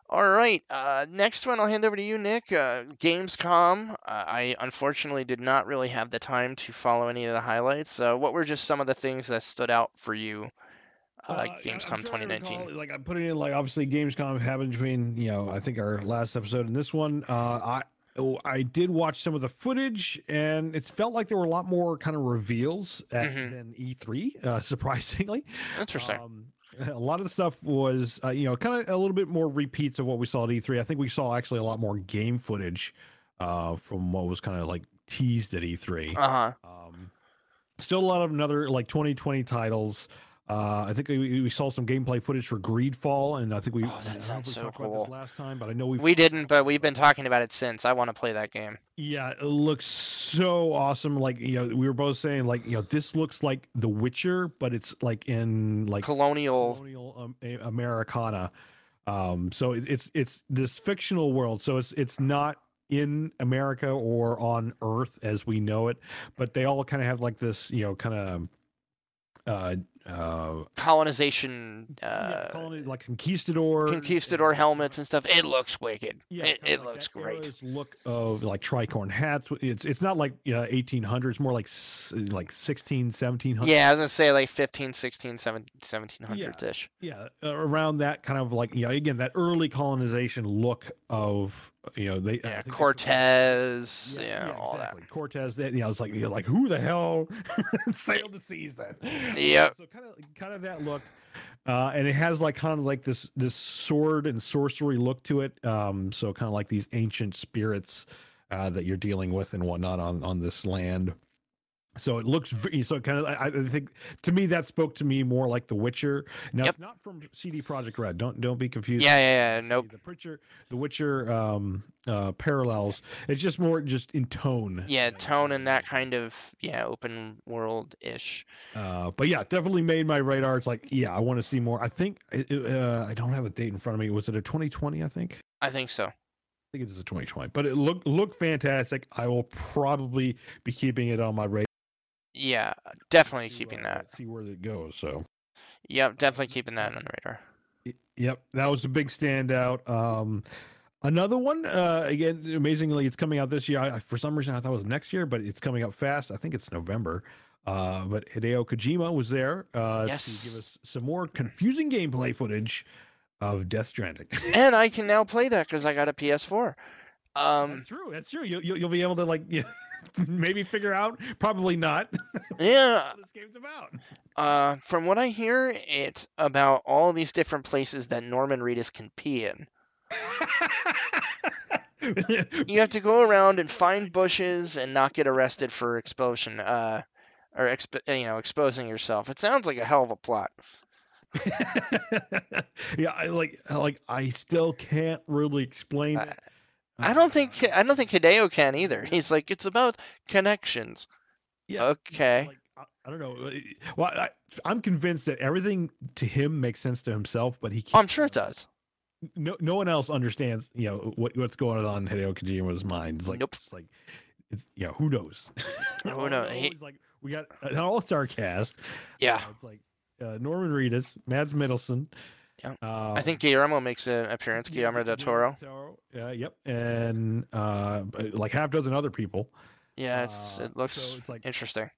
All right, uh, next one I'll hand over to you, Nick. Uh, Gamescom. Uh, I unfortunately did not really have the time to follow any of the highlights. Uh, what were just some of the things that stood out for you? Uh, Uh, Gamescom trying 2019. recall, like I'm putting in like obviously Gamescom happened between you know I think our last episode and this one. Uh, I oh, I did watch some of the footage and it felt like there were a lot more kind of reveals at, Mhm. than E3. Uh, <laughs> surprisingly, Interesting. Um, a lot of the stuff was, uh, you know, kind of a little bit more repeats of what we saw at E3. I think we saw actually a lot more game footage uh, from what was kind of like teased at E3. Uh huh. Um, still a lot of another like 2020 titles. Uh, I think we, we saw some gameplay footage for Greedfall, and I think we. Oh, that I don't know if sounds so cool. this last time, but I know we. We didn't, but we've been talking about it since. I want to play that game. Yeah, it looks so awesome. Like you know, we were both saying like you know this looks like The Witcher, but it's like in like Colonial. colonial um, Americana. Um, so it, it's it's this fictional world. So it's it's not in America or on Earth as we know it, but they all kind of have like this, you know, kind of uh uh colonization yeah, uh, colony, like conquistador conquistador helmets and stuff. It looks wicked. Yeah, it, it like looks great. Look of like tricorn hats. It's it's not like uh, 1800s, more like like 16, 1700s. Yeah, I was gonna say like 15, 16, 1700s ish. yeah uh, around that kind of like you know again that early colonization look of you know they Yeah, think that's what- Cortez. Yeah, all exactly. Cortez that you know it's like you're like who the hell <laughs> sailed the seas then Yep. so kind of kind of that look uh and it has like kind of like this this sword and sorcery look to it um so kind of like these ancient spirits uh that you're dealing with and whatnot on on this land so it looks so kind of I, I think to me that spoke to me more like The Witcher. Now Yep. it's not from CD Projekt Red. Don't don't be confused. Yeah, yeah, yeah. Nope. The Witcher, The Witcher um, uh, parallels. It's just more just in tone. Yeah, uh, tone and that kind of yeah, open world ish. Uh, but yeah, definitely made my radar. It's like, yeah, I want to see more. I think it- it, uh, I don't have a date in front of me. Was it a 2020? I think. I think so. I think it is a 2020. But it looked looked fantastic. I will probably be keeping it on my radar. Yeah, definitely to, keeping uh, that. See where it goes. So. Yep, definitely keeping that on the radar. Yep, that was a big standout. Um, another one, uh, again, amazingly, it's coming out this year. I, for some reason, I thought it was next year, but it's coming out fast. I think it's November. Uh, but Hideo Kojima was there uh, to give us some more confusing gameplay footage of Death Stranding. <laughs> And I can now play that because I got a PS4. Um, that's true. That's true. You'll, you'll, you'll be able to like <laughs> yeah, <laughs> maybe figure out. Probably not. <laughs> yeah. what this game's about. Uh, from what I hear, it's about all these different places that Norman Reedus can pee in. <laughs> You have to go around and find bushes and not get arrested for explosion. Uh, or exp- you know, exposing yourself. It sounds like a hell of a plot. yeah, I like like I still can't really explain it. I don't think I don't think Hideo can either. <laughs> He's like it's about connections. Yeah, Okay. Like, I, I don't know. Well, I, I'm convinced that everything to him makes sense to himself, but he can't. I'm sure it does. No, no one else understands. You know what what's going on in Hideo Kojima's mind. It's like, Nope. it's like, it's you know who knows. <laughs> Who knows? He- like we got an all star cast. Yeah. Uh, it's like uh, Norman Reedus, Mads Mikkelsen. Yeah. Uh, I think Guillermo makes an appearance. Guillermo del Toro. Yeah, yep, and uh, like half dozen other people. Yeah, it's Uh, it looks so it's like interesting.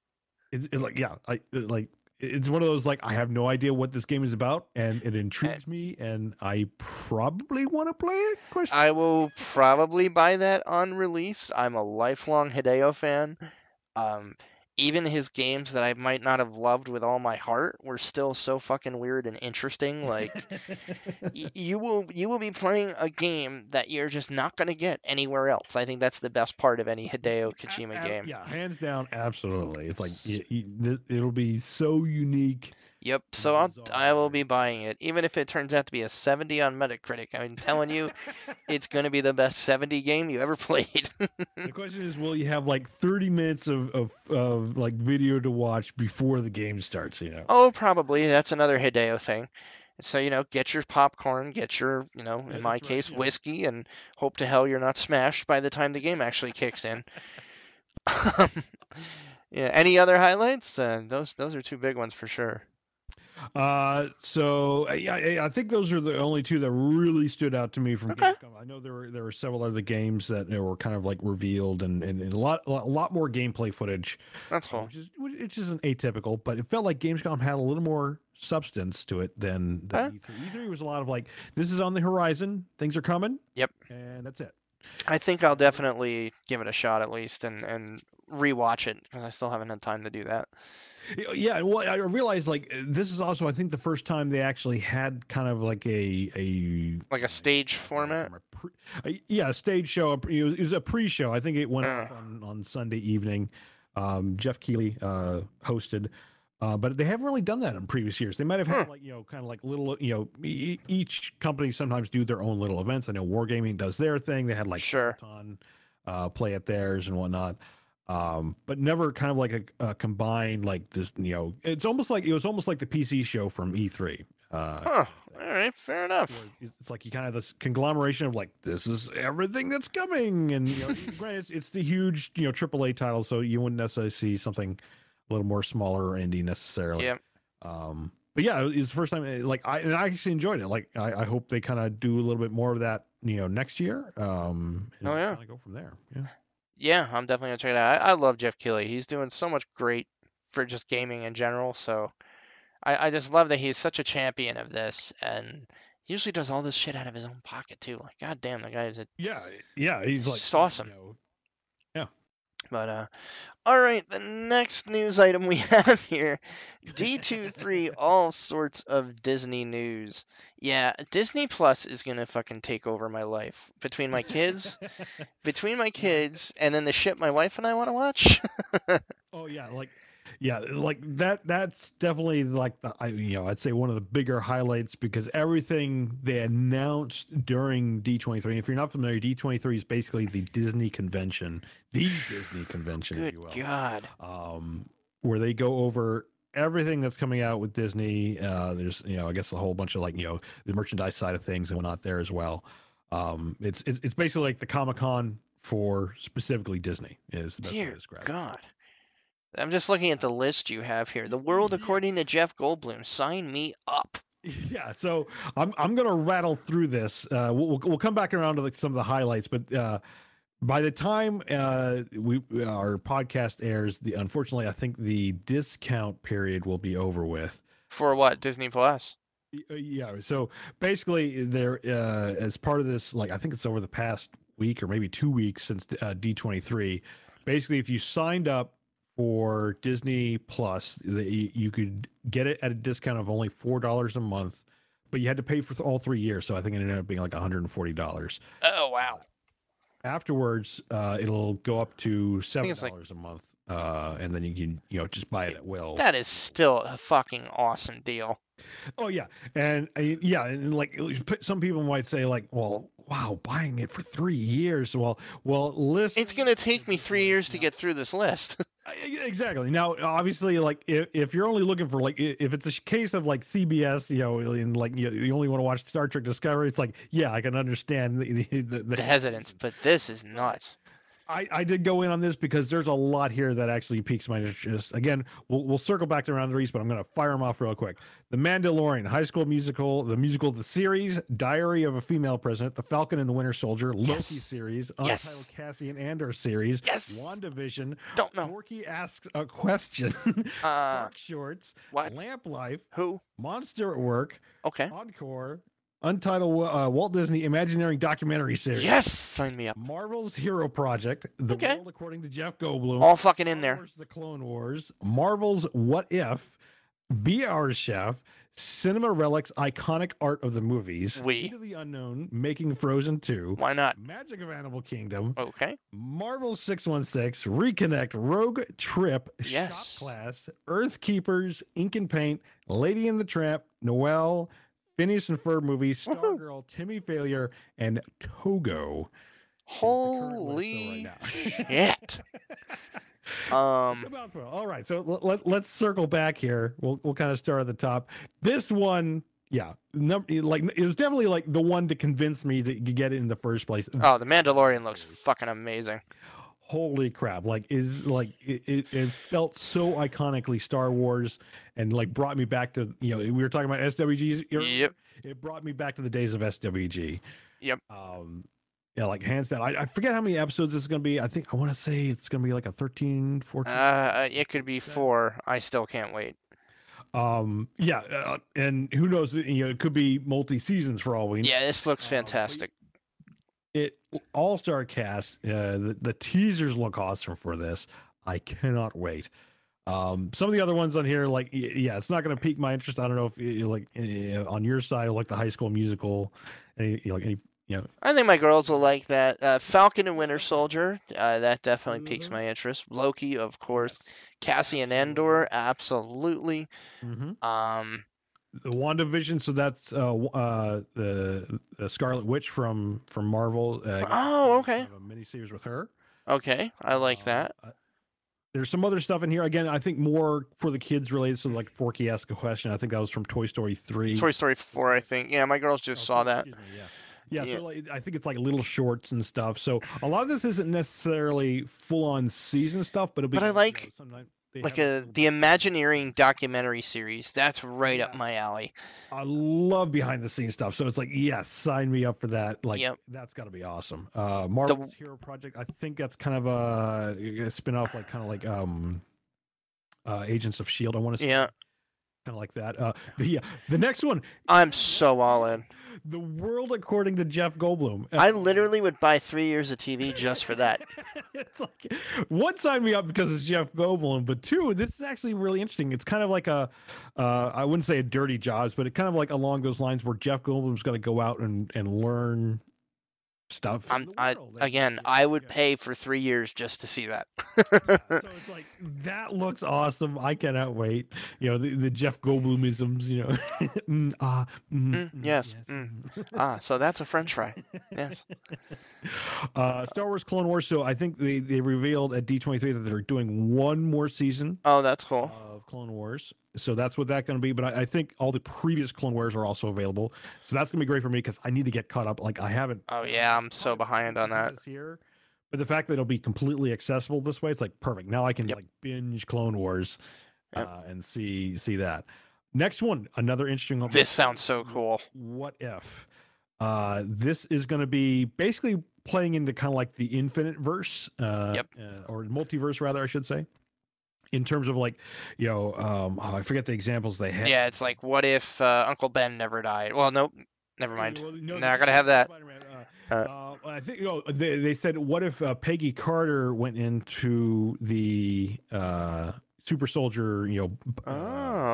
it's, it's like yeah, I it, like it's one of those like I have no idea what this game is about, and it intrigues me, and I probably want to play it. Question. I will probably buy that on release. I'm a lifelong Hideo fan. Um, even his games that I might not have loved with all my heart were still so fucking weird and interesting. Like <laughs> y- you will you will be playing a game that you're just not gonna get anywhere else. I think that's the best part of any Hideo Kojima A- a- game. Yeah, hands down, absolutely. It's like y- th- it'll be so unique. Yep. So I'll I will be buying it, even if it turns out to be a 70 on Metacritic. I'm telling you, it's <laughs> going to be the best 70 game you ever played. <laughs> the question is, will you have like 30 minutes of, of, of like video to watch before the game starts? You know. oh, probably. That's another Hideo thing. So you know, get your popcorn, get your you know, in Yeah, my right, case, yeah. whiskey, and hope to hell you're not smashed by the time the game actually kicks in. <laughs> Yeah. Any other highlights? Uh, those those are two big ones for sure. Uh, so I, I think those are the only two that really stood out to me from Okay. Gamescom. I know there were there were several other games that were kind of like revealed and, and, and a lot a lot more gameplay footage, That's cool. which is which isn't atypical, but it felt like Gamescom had a little more substance to it than, than Okay. E3. E3 was a lot of like this is on the horizon, things are coming. Yep. and that's it. I think I'll definitely give it a shot at least and and rewatch it because I still haven't had time to do that. Yeah, well, I realized like this is also I think the first time they actually had kind of like a a Like a stage format. pre- uh, yeah, a stage show. It was, it was a pre-show. I think it went Uh. on, on Sunday evening. Um, Geoff Keighley uh, hosted, uh, but they haven't really done that in previous years. They might have had Hmm. like you know kind of like little you know e- each company sometimes do their own little events. I know Wargaming does their thing. They had like Sure. Peloton, uh, play at theirs and whatnot. Um, but never kind of like a, a combined like this. You know, it's almost like it was almost like the PC show from E3. Uh, Huh. All right. Fair enough. it's like you kind of this conglomeration of like this is everything that's coming and you know <laughs> granted it's, it's the huge you know AAA title so you wouldn't necessarily see something a little more smaller or indie necessarily Yeah. um but yeah it's the first time eh, like I and I actually enjoyed it like I, I hope they kind of do a little bit more of that you know next year um Oh, yeah. go from there yeah Yeah, I'm definitely gonna check it out. I, I love Geoff Keighley. He's doing so much great for just gaming in general. So I, I just love that he's such a champion of this and he usually does all this shit out of his own pocket too. Like, god damn, the guy is a yeah yeah he's like Just awesome. you know, But uh, all right, the next news item we <laughs> have here, D23, <laughs> all sorts of Disney news. Yeah, Disney Plus is gonna fucking take over my life between my kids, <laughs> between my kids, and then the shit my wife and I want to watch. Oh yeah, like yeah, like that. That's definitely like the I, you know I'd say one of the bigger highlights because everything they announced during D23. If you're not familiar, D23 is basically the Disney convention, the Disney convention, if Good you will, God. um, where they go over everything that's coming out with Disney. Uh, there's you know I guess a whole bunch of like you know the merchandise side of things and whatnot there as well. Um, it's it's, it's basically like the Comic Con for specifically Disney is the best way to Dear describe it. I'm just looking at the list you have here. The world according to Jeff Goldblum. Sign me up. <laughs> Yeah, so I'm I'm gonna rattle through this. Uh, we'll we'll- come back around to like some of the highlights, but uh, by the time uh, we our podcast airs, the unfortunately I think the discount period will be over with. For what? Disney Plus? Uh, Yeah, so basically there uh, as part of this, like I think it's over the past week or maybe two weeks since uh, D23. Basically, if you signed up for Disney Plus, you could get it at a discount of only four dollars a month, but you had to pay for all three years. So I think it ended up being like one hundred and forty dollars. Oh wow. Afterwards, uh, it'll go up to seven it's like- dollars a month, uh, and then you can you know just buy it at will. That is still a fucking awesome deal. Oh yeah, and uh, yeah, and like some people might say like, well, wow, buying it for three years. Well, well, listen. It's gonna take me three years to get through this list. <laughs> exactly. Now, obviously, like if, if you're only looking for like if it's a case of like CBS, you know, and like you, you only want to watch Star Trek Discovery, it's like yeah, I can understand the the, the, the hesitance, but this is nuts. I, I did go in on this because there's a lot here that actually piques my interest. Again, we'll, we'll circle back to round threes, but I'm going to fire them off real quick. The Mandalorian, High School Musical, the musical, the series, Diary of a Female President, The Falcon and the Winter Soldier, Loki Yes. series, Yes. Untitled Cassian Andor series, Yes. WandaVision, Don't know. Forky asks a question, <laughs> Uh, Dark Shorts, what? Lamp Life, Who? Monster at Work, Okay. Encore, Untitled uh, Walt Disney Imagineering documentary series. Yes, sign me up. Marvel's Hero Project, The Okay. World According to Jeff Goldblum, All fucking in there. The Clone Wars, Marvel's What If, Be Our Chef, Cinema Relics, Iconic Art of the Movies, We. Into the Unknown, Making Frozen 2, Why not? Magic of Animal Kingdom, Okay. Marvel 616, Reconnect, Rogue Trip, Yes. Shop Class, Earth Keepers, Ink and Paint, Lady in the Tramp, Noelle, Phineas and Ferb movie. <laughs> Stargirl, Timmy Failure, and Togo. is the current list Holy right <laughs> shit. <laughs> Um. All right, so let, let, let's circle back here. We'll we'll kind of start at the top. This one, yeah, num- like it was definitely like the one to convince me to get it in the first place. oh, the Mandalorian looks fucking amazing. Holy crap! Like is like it, it, felt so iconically Star Wars, and like brought me back to you know we were talking about SWGs. Yep. It brought me back to the days of SWG. Yep. Um, yeah, like hands down. I, I forget how many episodes this is going to be. I think I want to say it's going to be like a 13, 14. Uh, it could be four. I still can't wait. Um, yeah, uh, and who knows? You know, it could be multi seasons for all we know. Yeah, this looks Uh, fantastic. It all star cast. Uh, the the teasers look awesome for this. I cannot wait. Um, some of the other ones on here, like yeah, it's not going to pique my interest. I don't know if like uh, on your side, like the High School Musical, any like any you know, I think my girls will like that. Uh, Falcon and Winter Soldier, uh, that definitely piques Mhm. my interest. Loki, of course. Cassian Absolutely. Andor, absolutely. Mhm. Um, the WandaVision. So that's uh, uh, the, the Scarlet Witch from from Marvel. Uh, Oh, okay. of A miniseries with her. okay, I like Um, that. uh, there's some other stuff in here. Again, I think more for the kids related. So like Forky asked a question. I think that was from Toy Story three. Toy Story 4, I think. Yeah, my girls Oh, just saw that. me, yeah. Yeah, Yeah. so like, I think it's like little shorts and stuff. So a lot of this isn't necessarily full on season stuff, but it'll be. But I you know, like- sometimes they Like a the Imagineering documentary series. That's right up my alley. I love behind the scenes stuff. So it's like, yes, sign me up for that. Like Yep. that's got to be awesome. Uh, Marvel's Hero Project. I think that's kind of a, a spin off, like kind of like um, uh, Agents of Shield. I want to say Yeah, kind of like that. Uh, the, <laughs> yeah, the next one, I'm so all in. The World According to Jeff Goldblum. I literally would buy three years of TV just for that. <laughs> it's like one sign me up because it's Jeff Goldblum, but two, this is actually really interesting. It's kind of like a, uh, I wouldn't say a dirty jobs, but it kind of like along those lines where Jeff Goldblum's going to go out and and learn stuff. I'm, I again, I would yeah. pay for three years just to see that. <laughs> so it's like that looks awesome. I cannot wait. You know the, the Jeff Goldblumisms. You know, <laughs> mm, ah, mm, Mm, yes, mm. mm. <laughs> ah, so that's a French fry. Yes. uh, Star Wars Clone Wars. So I think they, they revealed at D23 that they're doing one more season Oh, that's cool. of Clone Wars. So that's what that's going to be. But I, I think all the previous Clone Wars are also available. So that's going to be great for me because I need to get caught up. Like I haven't. Oh yeah, I'm so behind on that. This Here. But the fact that it'll be completely accessible this way, it's like perfect. Now I can Yep. like binge Clone Wars Yep. uh, and see see that. Next one, another interesting one. This sounds so cool. What if? Uh, this is going to be basically playing into kind of like the infinite verse, uh, Yep. uh, or multiverse rather, I should say. In terms of like, you know, um, oh, I forget the examples they had. Yeah, it's like, what if uh, Uncle Ben never died? Well, nope, never mind. Well, no, Not gonna have that. Uh, Uh, uh, I think you know, they they said, what if uh, Peggy Carter went into the uh, super soldier? You know. uh,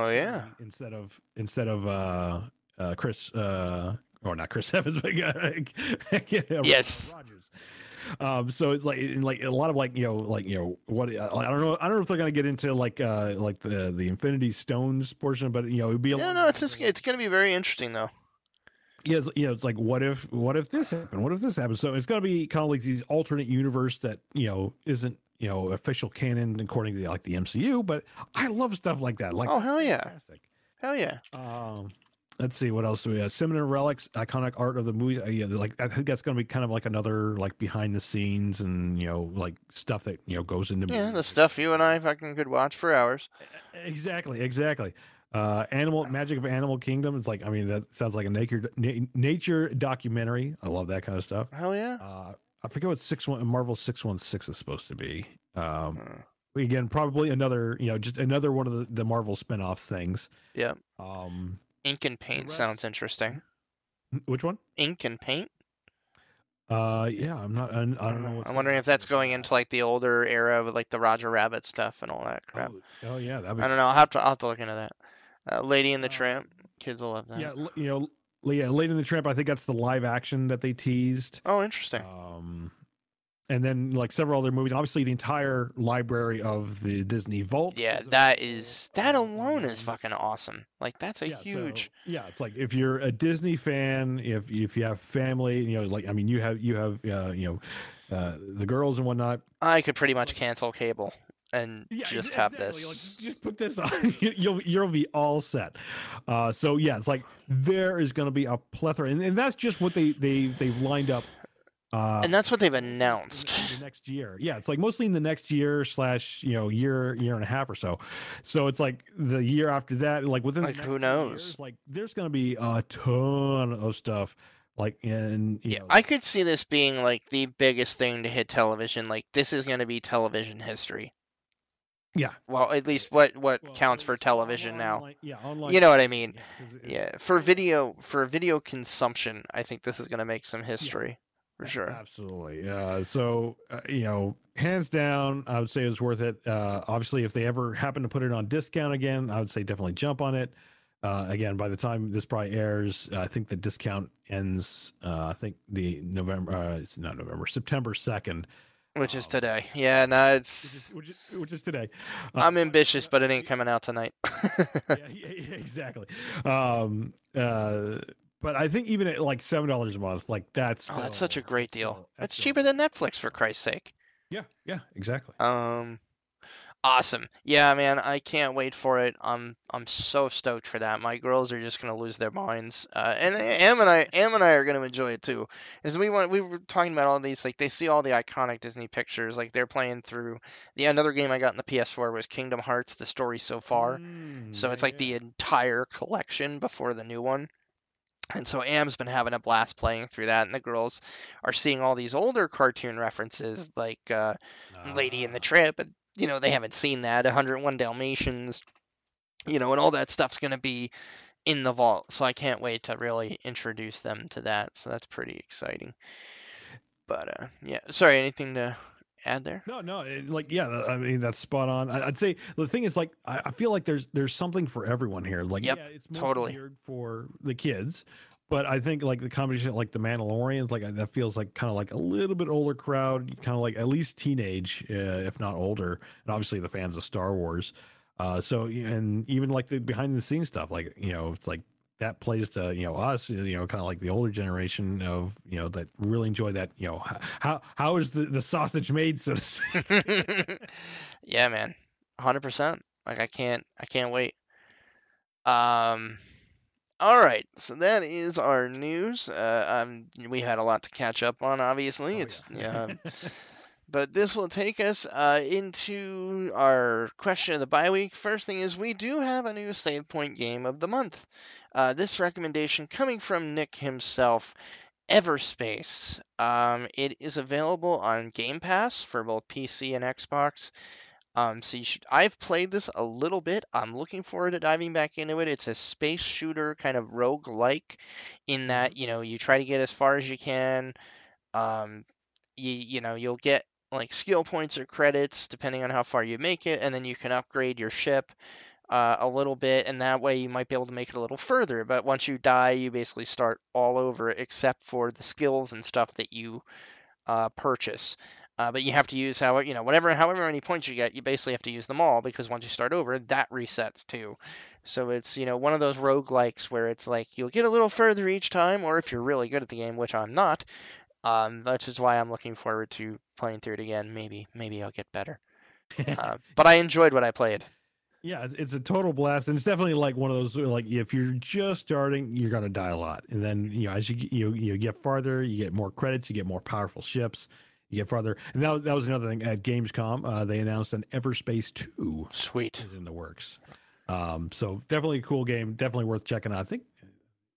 Oh yeah. Instead of instead of uh, uh, Chris, uh, or not Chris <laughs> Evans, but <laughs> yeah, Yes. Rogers. Um, so like in like a lot of like you know like you know what I don't know I don't know if they're gonna get into like uh like the the Infinity Stones portion, but you know it'd be a lot no, it's just it's gonna be very interesting though. yeah, it's, you know, it's like what if what if this happened? What if this happened? So it's gonna be kind of like these alternate universe that you know isn't you know official canon according to like the MCU. But I love stuff like that. Like Oh, hell yeah. fantastic. Hell yeah. Um, let's see what else do we have. Cinema Relics, iconic art of the movie. Uh, yeah, like I think that's gonna be kind of like another like behind the scenes and you know like stuff that you know goes into Yeah, movies. the stuff you and I fucking could watch for hours. Exactly, exactly. Uh, animal magic of Animal Kingdom. It's like I mean that sounds like a nature na- nature documentary. I love that kind of stuff. Hell yeah. Uh, I forget what six one Marvel six one six is supposed to be. Um, Uh, again, probably another you know just another one of the, the Marvel spin-off things. Yeah. Um, Ink and paint sounds interesting. <laughs> which one? Ink and paint. Uh, yeah, I'm not. I, I don't know. What's I'm wondering if that's going into like the older era with like the Roger Rabbit stuff and all that crap. Oh, oh yeah, that'd be I don't know. I'll have to I'll have to look into that. Uh, Lady and the Uh, Tramp. Kids will love that. Yeah, you know, l- yeah, Lady in the Tramp. I think that's the live action that they teased. Oh, interesting. Um, and then like several other movies. Obviously, the entire library of the Disney Vault. yeah, is that is that alone is fucking awesome. Like that's a yeah, so- huge. yeah, it's like if you're a Disney fan, if if you have family, you know, like I mean, you have you have uh, you know, uh, the girls and whatnot. I could pretty much cancel cable and Yeah, just ex- have exactly, like, this. just put this <laughs> on. You- You'll you'll be all set. Uh, so yeah, it's like there is going to be a plethora, and, and that's just what they they they've lined up. Uh, And that's what they've announced. the, the next year. Yeah, it's like mostly in the next year slash you know year year and a half or so. So it's like the year after that, like within Like, the who knows? years, like there's going to be a ton of stuff. Like in Yeah, know, I could see this being like the biggest thing to hit television. Like this is going to be television history. yeah. Well, at least what what Well, counts for television now. online- Yeah, online. You know what I mean? yeah, it- Yeah, for video for video consumption, I think this is going to make some history for sure. Absolutely. Uh, so, uh, you know, hands down, I would say it's worth it. Uh, obviously, if they ever happen to put it on discount again, I would say definitely jump on it. Uh, again, by the time this probably airs, I think the discount ends. Uh, I think the November, uh, it's not November, September second, Which is um, today. Yeah, no, which it's is which is, which is today. I'm ambitious, but it ain't coming out tonight. <laughs> yeah, yeah, <laughs> yeah, exactly. Um, uh, but I think even at like seven dollars a month, like that's Oh, that's such a great deal. still- That's cheaper than Netflix for Christ's sake. Yeah, yeah, exactly. Um, awesome. Yeah, man, I can't wait for it. I'm I'm so stoked for that. My girls are just gonna lose their minds. Uh, and Am and I, Am and I are gonna enjoy it too. As we went, we were talking about all these, like they see all the iconic Disney pictures. Like they're playing through. The another game I got in the PS4 was Kingdom Hearts: The Story So Far. Mm, So yeah, it's like the entire collection before the new one. And so Am's been having a blast playing through that, and the girls are seeing all these older cartoon references, like uh, Lady in the Ah. Trip, and you know they haven't seen that. 101 Dalmatians, you know, and all that stuff's gonna be in the vault. So I can't wait to really introduce them to that. So that's pretty exciting. But uh, yeah, sorry, anything to add there? No, no, it, like yeah, I mean that's spot on. I, I'd say the thing is like I, I feel like there's there's something for everyone here. Like Yep, yeah, it's totally. geared for the kids, but I think like the combination like the Mandalorians, like that feels like kind of like a little bit older crowd, kind of like at least teenage, uh, if not older, and obviously the fans of Star Wars. Uh, so and even like the behind the scenes stuff, like you know, it's like that plays to you know us, you know, kind of like the older generation of you know that really enjoy that. You know, how how is the, the sausage made? So <laughs> yeah, man, hundred percent. Like I can't, I can't wait. Um, all right, so that is our news. Uh, um, we had a lot to catch up on. Obviously, Oh, it's yeah. <laughs> But this will take us uh, into our question of the bye week. First thing is, we do have a new save point game of the month. Uh, this recommendation coming from Nick himself, Everspace. Um, it is available on Game Pass for both PC and Xbox. Um, so you should. I've played this a little bit. I'm looking forward to diving back into it. It's a space shooter kind of rogue like, in that you know you try to get as far as you can. Um, you you know you'll get like skill points or credits depending on how far you make it, and then you can upgrade your ship uh, a little bit, and that way you might be able to make it a little further. But once you die, you basically start all over, except for the skills and stuff that you uh, purchase. Uh, but you have to use how you know whatever however many points you get, you basically have to use them all because once you start over, that resets too. So it's you know one of those roguelikes where it's like you'll get a little further each time, or if you're really good at the game, which I'm not, um, that's just why I'm looking forward to playing through it again. Maybe maybe I'll get better. <laughs> Uh, but I enjoyed what I played. Yeah, it's, a total blast, and it's definitely like one of those like if you're just starting, you're gonna die a lot, and then you know as you you you get farther, you get more credits, you get more powerful ships, you get farther, and that, that was another thing at Gamescom. Uh, they announced an Everspace Two Sweet. is in the works. Um, so definitely a cool game, definitely worth checking out. I think I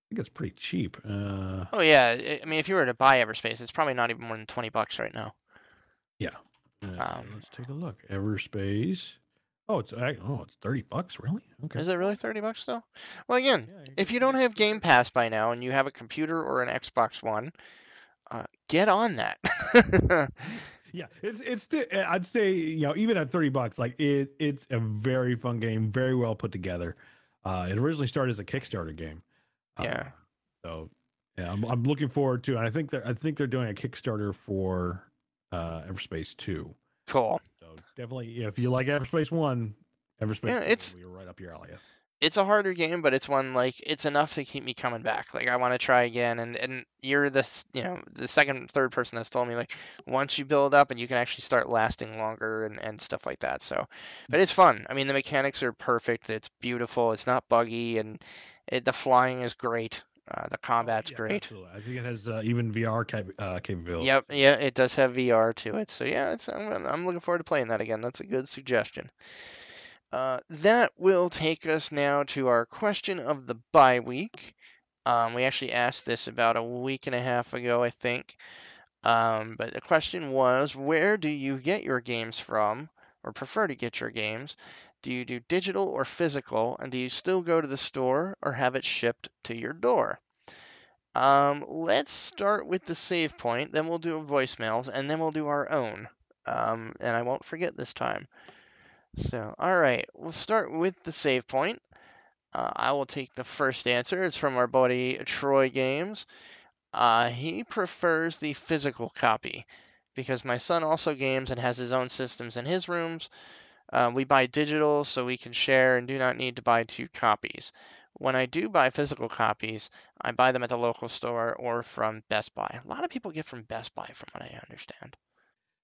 think it's pretty cheap. Uh, Oh yeah, I- mean if you were to buy Everspace, it's probably not even more than twenty bucks right now. uh, Um, let's take a look. Everspace. Oh, it's I- oh, it's thirty bucks, really? Okay. Is it really thirty bucks though? Well, again, Yeah, if you don't have Game Pass by now and you have a computer or an Xbox One, uh, get on that. <laughs> Yeah, it's it's. eh, I'd say you know even at thirty bucks, like it it's a very fun game, very well put together. Uh, it originally started as a Kickstarter game. Uh, Yeah. so yeah, I'm, I'm looking forward to. And I think they're I think they're doing a Kickstarter for uh, Everspace two. Cool. Definitely, if you like Everspace one, Everspace Yeah, 2 it's- be right up your alley. It's a harder game, but it's one like it's enough to keep me coming back. Like I want to try again, and and you're the you know the second third person that's told me like once you build up and you can actually start lasting longer and and stuff like that. So, hmm. but it's fun. I mean the mechanics are perfect. It's beautiful. It's not buggy, and it, the flying is great. Uh, the combat's Yeah, great. absolutely. I think it has uh, even VR cap- uh, capability. Yep, yeah, it does have VR to it. So yeah, it's I'm, I'm looking forward to playing that again. That's a good suggestion. Uh, that will take us now to our question of the bye week. Um, we actually asked this about a week and a half ago, I think. Um, but the question was, where do you get your games from, or prefer to get your games? Do you do digital or physical, and do you still go to the store or have it shipped to your door? Um, let's start with the save point, then we'll do voicemails, and then we'll do our own. Um, and I won't forget this time. So, all right, we'll start with the save point. Uh, I will take the first answer. It's from our buddy Troy Games. Uh, he prefers the physical copy because my son also games and has his own systems in his rooms. Uh, we buy digital so we can share and do not need to buy two copies. When I do buy physical copies, I buy them at the local store or from Best Buy. A lot of people get from Best Buy, from what I understand.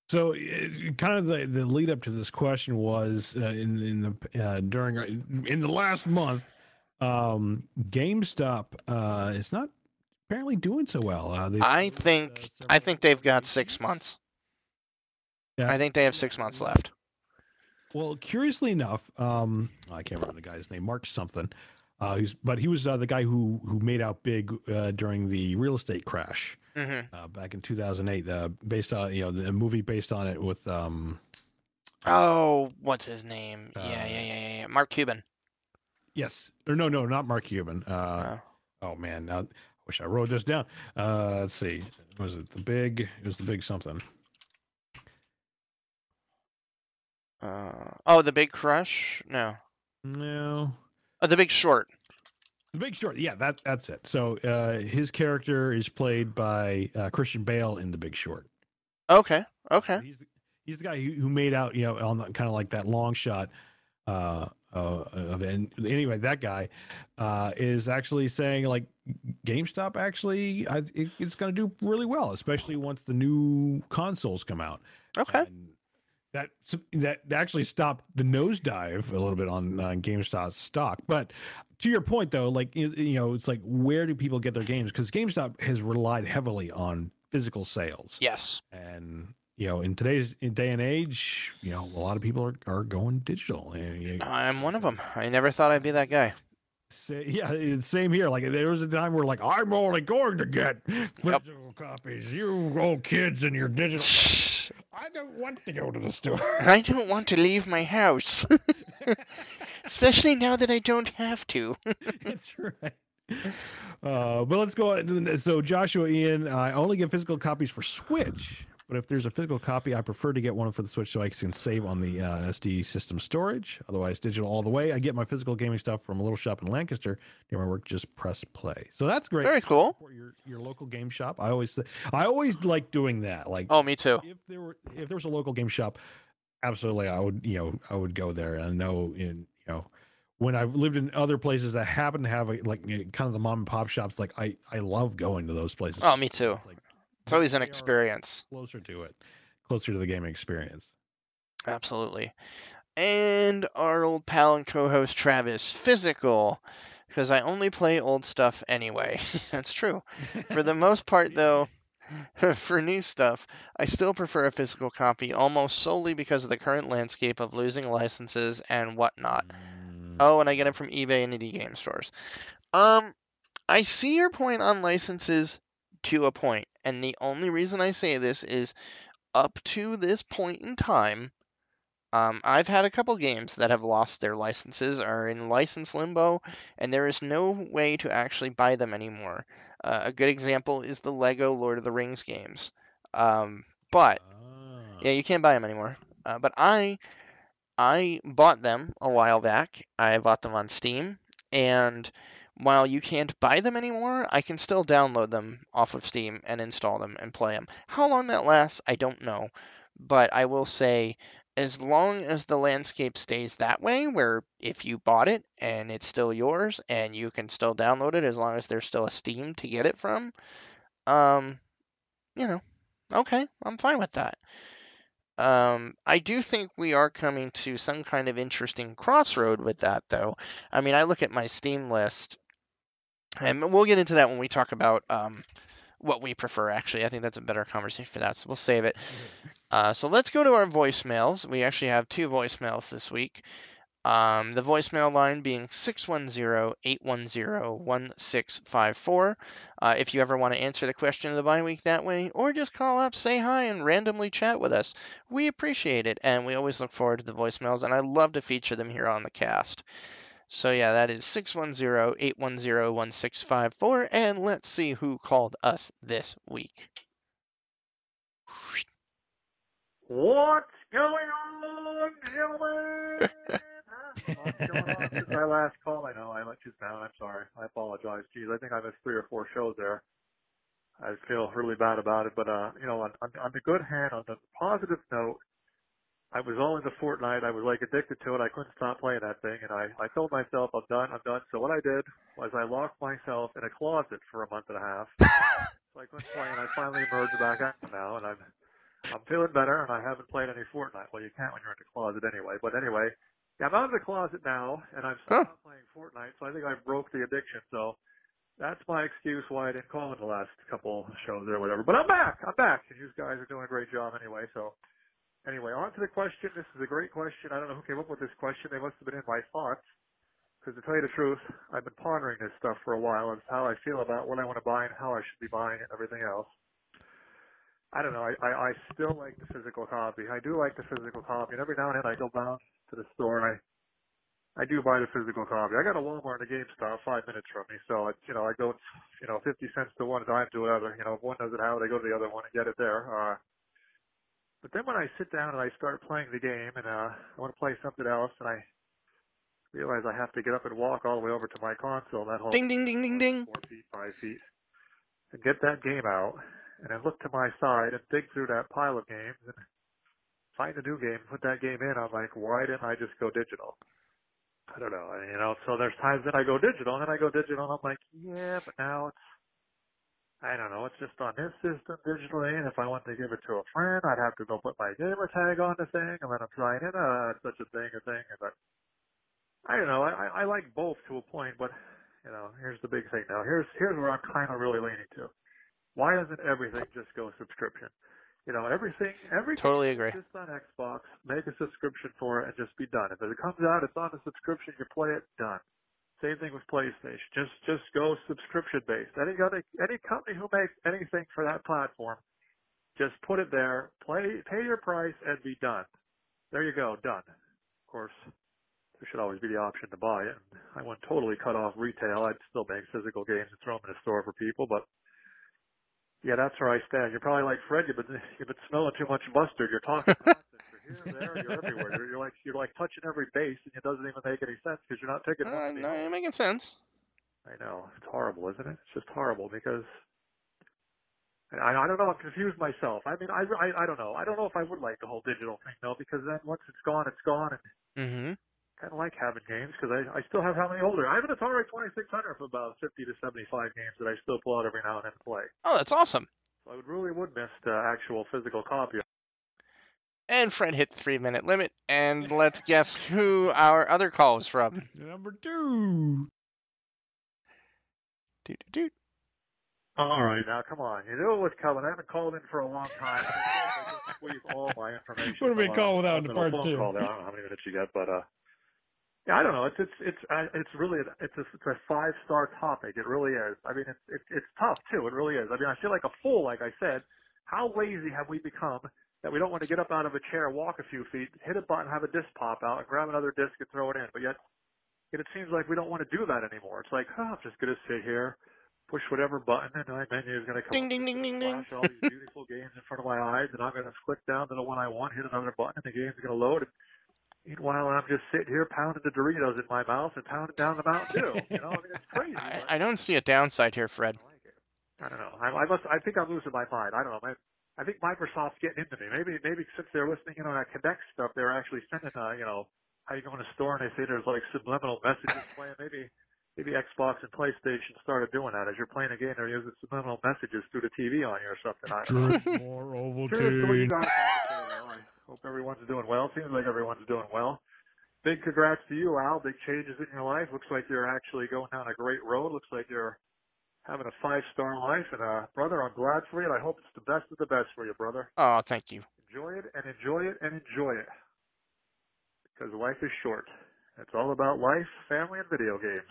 So, uh, kind of the, the lead up to this question was uh, in in the uh, during uh, in the last month, um, GameStop uh, is not apparently doing so well. Uh, I uh, think I think they've got six months. Yeah. I think they have six months left. Well, curiously enough, um, I can't remember the guy's name, Mark something. Uh, he's, but he was uh, the guy who who made out big uh, during the real estate crash hmm uh, back in 2008. Uh, based on you know the movie based on it with um, Oh, what's his name? yeah, Uh, yeah, yeah, yeah, yeah. Mark Cuban. yes or no no not Mark Cuban. Uh, Uh, oh man, now I wish I wrote this down. Uh, let's see, was it the big? It was the big something. Uh, oh, the Big Crush? No. No, Oh, the Big Short. The Big Short, yeah, that that's it. So uh, his character is played by uh, Christian Bale in The Big Short. Okay, okay. He's the, he's the guy who, who made out, you know, on kind of like that long shot uh, uh, of. And anyway, that guy uh, is actually saying like GameStop actually, I, it, it's going to do really well, especially once the new consoles come out. Okay. And that that actually stopped the nosedive a little bit on uh, GameStop stock. But to your point, though, like you, you know, it's like where do people get their games? Because GameStop has relied heavily on physical sales, Yes. and you know, in today's in day and age, you know, a lot of people are, are going digital. And, you- I'm one of them. I never thought I'd be that guy. Yeah, same here. Like there was a time where like I'm only going to get physical copies. You old kids and your digital. I don't want to go to the store. I don't want to leave my house. <laughs> Especially now that I don't have to. <laughs> That's right. Uh, but let's go. on. So Joshua Ian, I only get physical copies for Switch. But if there's a physical copy, I prefer to get one for the Switch so I can save on the uh, SD system storage. Otherwise, digital all the way. I get my physical gaming stuff from a little shop in Lancaster near my work. Just press play. So that's great. Very cool. For your your local game shop, I always I always like doing that. Like Oh, me too. if there were if there was a local game shop, absolutely I would you know I would go there and I know in you know when I've lived in other places that happen to have a, like kind of the mom and pop shops, like I I love going to those places. Oh, me too. Like, It's always an experience. Closer to it, closer to the gaming experience. Absolutely. And our old pal and co-host Travis, physical, because I only play old stuff anyway. <laughs> That's true. For the <laughs> most part, though, <laughs> for new stuff, I still prefer a physical copy almost solely because of the current landscape of losing licenses and whatnot. Mm, Oh, and I get it from eBay and indie game stores. Um, I see your point on licenses to a point, and the only reason I say this is up to this point in time, um, I've had a couple games that have lost their licenses, are in license limbo, and there is no way to actually buy them anymore. Uh, a good example is the Lego Lord of the Rings games. Um, but ah. yeah, you can't buy them anymore. Uh, but I, I bought them a while back. I bought them on Steam, And while you can't buy them anymore, I can still download them off of Steam and install them and play them. How long that lasts, I don't know. But I will say, as long as the landscape stays that way, where if you bought it and it's still yours and you can still download it as long as there's still a Steam to get it from, um, you know, okay, I'm fine with that. Um, I do think we are coming to some kind of interesting crossroad with that, though. I mean, I look at my Steam list, and we'll get into that when we talk about um, what we prefer. Actually, I think that's a better conversation for that, so we'll save it. <laughs> Uh, so let's go to our voicemails. We actually have two voicemails this week. Um, the voicemail line being 610-810-1654. Uh, if you ever want to answer the question of the bye week that way, or just call up, say hi, and randomly chat with us, we appreciate it, and we always look forward to the voicemails, and I love to feature them here on the cast. So yeah, that is 610-810-1654, and let's see who called us this week. What's going on, gentlemen? What's going on since my last call? I know I let you down. I'm sorry. I apologize. Geez, I think I missed three or four shows there. I feel really bad about it, but uh, you know, on, on, on the good hand, on the positive note, I was all into Fortnite. I was like addicted to it. I couldn't stop playing that thing, and I I told myself I'm done. I'm done. So what I did was I locked myself in a closet for a month and a half. so I couldn't play, and I finally emerged back out now, and I'm I'm feeling better, and I haven't played any Fortnite. Well, you can't when you're in the closet anyway. But anyway, yeah, I'm out of the closet now, and I'm still Huh. not playing Fortnite, so I think I broke the addiction. So that's my excuse why I didn't call in the last couple shows or whatever. But I'm back. I'm back, and you guys are doing a great job anyway. So anyway, on to the question. This is a great question. I don't know who came up with this question. They must have been in my thoughts. Because to tell you the truth, I've been pondering this stuff for a while and how I feel about what I want to buy and how I should be buying and everything else. I don't know. I, I, I still like the physical copy. I do like the physical copy. And every now and then I go down to the store and I I do buy the physical copy. I got a Walmart and a GameStop five minutes from me, so it's you know I go you know fifty cents to one, dime to another. You know if one doesn't have it, I go to the other one and get it there. Uh, but then when I sit down and I start playing the game and uh, I want to play something else, and I realize I have to get up and walk all the way over to my console. That whole Ding, ding, ding, ding, ding. four feet, five feet, and get that game out, and then look to my side and dig through that pile of games and find a new game, put that game in. I'm like, why didn't I just go digital? I don't know, you know. So there's times that I go digital, and then I go digital, and I'm like, yeah, but now it's, I don't know, it's just on this system digitally, and if I want to give it to a friend, I'd have to go put my gamer tag on the thing, and then I'm trying in uh, such a thing, a thing, and but I don't know. I, I like both to a point, but you know, here's the big thing. Now, here's here's where I'm kind of really leaning to. Why doesn't everything just go subscription? You know, everything, everything Totally agree. just on Xbox, make a subscription for it and just be done. If it comes out, it's on a subscription, you play it, done. Same thing with PlayStation. Just just go subscription based. Any any company who makes anything for that platform, just put it there, play pay your price and be done. There you go, done. Of course, there should always be the option to buy it. I wouldn't totally cut off retail. I'd still make physical games and throw them in a store for people, but yeah, that's where I stand. You're probably like Fred. You've been you've been smelling too much mustard. You're talking here, there, you're everywhere. You're, you're like you're like touching every base, and it doesn't even make any sense because you're not taking. Uh, no, home. you're making sense. I know it's horrible, isn't it? It's just horrible because. I, I don't know. I'm confused myself. I mean, I, I, I don't know. I don't know if I would like the whole digital thing though, because then once it's gone, it's gone, and Mm-hmm. kind of like having games because I, I still have how many older? I have an Atari 2600 for about 50 to 75 games that I still pull out every now and then to play. Oh, that's awesome. So I would really would miss the actual physical copy. And Fred hit the three minute limit. And let's guess who our other call is from. <laughs> Number two. Doot, doot, doot. All right, now come on. You knew it was coming. I haven't called in for a long time. I just squeeze all my information. Would have been from, called uh, without a the part two. Call there. I don't know how many minutes you got, but uh, yeah, I don't know. It's it's it's uh, it's really a, it's a it's a five star topic. It really is. I mean, it's it's it's tough too. It really is. I mean, I feel like a fool. Like I said, how lazy have we become that we don't want to get up out of a chair, walk a few feet, hit a button, have a disc pop out, and grab another disc and throw it in. But yet, yet it seems like we don't want to do that anymore. It's like, oh, I'm just gonna sit here, push whatever button, and my menu is gonna come. Ding, ding, ding, ding, ding. flash all these beautiful games in front of my eyes, and I'm gonna click down to the one I want, hit another button, and the game's gonna load. Meanwhile, I'm just sitting here pounding the Doritos in my mouth and pounding down the Mountain Dew. You know, I mean, it's crazy. <laughs> I, I don't see a downside here, Fred. I like it. I don't know. I, I must. I think I'm losing my mind. I don't know. Man. I think Microsoft's getting into me. Maybe, maybe since they're listening in on that Kinect stuff, they're actually sending, uh, you know, how you go in a store and they say there's like subliminal messages playing. Maybe, maybe Xbox and PlayStation started doing that as you're playing a game. They're using subliminal messages through the TV on you or something. I don't know. More <laughs> Ovaltine. guys have to say, though. I hope everyone's doing well. Seems like everyone's doing well. Big congrats to you, Al. Big changes in your life. Looks like you're actually going down a great road. Looks like you're having a five star life. And uh, brother, I'm glad for you. And I hope it's the best of the best for you, brother. Oh, thank you. Enjoy it and enjoy it and enjoy it. Because life is short. It's all about life, family, and video games.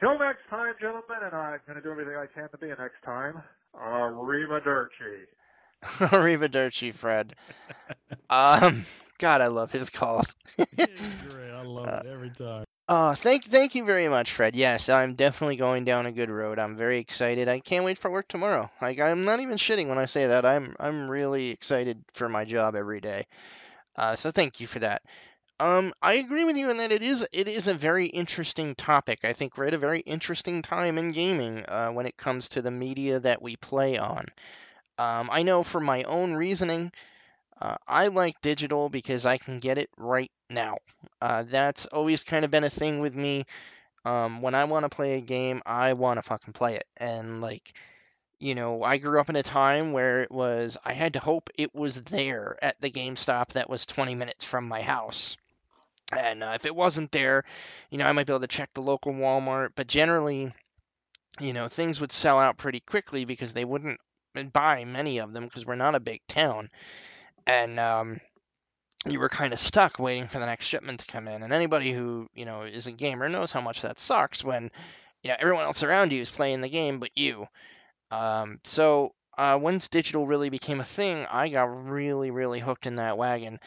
Till next time, gentlemen, and I'm going to do everything I can to be a next time. Arrivederci. <laughs> Arrivederci, Fred. Um, God, I love his calls. It's great. I love it every time. Uh, thank thank you very much, Fred. Yes, I'm definitely going down a good road. I'm very excited. I can't wait for work tomorrow. Like I'm not even shitting when I say that. I'm I'm really excited for my job every day. Uh, so thank you for that. Um, I agree with you in that it is it is a very interesting topic. I think we're at a very interesting time in gaming uh, when it comes to the media that we play on. Um, I know for my own reasoning, uh, I like digital because I can get it right now. Uh, that's always kind of been a thing with me. Um, when I want to play a game, I want to fucking play it. And like, you know, I grew up in a time where it was I had to hope it was there at the GameStop that was 20 minutes from my house. And uh, if it wasn't there, you know, I might be able to check the local Walmart, but generally, you know, things would sell out pretty quickly because they wouldn't buy many of them because we're not a big town. And um, you were kind of stuck waiting for the next shipment to come in. And anybody who, you know, is a gamer knows how much that sucks when, you know, everyone else around you is playing the game but you. Um, so uh, once digital really became a thing, I got really, really hooked in that wagon.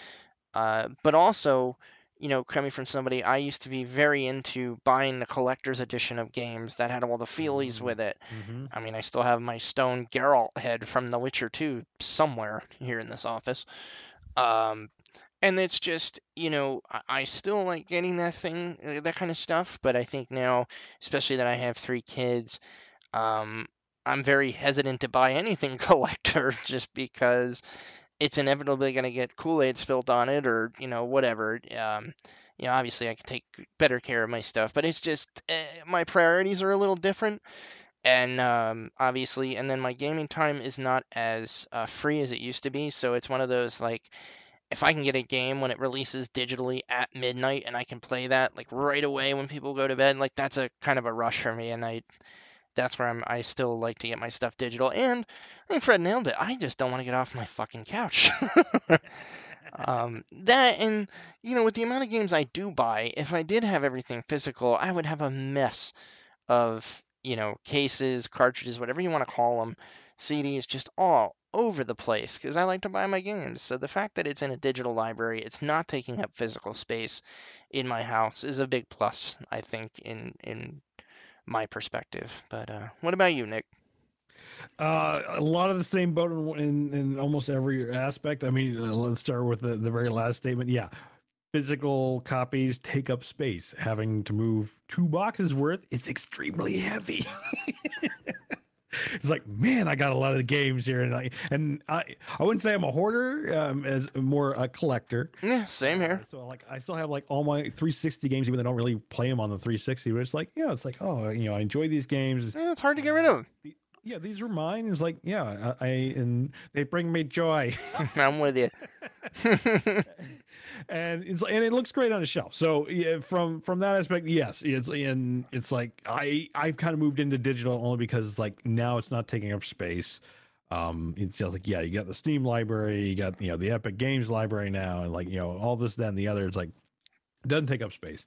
Uh, but also, you know, coming from somebody, I used to be very into buying the collector's edition of games that had all the feelies Mm. with it. hmm I mean, I still have my stone Geralt head from The Witcher 2 somewhere here in this office. Um, and it's just, you know, I, I still like getting that thing, uh, that kind of stuff, but I think now, especially that I have three kids, um, I'm very hesitant to buy anything <laughs> collector just because it's inevitably going to get Kool-Aid spilled on it or, you know, whatever. Um, you know, obviously I can take better care of my stuff, but it's just eh, my priorities are a little different and um, obviously, and then my gaming time is not as uh, free as it used to be. So it's one of those like, if I can get a game when it releases digitally at midnight and I can play that like right away when people go to bed, like that's a kind of a rush for me, and I, that's where I'm. I still like to get my stuff digital, and I think Fred nailed it. I just don't want to get off my fucking couch. <laughs> um, that and you know, with the amount of games I do buy, if I did have everything physical, I would have a mess of you know cases, cartridges, whatever you want to call them, CDs, just all over the place because I like to buy my games. So the fact that it's in a digital library, it's not taking up physical space in my house is a big plus, I think, in in my perspective. But uh, what about you, Nick? Uh, a lot of the same boat in, in, in almost every aspect. I mean, uh, let's start with the, the very last statement. Yeah, physical copies take up space. Having to move two boxes worth, it's extremely heavy. <laughs> it's like, man, I got a lot of games here, and I and I I wouldn't say I'm a hoarder, um, as more a collector. Yeah, same here. Uh, So like I still have like all my 360 games, even though I don't really play them on the 360. But it's like, yeah, it's like, oh, you know, I enjoy these games. Yeah, it's hard to get rid of. Yeah, these are mine. It's like, yeah, I, I and they bring me joy. <laughs> I'm with you. <laughs> <laughs> and it's and it looks great on a shelf. So yeah, from from that aspect, yes, it's and it's like I I've kind of moved into digital only because it's like now it's not taking up space. Um, it's just like yeah, you got the Steam library, you got you know the Epic Games library now, and like you know all this, then the other. It's like it doesn't take up space.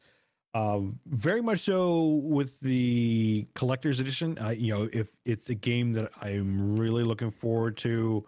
Um, very much so with the collector's edition. You know, if it's a game that I'm really looking forward to,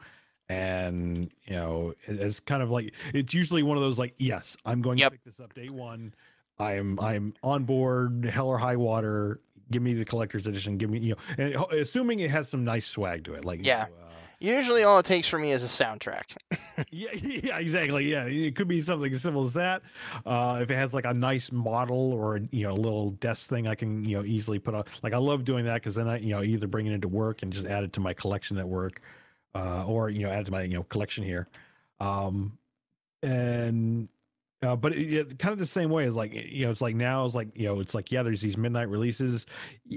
and you know, it's kind of like it's usually one of those like, yes, I'm going Yep. to pick this up day one. I'm I'm on board, hell or high water. Give me the collector's edition. Give me you know, and assuming it has some nice swag to it, like you Yeah. know, uh, Usually, all it takes for me is a soundtrack. <laughs> yeah, <laughs> yeah, exactly. Yeah, it could be something as simple as that. Uh, if it has like a nice model or you know a little desk thing, I can you know easily put on. Like I love doing that because then I you know either bring it into work and just add it to my collection at work, uh, or you know add to my you know collection here. Um, and uh, but it, it, kind of the same way as like you know it's like now it's like you know it's like yeah there's these midnight releases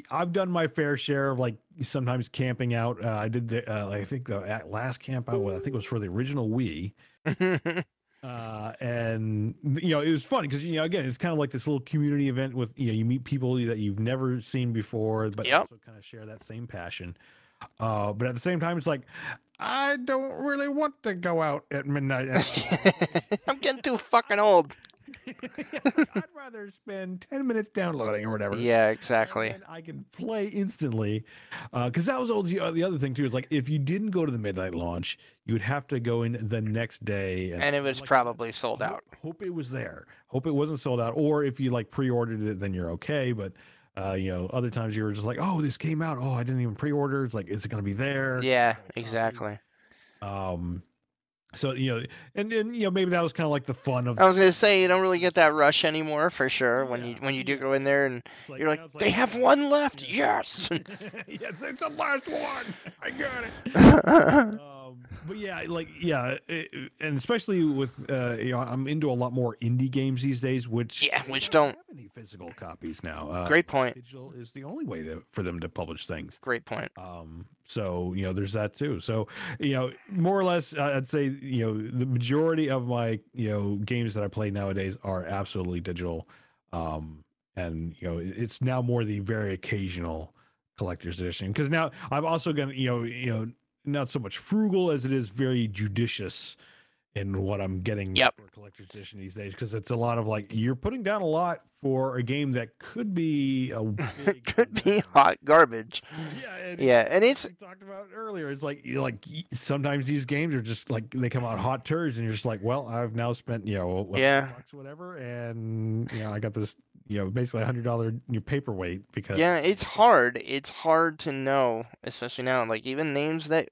i've done my fair share of like sometimes camping out uh, i did the uh, i think the last camp out i think it was for the original wii <laughs> uh, and you know it was funny because you know again it's kind of like this little community event with you know you meet people that you've never seen before but yep. also kind of share that same passion uh, but at the same time, it's like I don't really want to go out at midnight. <laughs> <laughs> I'm getting too fucking old. <laughs> I'd rather spend 10 minutes downloading or whatever. Yeah, exactly. I can play instantly. Because uh, that was all the, the other thing, too. Is like if you didn't go to the midnight launch, you would have to go in the next day. And, and it was like, probably sold out. Hope it was there. Hope it wasn't sold out. Or if you like pre ordered it, then you're okay. But uh, you know, other times you were just like, "Oh, this came out. Oh, I didn't even pre-order. It's like, is it going to be there?" Yeah, exactly. Um, so you know, and and you know, maybe that was kind of like the fun of. I was gonna say you don't really get that rush anymore for sure when yeah, you when you do go in there and like, you're like, you know, they have one left. Yes. <laughs> yes, it's the last one. I got it. um, <laughs> but yeah, like yeah, it, and especially with uh, you know, I'm into a lot more indie games these days, which yeah, which don't, don't have any physical copies now. Uh, Great point. Digital is the only way to for them to publish things. Great point. Um, so you know, there's that too. So you know, more or less, I'd say you know the majority of my you know games that I play nowadays are absolutely digital. Um, and you know, it's now more the very occasional collector's edition because now I'm also gonna you know you know not so much frugal as it is very judicious in what I'm getting yep. for collector's edition these days because it's a lot of like you're putting down a lot for a game that could be a <laughs> could be hot garbage. Yeah, and yeah, and it's we talked about earlier. It's like like sometimes these games are just like they come out hot turds, and you're just like, well, I've now spent you know yeah bucks whatever, and you know I got this you know basically a hundred dollar new paperweight because yeah, it's hard. It's hard to know, especially now. Like even names that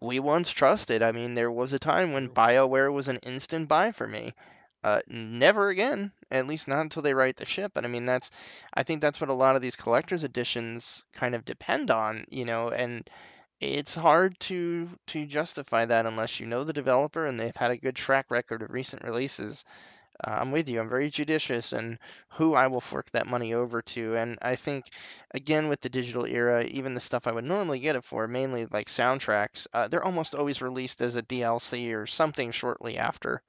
we once trusted. I mean, there was a time when BioWare was an instant buy for me. Uh, never again, at least not until they right the ship. But I mean, that's, I think that's what a lot of these collector's editions kind of depend on, you know, and it's hard to to justify that unless you know the developer and they've had a good track record of recent releases. Uh, I'm with you. I'm very judicious in who I will fork that money over to. And I think, again, with the digital era, even the stuff I would normally get it for, mainly like soundtracks, uh, they're almost always released as a DLC or something shortly after.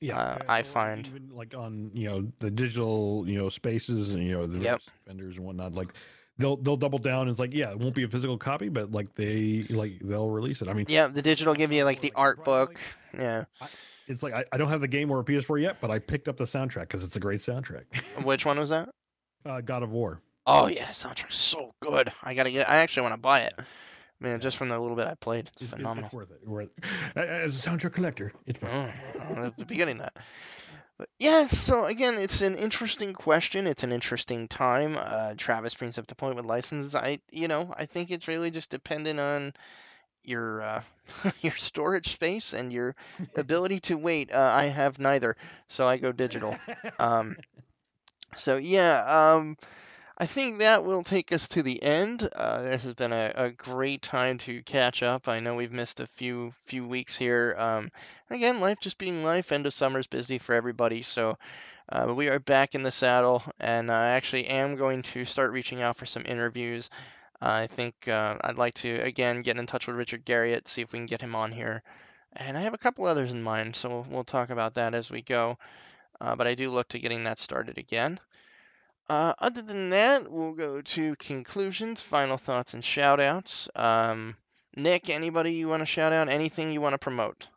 Yeah, uh, I find even like on you know the digital you know spaces and you know the yep. vendors and whatnot like they'll they'll double down and it's like yeah it won't be a physical copy but like they like they'll release it i mean yeah the digital give you like the art book yeah I, it's like I, I don't have the game or a PS4 yet, but I picked up the soundtrack because it's a great soundtrack. <laughs> Which one was that? Uh, God of War. Oh yeah, soundtrack's so good. I gotta get. I actually want to buy it. Man, just from the little bit I played, it's, it's phenomenal. It's worth it. Worth it. As a soundtrack collector, it's worth it. I'll be getting that. But yes, yeah, so again, it's an interesting question. It's an interesting time. Uh, Travis brings up the point with licenses. I, you know, I think it's really just dependent on your uh, <laughs> your storage space and your <laughs> ability to wait. Uh, I have neither, so I go digital. Um, so yeah, um, I think that will take us to the end. Uh, this has been a, a, great time to catch up. I know we've missed a few few weeks here. Um, again, life just being life. End of summer is busy for everybody, so. Uh, we are back in the saddle, and I actually am going to start reaching out for some interviews. I think uh, I'd like to again get in touch with Richard Garriott, see if we can get him on here. And I have a couple others in mind, so we'll, we'll talk about that as we go. Uh, but I do look to getting that started again. Uh, other than that, we'll go to conclusions, final thoughts, and shoutouts. Um, Nick, anybody you want to shout out? Anything you want to promote?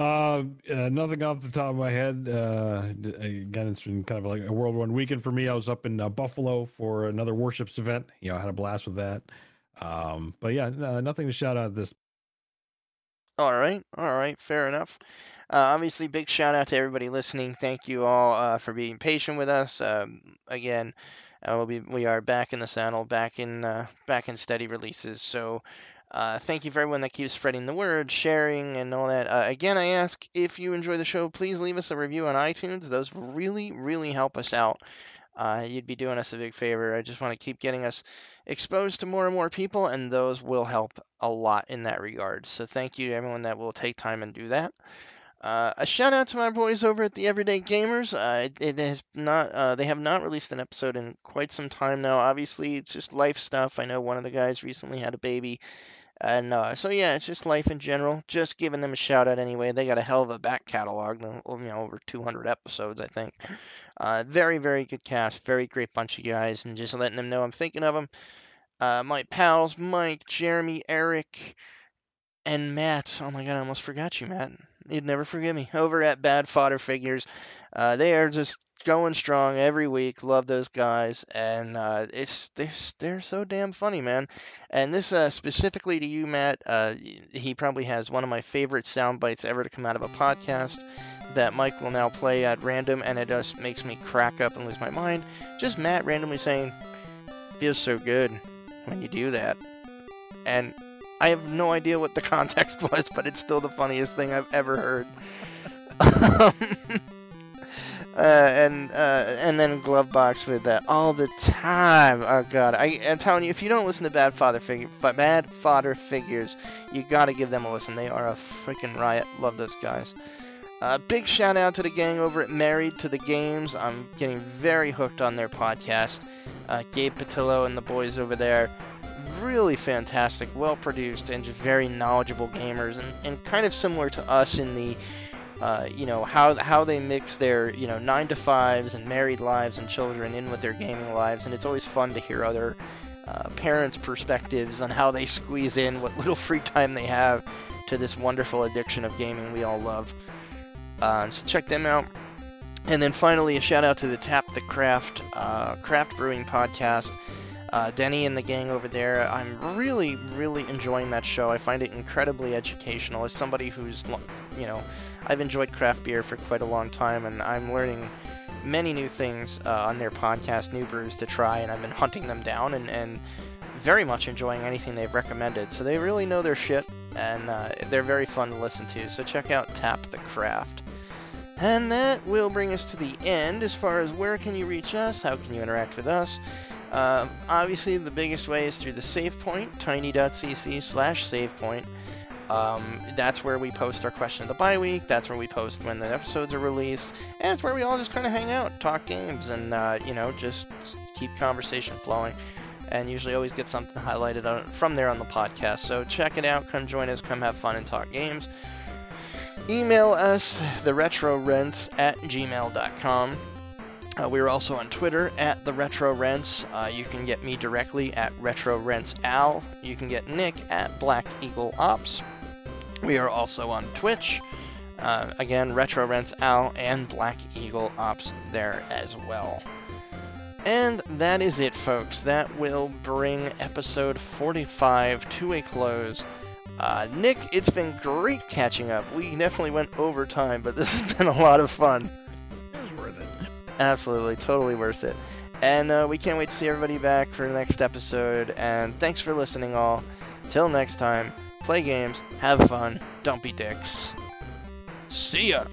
Uh, uh, nothing off the top of my head. Uh, again, it's been kind of like a whirlwind weekend for me. I was up in uh, Buffalo for another worships event. You know, I had a blast with that. Um, but yeah, nothing to shout out this. All right, all right, fair enough. Uh, obviously, big shout out to everybody listening. Thank you all uh, for being patient with us. Um, again, uh, we'll be we are back in the saddle, back in uh, back in steady releases. So Uh, thank you for everyone that keeps spreading the word, sharing, and all that. Uh, again, I ask if you enjoy the show, please leave us a review on iTunes. Those really, really help us out. Uh, you'd be doing us a big favor. I just want to keep getting us exposed to more and more people, and those will help a lot in that regard. So thank you to everyone that will take time and do that. Uh, a shout out to my boys over at the Everyday Gamers. Uh, it, it, has not, uh, they have not released an episode in quite some time now. Obviously, it's just life stuff. I know one of the guys recently had a baby, and uh, so yeah, it's just life in general. Just giving them a shout out anyway. They got a hell of a back catalog, you know, over 200 episodes, I think. Uh, very, very good cast, very great bunch of guys, and just letting them know I'm thinking of them. Uh, my pals, Mike, Jeremy, Eric, and Matt. Oh my god, I almost forgot you, Matt. You'd never forgive me. Over at Bad Fodder Figures, uh, they are just going strong every week. Love those guys, and uh, it's they're they're so damn funny, man. And this uh, specifically to you, Matt. Uh, he probably has one of my favorite sound bites ever to come out of a podcast that Mike will now play at random, and it just makes me crack up and lose my mind. Just Matt randomly saying, "Feels so good when you do that," and I have no idea what the <laughs> context was, but it's still the funniest thing I've ever heard. <laughs> <laughs> uh, and uh, and then glove box with that all the time. Oh god, I, am telling you, if you don't listen to Bad Father Figure, Bad Fodder Figures, you gotta give them a listen. They are a freaking riot. Love those guys. Uh, big shout out to the gang over at Married to the Games. I'm getting very hooked on their podcast. Uh, Gabe Patillo and the boys over there really fantastic, well produced, and just very knowledgeable gamers, and, and kind of similar to us in the, uh, you know, how how they mix their you know nine to fives and married lives and children in with their gaming lives, and it's always fun to hear other uh, parents' perspectives on how they squeeze in what little <laughs> free time they have to this wonderful addiction of gaming we all love. Uh, so check them out. And then finally, a shout out to the Tap the Craft uh, craft brewing podcast. Uh, Denny and the gang over there, I'm really, really enjoying that show. I find it incredibly educational. As somebody who's, you know, I've enjoyed craft beer for quite a long time, and I'm learning many new things uh, on their podcast, new brews to try, and I've been hunting them down and, and very much enjoying anything they've recommended. So they really know their shit, and uh, they're very fun to listen to. So check out Tap the Craft. And that will bring us to the end as far as where can you reach us, how can you interact with us. Uh, obviously, the biggest way is through the save point, tiny.cc slash save point. Um, that's where we post our question of the bye week. That's where we post when the episodes are released. And it's where we all just kind of hang out, talk games, and, uh, you know, just keep conversation flowing. And usually always get something highlighted on, from there on the podcast. So check it out. Come join us. Come have fun and talk games. Email us, theretrorents at gmail.com. Uh, we are also on Twitter at the Retro Rents. Uh, you can get me directly at Retro Rents Al. You can get Nick at Black Eagle Ops. We are also on Twitch. Uh, again, Retro Rents Al and Black Eagle Ops there as well. And that is it, folks. That will bring episode 45 to a close. Uh, Nick, it's been great catching up. We definitely went over time, but <laughs> this has been a lot of fun. It was worth it. Absolutely, totally worth it. And uh, we can't wait to see everybody back for the next episode. And thanks for listening, all. Till next time, play games, have fun, don't be dicks. See ya!